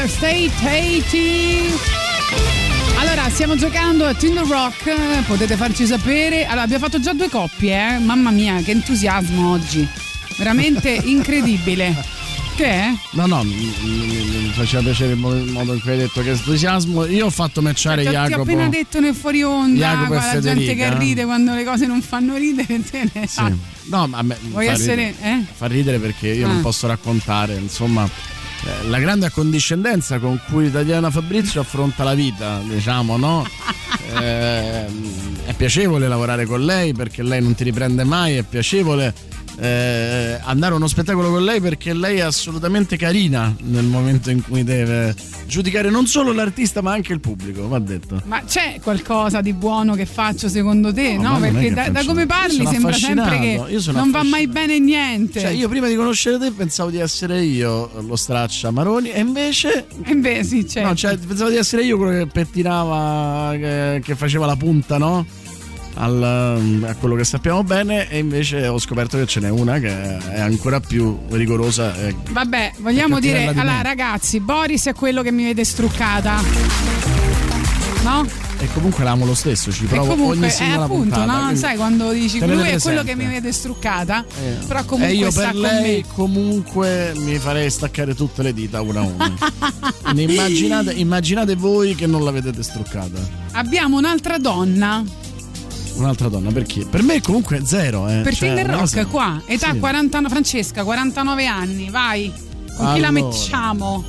Interstate 80. Allora, stiamo giocando a Tinder Rock, potete farci sapere. Allora, abbiamo fatto già due coppie, eh. Mamma mia, che entusiasmo oggi. Veramente incredibile. Che è? No, no, mi, mi- mi faceva piacere il mo- il modo in cui hai detto che entusiasmo. Io ho fatto matchare ho- ti ho Jacopo. appena detto nel fuori onda, Jacopo qua la gente che ride quando le cose non fanno ridere. te ne- Sì. No, ma a me Vuoi fa essere- ridere, eh? fa ridere perché io non Ah. posso raccontare, insomma, la grande accondiscendenza con cui Tatiana Fabrizio affronta la vita, diciamo, no? Eh, è piacevole lavorare con lei perché lei non ti riprende mai, è piacevole eh, andare a uno spettacolo con lei perché lei è assolutamente carina nel momento in cui deve giudicare non solo l'artista ma anche il pubblico, va detto. Ma c'è qualcosa di buono che faccio secondo te? No, No, perché da, da come parli sembra sempre che non va mai bene niente. Cioè, io prima di conoscere te pensavo di essere io lo straccia Maroni e invece. E invece sì, certo. No, cioè, pensavo di essere io quello che pettinava, che, che faceva la punta, no? Al- a quello che sappiamo bene, e invece ho scoperto che ce n'è una che è ancora più rigorosa. e- Vabbè, vogliamo dire, di allora me. ragazzi, Boris è quello che mi vede struccata. No? E comunque l'amo lo stesso, ci E provo comunque ogni è singola appunto, puntata, no? Sai quando dici lui tenetele è quello che mi vede struccata, Eh, però comunque e io sta per lei comunque mi farei staccare tutte le dita una a una. Immaginate, immaginate voi che non la vedete struccata. Abbiamo un'altra donna Un'altra donna, perché? Per me comunque è zero. Eh. per Cioè, Tinder Rock cosa- qua, età Sì. 40 Francesca, 49 anni, vai. Con chi la Allora. mettiamo?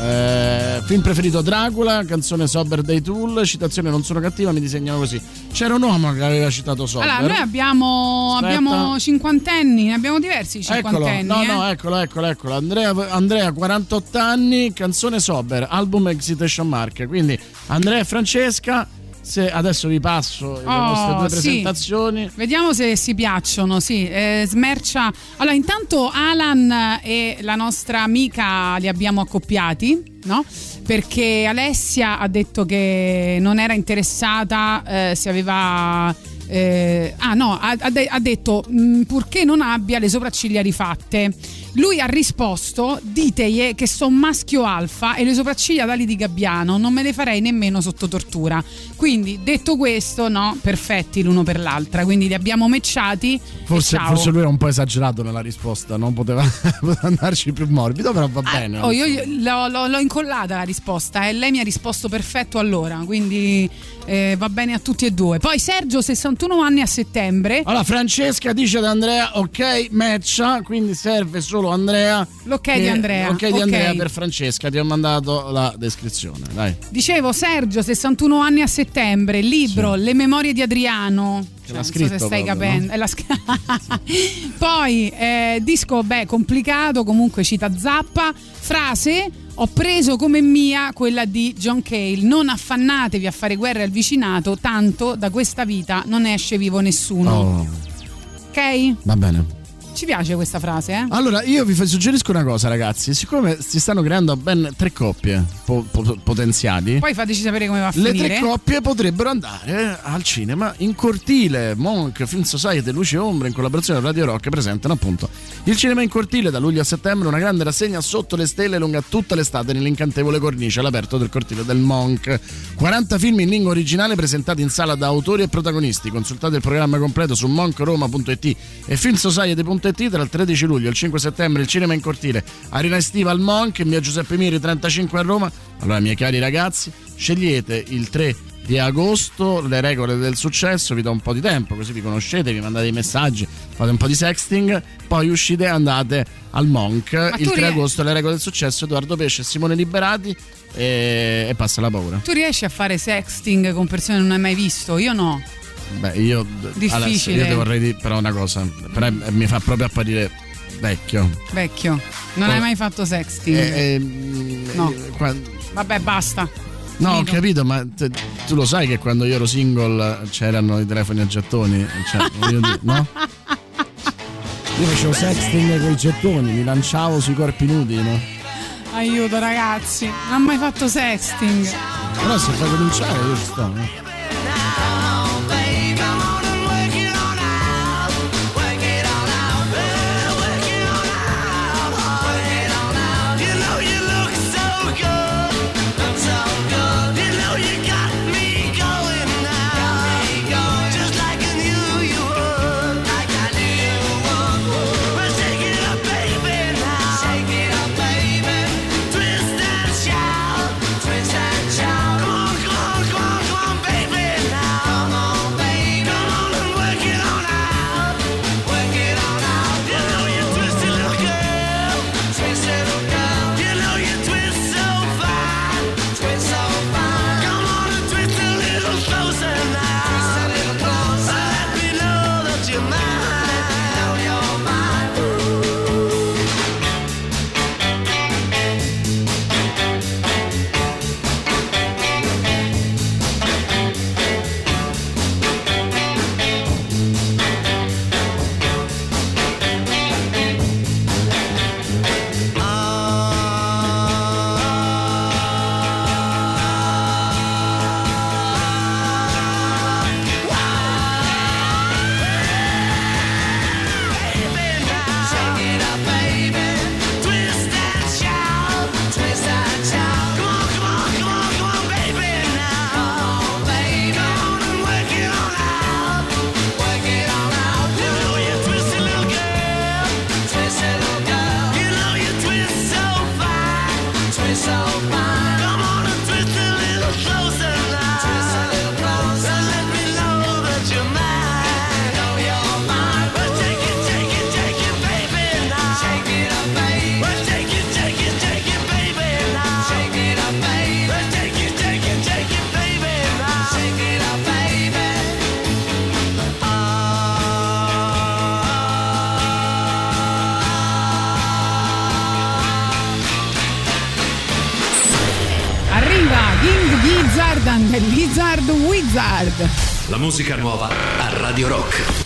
Eh, film preferito Dracula, canzone Sober dei Tool, citazione non sono cattiva, mi disegnano così. C'era un uomo che aveva citato Sober. Allora, noi abbiamo, abbiamo cinquantenni, ne abbiamo diversi di Eccolo, cinquantenni. no, eh. no, eccolo, eccolo, eccolo. Andrea, Andrea, 48 anni, canzone Sober, album Excitation Mark. Quindi Andrea e Francesca Se adesso vi passo le Oh, nostre due sì. presentazioni. Vediamo se si piacciono, sì. eh, smercia. Allora, intanto Alan e la nostra amica li abbiamo accoppiati, no? Perché Alessia ha detto che non era interessata eh, se aveva. eh, ah no, ha, ha de- ha detto mh, purché non abbia le sopracciglia rifatte. Lui ha risposto: Ditegli che sono maschio alfa e le sopracciglia tali di Gabbiano non me le farei nemmeno sotto tortura. Quindi, detto questo, no, perfetti l'uno per l'altra. Quindi li abbiamo matchati. Forse, forse lui era un po' esagerato nella risposta, non poteva, poteva andarci più morbido, però va bene. Oh, io io l'ho, l'ho- l'ho incollata la risposta e lei mi ha risposto perfetto allora, quindi eh, va bene a tutti e due. Poi Sergio, 61 anni a settembre. Allora, Francesca dice ad Andrea, ok, matcha, quindi serve solo Andrea. L'ok di Che- Andrea, L'ok di ok. Andrea per Francesca, ti ho mandato la descrizione, dai. Dicevo Sergio, 61 anni a settembre, libro Le memorie di Adriano. Cioè, l'ha non so se stai proprio, capendo. no? La sc- Poi eh, disco, beh, complicato, comunque cita Zappa. Frase. Ho preso come mia quella di John Cale. Non affannatevi a fare guerre al vicinato, tanto da questa vita non esce vivo nessuno. Oh, Ok? va bene. Ci piace questa frase, eh? Allora, io vi suggerisco una cosa, ragazzi. Siccome si stanno creando ben tre coppie po- po- potenziali, Poi fateci sapere come va a le finire. tre coppie potrebbero andare al cinema in cortile. Monk, Film Society, Luce e Ombre, in collaborazione con Radio Rock, presentano appunto il cinema in cortile da luglio a settembre. Una grande rassegna sotto le stelle lunga tutta l'estate nell'incantevole cornice all'aperto del cortile del Monk. 40 film in lingua originale presentati in sala da autori e protagonisti. Consultate il programma completo su monkroma.it e filmsociety.it tra il 13 luglio e il 5 settembre il cinema in cortile Arena Estiva al Monk in via Giuseppe Miri 35 a Roma. Allora, miei cari ragazzi, scegliete il 3 di agosto le regole del successo, vi do un po' di tempo così vi conoscete, vi mandate i messaggi, fate un po' di sexting, poi uscite e andate al Monk. tu Il 3 rie- agosto le regole del successo, Edoardo Pesce e Simone Liberati e, e passa la paura. Tu riesci a fare sexting con persone che non hai mai visto? Io no. Beh, io Difficile. adesso io ti vorrei dire però una cosa, però eh, mi fa proprio apparire vecchio. Vecchio. Non Oh. hai mai fatto sexting? Eh, eh, No. eh, qua- Vabbè, basta. No, ho capito, ma te- tu lo sai che quando io ero single c'erano i telefoni a gettoni? Cioè, dire, no? Io facevo sexting con i gettoni, mi lanciavo sui corpi nudi, no? Aiuto ragazzi, non ho mai fatto sexting. Però se fai cominciare io ci sto, no? Hazard. La musica nuova a Radio Rock.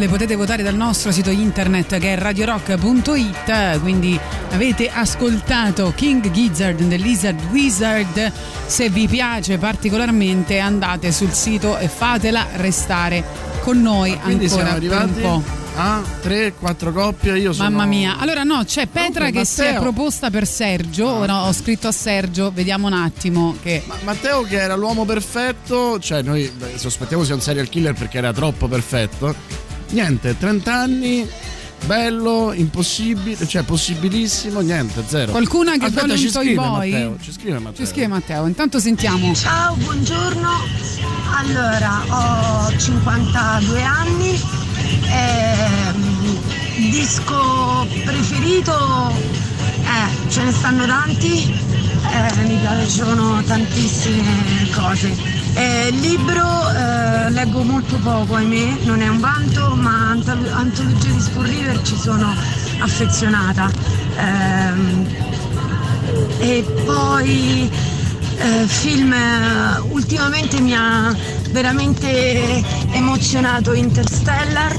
le potete votare dal nostro sito internet che è radiorock.it. Quindi avete ascoltato King Gizzard and The Lizard Wizard. Se vi piace particolarmente andate sul sito e fatela restare con noi ah, ancora un po'. Ah, tre, quattro coppie, io sono... Mamma mia, allora no, c'è Petra Dunque, che Matteo... si è proposta per Sergio, ah. no, ho scritto a Sergio, vediamo un attimo che... Ma Matteo che era l'uomo perfetto, cioè noi sospettiamo sia un serial killer perché era troppo perfetto, niente, 30 anni bello, impossibile, cioè possibilissimo, niente, zero. Qualcuno anche Aspetta, ci scrive, boy. Ci scrive Matteo. Ci scrive Matteo, intanto sentiamo. Ciao, buongiorno. Allora, ho 52 anni. Eh, disco preferito eh, ce ne stanno tanti. Eh, mi piacciono tantissime cose eh, libro eh, leggo molto poco, ahimè, non è un vanto, ma antolo- antologie di Spoon River ci sono affezionata. Ehm, e poi eh, film eh, ultimamente mi ha veramente emozionato Interstellar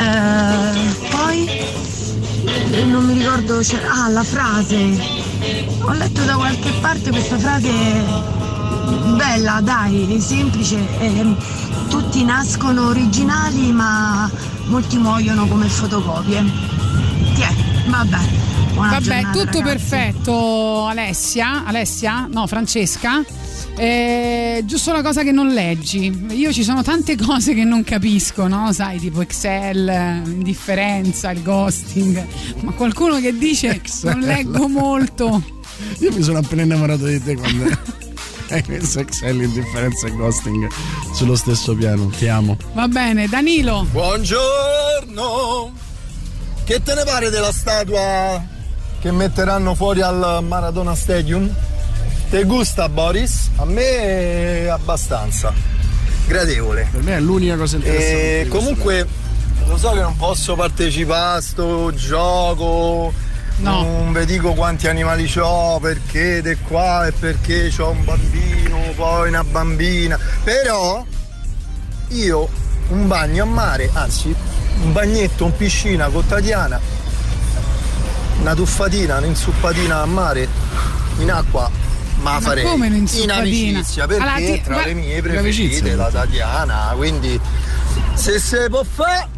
Eh, poi eh, non mi ricordo ah la frase ho letto da qualche parte questa frase bella dai semplice ehm, tutti nascono originali ma molti muoiono come fotocopie Tiè, vabbè buona Vabbè, giornata, tutto ragazzi. perfetto, Alessia. Alessia? No, Francesca. Eh, giusto la cosa che non leggi. Io ci sono tante cose che non capisco, no? Sai, tipo Excel, eh, indifferenza, il ghosting. Ma qualcuno che dice non leggo molto. Io mi sono appena innamorato di te quando hai messo Excel, indifferenza e ghosting sullo stesso piano. Ti amo. Va bene, Danilo. Buongiorno! Che te ne pare della statua che metteranno fuori al Maradona Stadium? Te gusta Boris? A me abbastanza. Gradevole. Per me è l'unica cosa interessante. E comunque lo so che non posso partecipare a sto gioco. Non vi dico quanti animali ho, perché di qua e perché ho un bambino, poi una bambina. Però io un bagno a mare, anzi un bagnetto in piscina con Tatiana, una tuffatina, un'insuppatina a mare, in acqua, ma Ma farei come in amicizia perché Allora, ti- tra ma- le mie preferite la Tatiana, quindi se se può fare,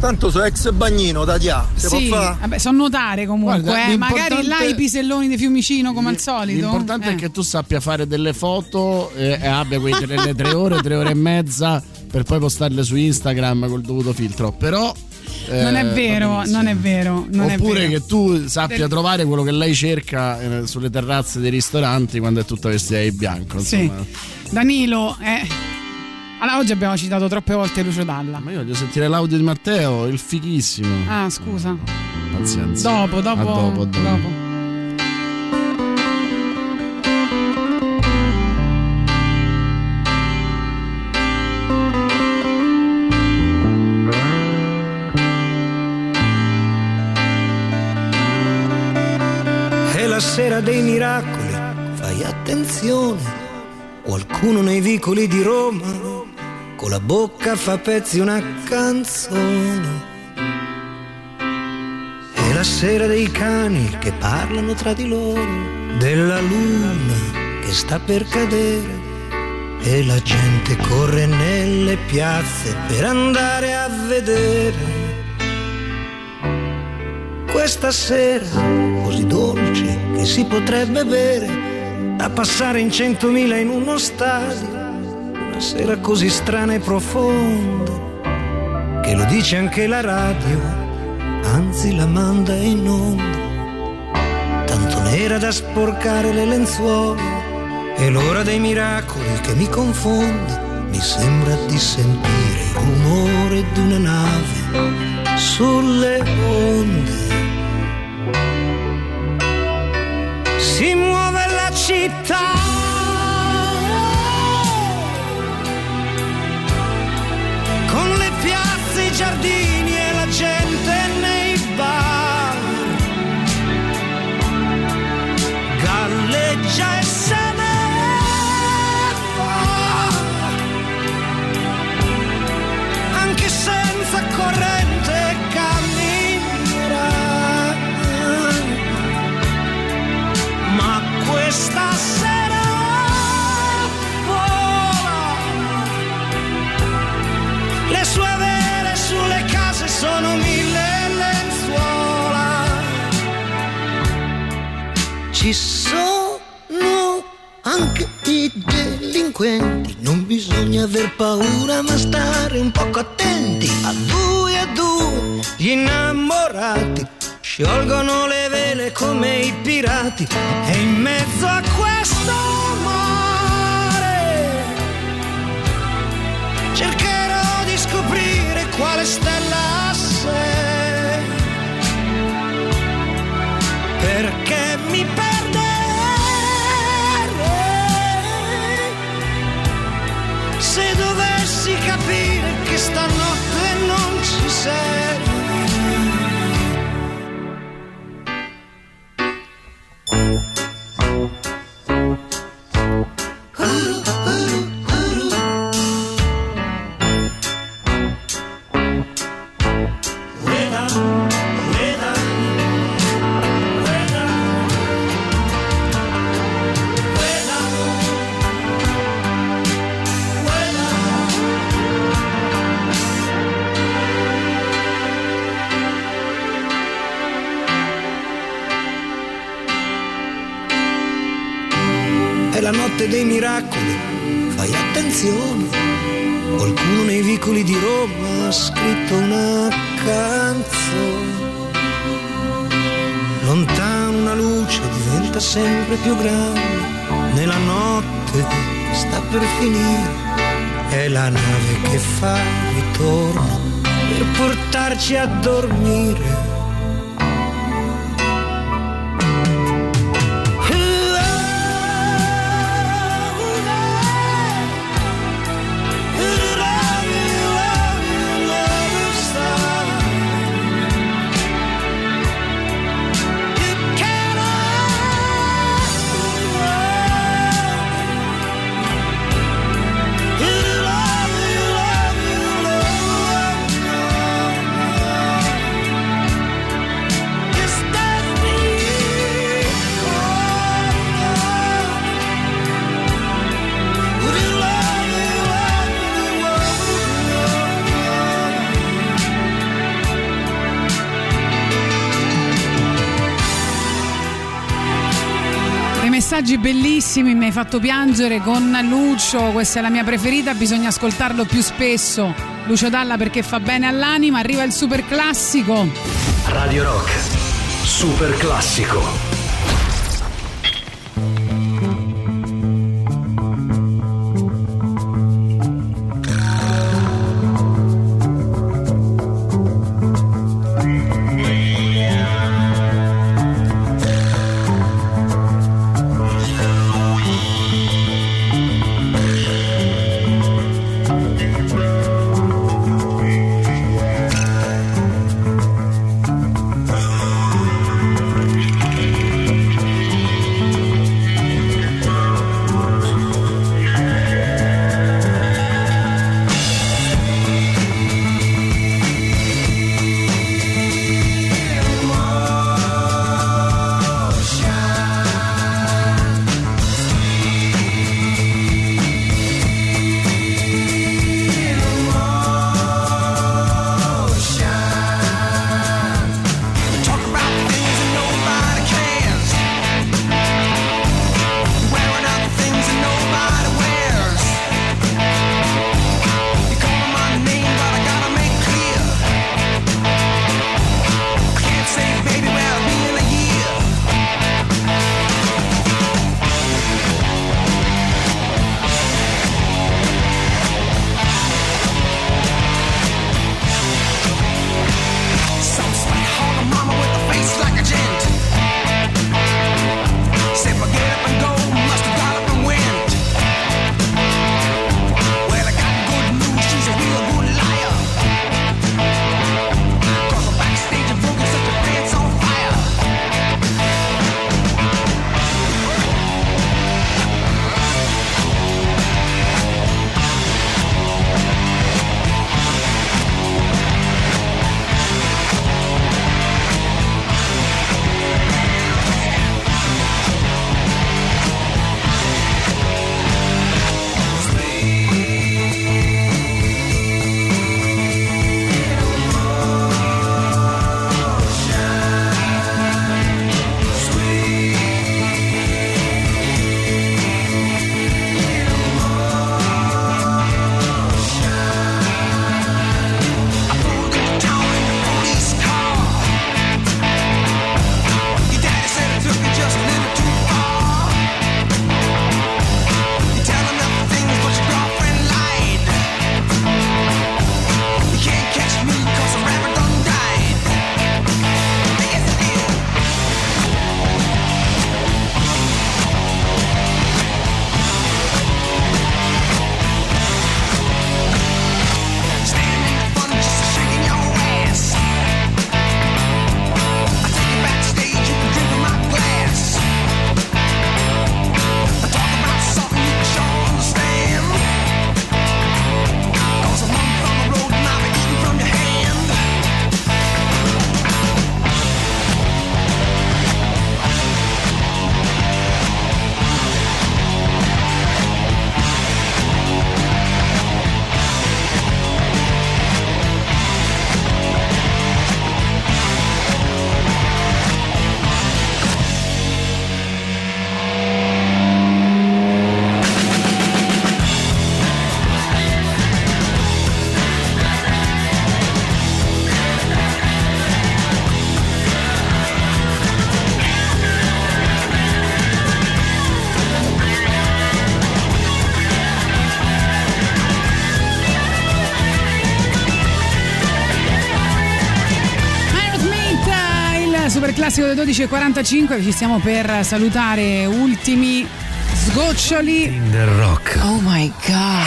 tanto so ex bagnino Tatiana, se Sì, vabbè, so nuotare comunque. Guarda, eh. Magari là i piselloni di Fiumicino come al solito. L'importante Eh. è che tu sappia fare delle foto eh, e abbia quei tre, ore, tre ore e mezza per poi postarle su Instagram col dovuto filtro. Però. eh, Non è vero, non è vero. Non Oppure è vero. che tu sappia Del- trovare quello che lei cerca eh, sulle terrazze dei ristoranti quando è tutta vestita di bianco. Sì. Insomma. Danilo, eh. Allora, oggi abbiamo citato troppe volte Lucio Dalla. Ma io voglio sentire l'audio di Matteo, il fighissimo. Ah, scusa. Pazienza. Dopo, dopo. A dopo, dopo. dopo. È la sera dei miracoli, fai attenzione. Qualcuno nei vicoli di Roma con la bocca fa pezzi una canzone. È la sera dei cani che parlano tra di loro, della luna che sta per cadere. E la gente corre nelle piazze per andare a vedere questa sera così dolce che si potrebbe bere da passare in centomila in uno stadio una sera così strana e profonda che lo dice anche la radio anzi la manda in onda tanto nera da sporcare le lenzuola è l'ora dei miracoli che mi confonde mi sembra di sentire il rumore di una nave sulle onde si muove la città. Piazze, i giardini anche i delinquenti, non bisogna aver paura ma stare un poco attenti. A due a due. Gli innamorati sciolgono le vele come i pirati. E in mezzo a questo mare cercherò di scoprire quale stella sei. Perché mi perderei dovessi capire che stanotte non ci sei notte dei miracoli, fai attenzione. Qualcuno nei vicoli di Roma ha scritto una canzone. Lontano una luce diventa sempre più grande. Nella notte sta per finire. È la nave che fa ritorno per portarci a dormire. Messaggi bellissimi, mi hai fatto piangere con Lucio, questa è la mia preferita, bisogna ascoltarlo più spesso. Lucio Dalla perché fa bene all'anima, arriva il super classico. Radio Rock. Super classico. Classico delle 12.45 ci stiamo per salutare ultimi sgoccioli. Tinder Rock. Oh my god.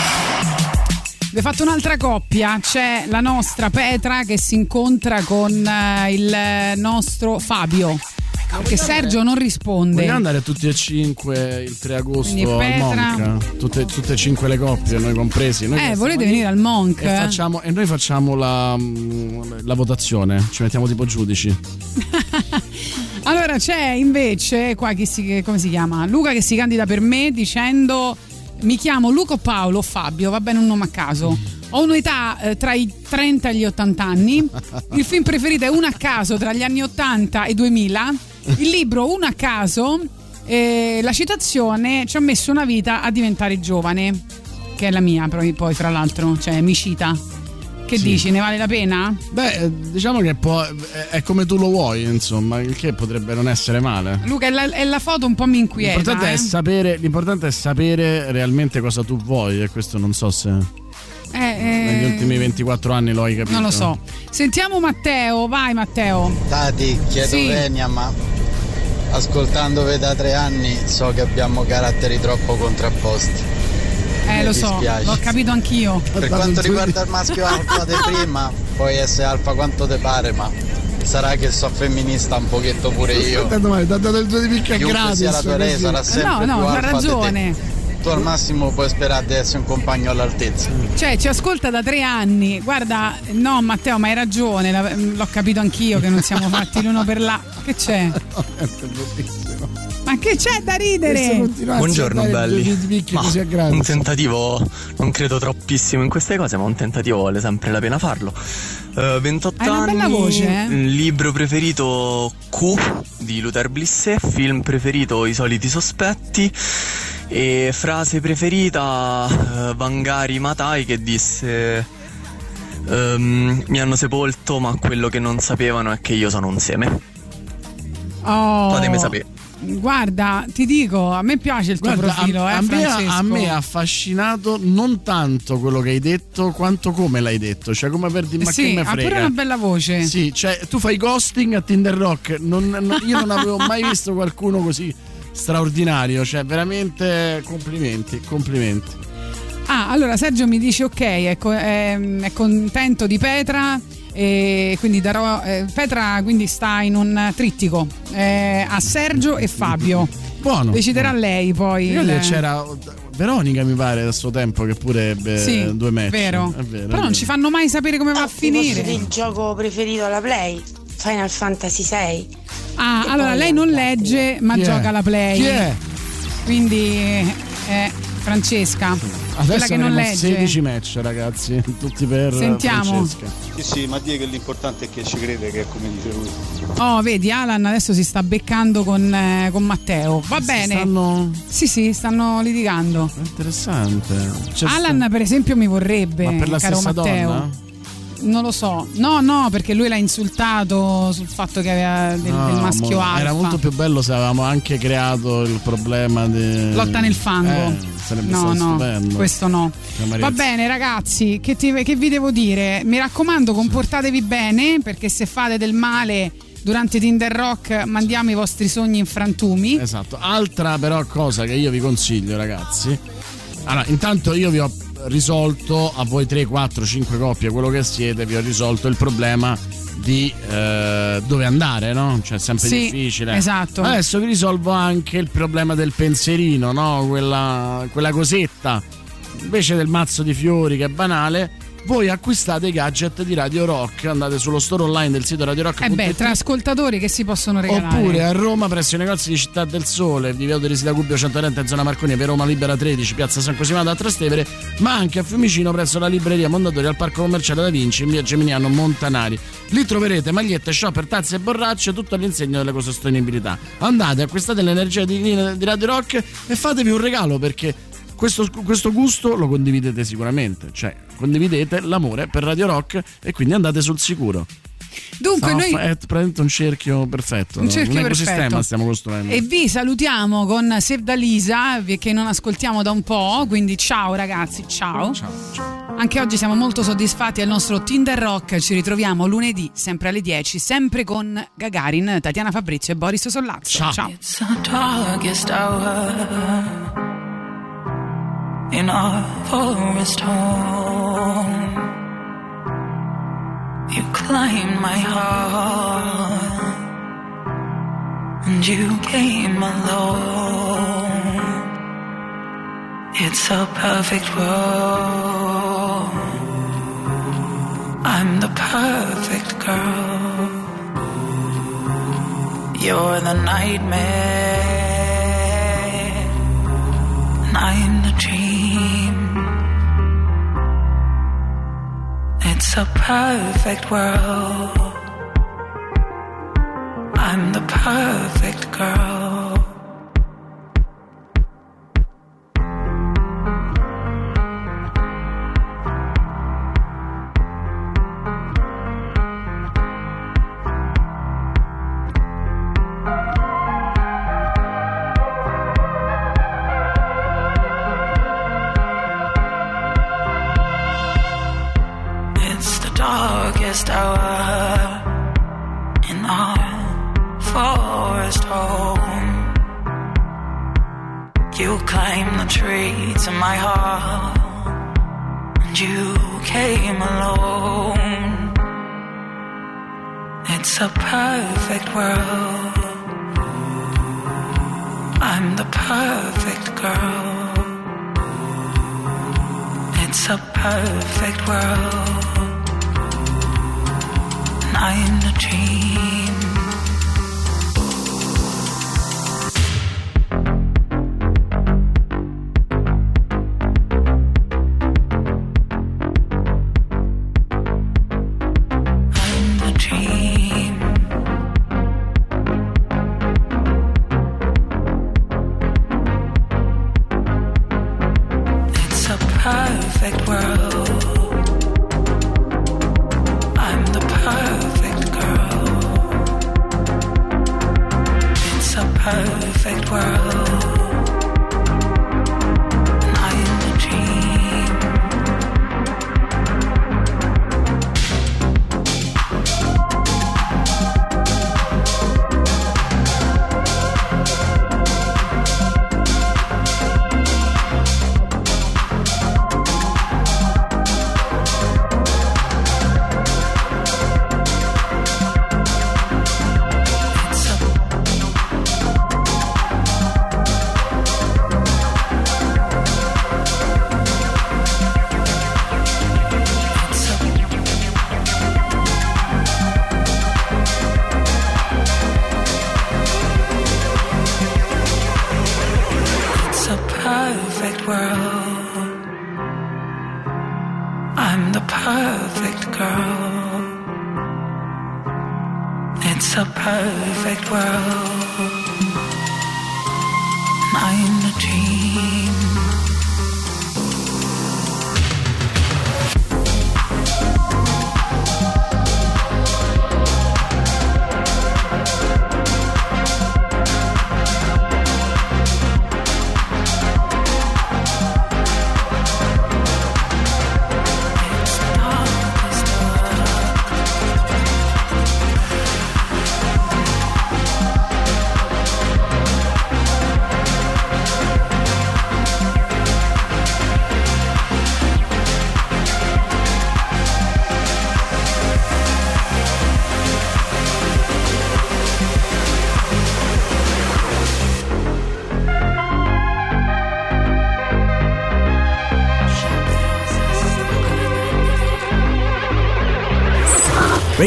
Vi ho fatto un'altra coppia, c'è la nostra Petra che si incontra con eh, il nostro Fabio. Che Sergio non risponde. Vogliamo andare tutti e cinque il 3 agosto Quindi al Petra- Monk? Tutte, tutte e cinque le coppie, noi compresi. Noi Eh, volete venire al Monk? E, facciamo- e noi facciamo la, la votazione, ci mettiamo tipo giudici. Allora c'è invece qua chi si, come si chiama? Luca che si candida per me dicendo mi chiamo Luca Paolo Fabio, va bene un nome a caso. Ho un'età eh, tra i 30 e gli 80 anni. Il film preferito è Uno a caso tra gli anni 80 e i 2000. Il libro Uno a caso. eh, la citazione ci ha messo una vita a diventare giovane, che è la mia poi, poi, fra l'altro, cioè mi cita. Che Sì. dici, ne vale la pena? Beh, eh, diciamo che può, è, è come tu lo vuoi, insomma, il che potrebbe non essere male. Luca, è la, è la foto un po' mi inquieta. L'importante, eh. è sapere, l'importante è sapere realmente cosa tu vuoi e questo non so se Eh, eh, negli ultimi 24 anni lo hai capito. Non lo so. Sentiamo Matteo, vai Matteo. Tati, chiedo Sì. venia, ma ascoltandovi da tre anni so che abbiamo caratteri troppo contrapposti. Eh, lo so, dispiace. l'ho capito anch'io. Per quanto riguarda il maschio alfa di prima, puoi essere alfa quanto te pare, ma sarà che so femminista un pochetto pure io. Aspetta, domani, ti ha dato il due di picca gratis. sia la tua re così. sarà sempre No, no, più alfa te. ragione. Tu al massimo puoi sperare di essere un compagno all'altezza. Cioè, ci ascolta da tre anni. Guarda, no, Matteo, ma hai ragione. la- L'ho capito anch'io che non siamo fatti l'uno per là. Che c'è? Ma che c'è da ridere? Buongiorno belli. Un tentativo, non credo troppissimo in queste cose, ma un tentativo vale sempre la pena farlo. Eh, 28 Hai una anni, bella voce, eh? libro preferito Q di Luther Blissé, film preferito I soliti sospetti e frase preferita eh, Vangari Matai che disse ehm, mi hanno sepolto ma quello che non sapevano è che io sono un seme. Oh. Fatemi sapere. Guarda, ti dico, a me piace il tuo Guarda, profilo, a, eh, a me, a me ha affascinato non tanto quello che hai detto quanto come l'hai detto, cioè come per dire ma sì, che me ha frega. pure una bella voce. Sì, cioè tu fai ghosting a Tinder Rock, non- non- io non avevo mai visto qualcuno così straordinario, cioè veramente complimenti, complimenti. Ah, allora Sergio mi dice ok, è, co- è- è contento di Petra e quindi darò eh, Petra quindi sta in un trittico eh, a Sergio e Fabio. Buono. Deciderà lei poi. Ricordi il- c'era Veronica mi pare a suo tempo che pure ebbe Sì, due match. vero. È vero, Però è non ci fanno mai sapere come va a dire finire. il gioco preferito alla Play? Final Fantasy VI. Ah, E allora lei non legge ma è? gioca alla play. Chi è? Quindi è Francesca, quella Adesso che non legge. 16 match ragazzi, tutti per Sentiamo. Francesca. Sì, sì, ma dire che l'importante è che ci crede, che è come dice lui. Oh, vedi, Alan adesso si sta beccando con, eh, con Matteo. Va Si bene. stanno- Sì, sì, stanno litigando. Interessante. C'è Alan, per esempio, mi vorrebbe, Ma per la caro stessa Matteo. donna? Non lo so. No, no, perché lui l'ha insultato sul fatto che aveva del, No, del maschio mo- alfa. Era molto più bello se avevamo anche creato il problema di Lotta nel fango. Eh, sarebbe no, stato no, stupendo. questo no. Va bene, ragazzi, che, ti- che vi devo dire? Mi raccomando, comportatevi bene perché se fate del male durante Tinder Rock mandiamo i vostri sogni in frantumi. Esatto. Altra però cosa che io vi consiglio, ragazzi. Allora, intanto io vi ho risolto a voi 3, 4, 5 coppie, quello che siete, vi ho risolto il problema di eh, dove andare, no? Cioè, è sempre Sì, difficile. esatto. Adesso vi risolvo anche il problema del pensierino, no? Quella, quella cosetta. Invece del mazzo di fiori che è banale, voi acquistate i gadget di Radio Rock, andate sullo store online del sito Radio Rock. Eh beh, tra ascoltatori che si possono regalare. Oppure a Roma presso i negozi di Città del Sole, di Via di Resida Gubbio 130 in zona Marconi, via Roma Libera 13, piazza San Cosimato a Trastevere, ma anche a Fiumicino presso la libreria Mondadori al Parco Commerciale Da Vinci in via Geminiano Montanari. Lì troverete magliette, shopper, tazze e borracce, tutto all'insegno dell'ecosostenibilità. Andate, acquistate l'energia di, di Radio Rock e fatevi un regalo perché questo, questo gusto lo condividete sicuramente, cioè condividete l'amore per Radio Rock e quindi andate sul sicuro. Dunque, Stiamo noi. è praticamente un cerchio perfetto. Un cerchio un ecosistema perfetto. stiamo costruendo. E vi salutiamo con Save da Lisa, vi- che non ascoltiamo da un po'. Quindi ciao ragazzi, ciao. Anche oggi siamo molto soddisfatti al nostro Tinder Rock. Ci ritroviamo lunedì, sempre alle 10, sempre con Gagarin, Tatiana Fabrizio e Boris Sollazzo. Ciao. Hour in our forest home. You climbed my heart and you came alone. It's a perfect world. I'm the perfect girl. You're the nightmare, and I'm the dream. It's a perfect world. I'm the perfect girl.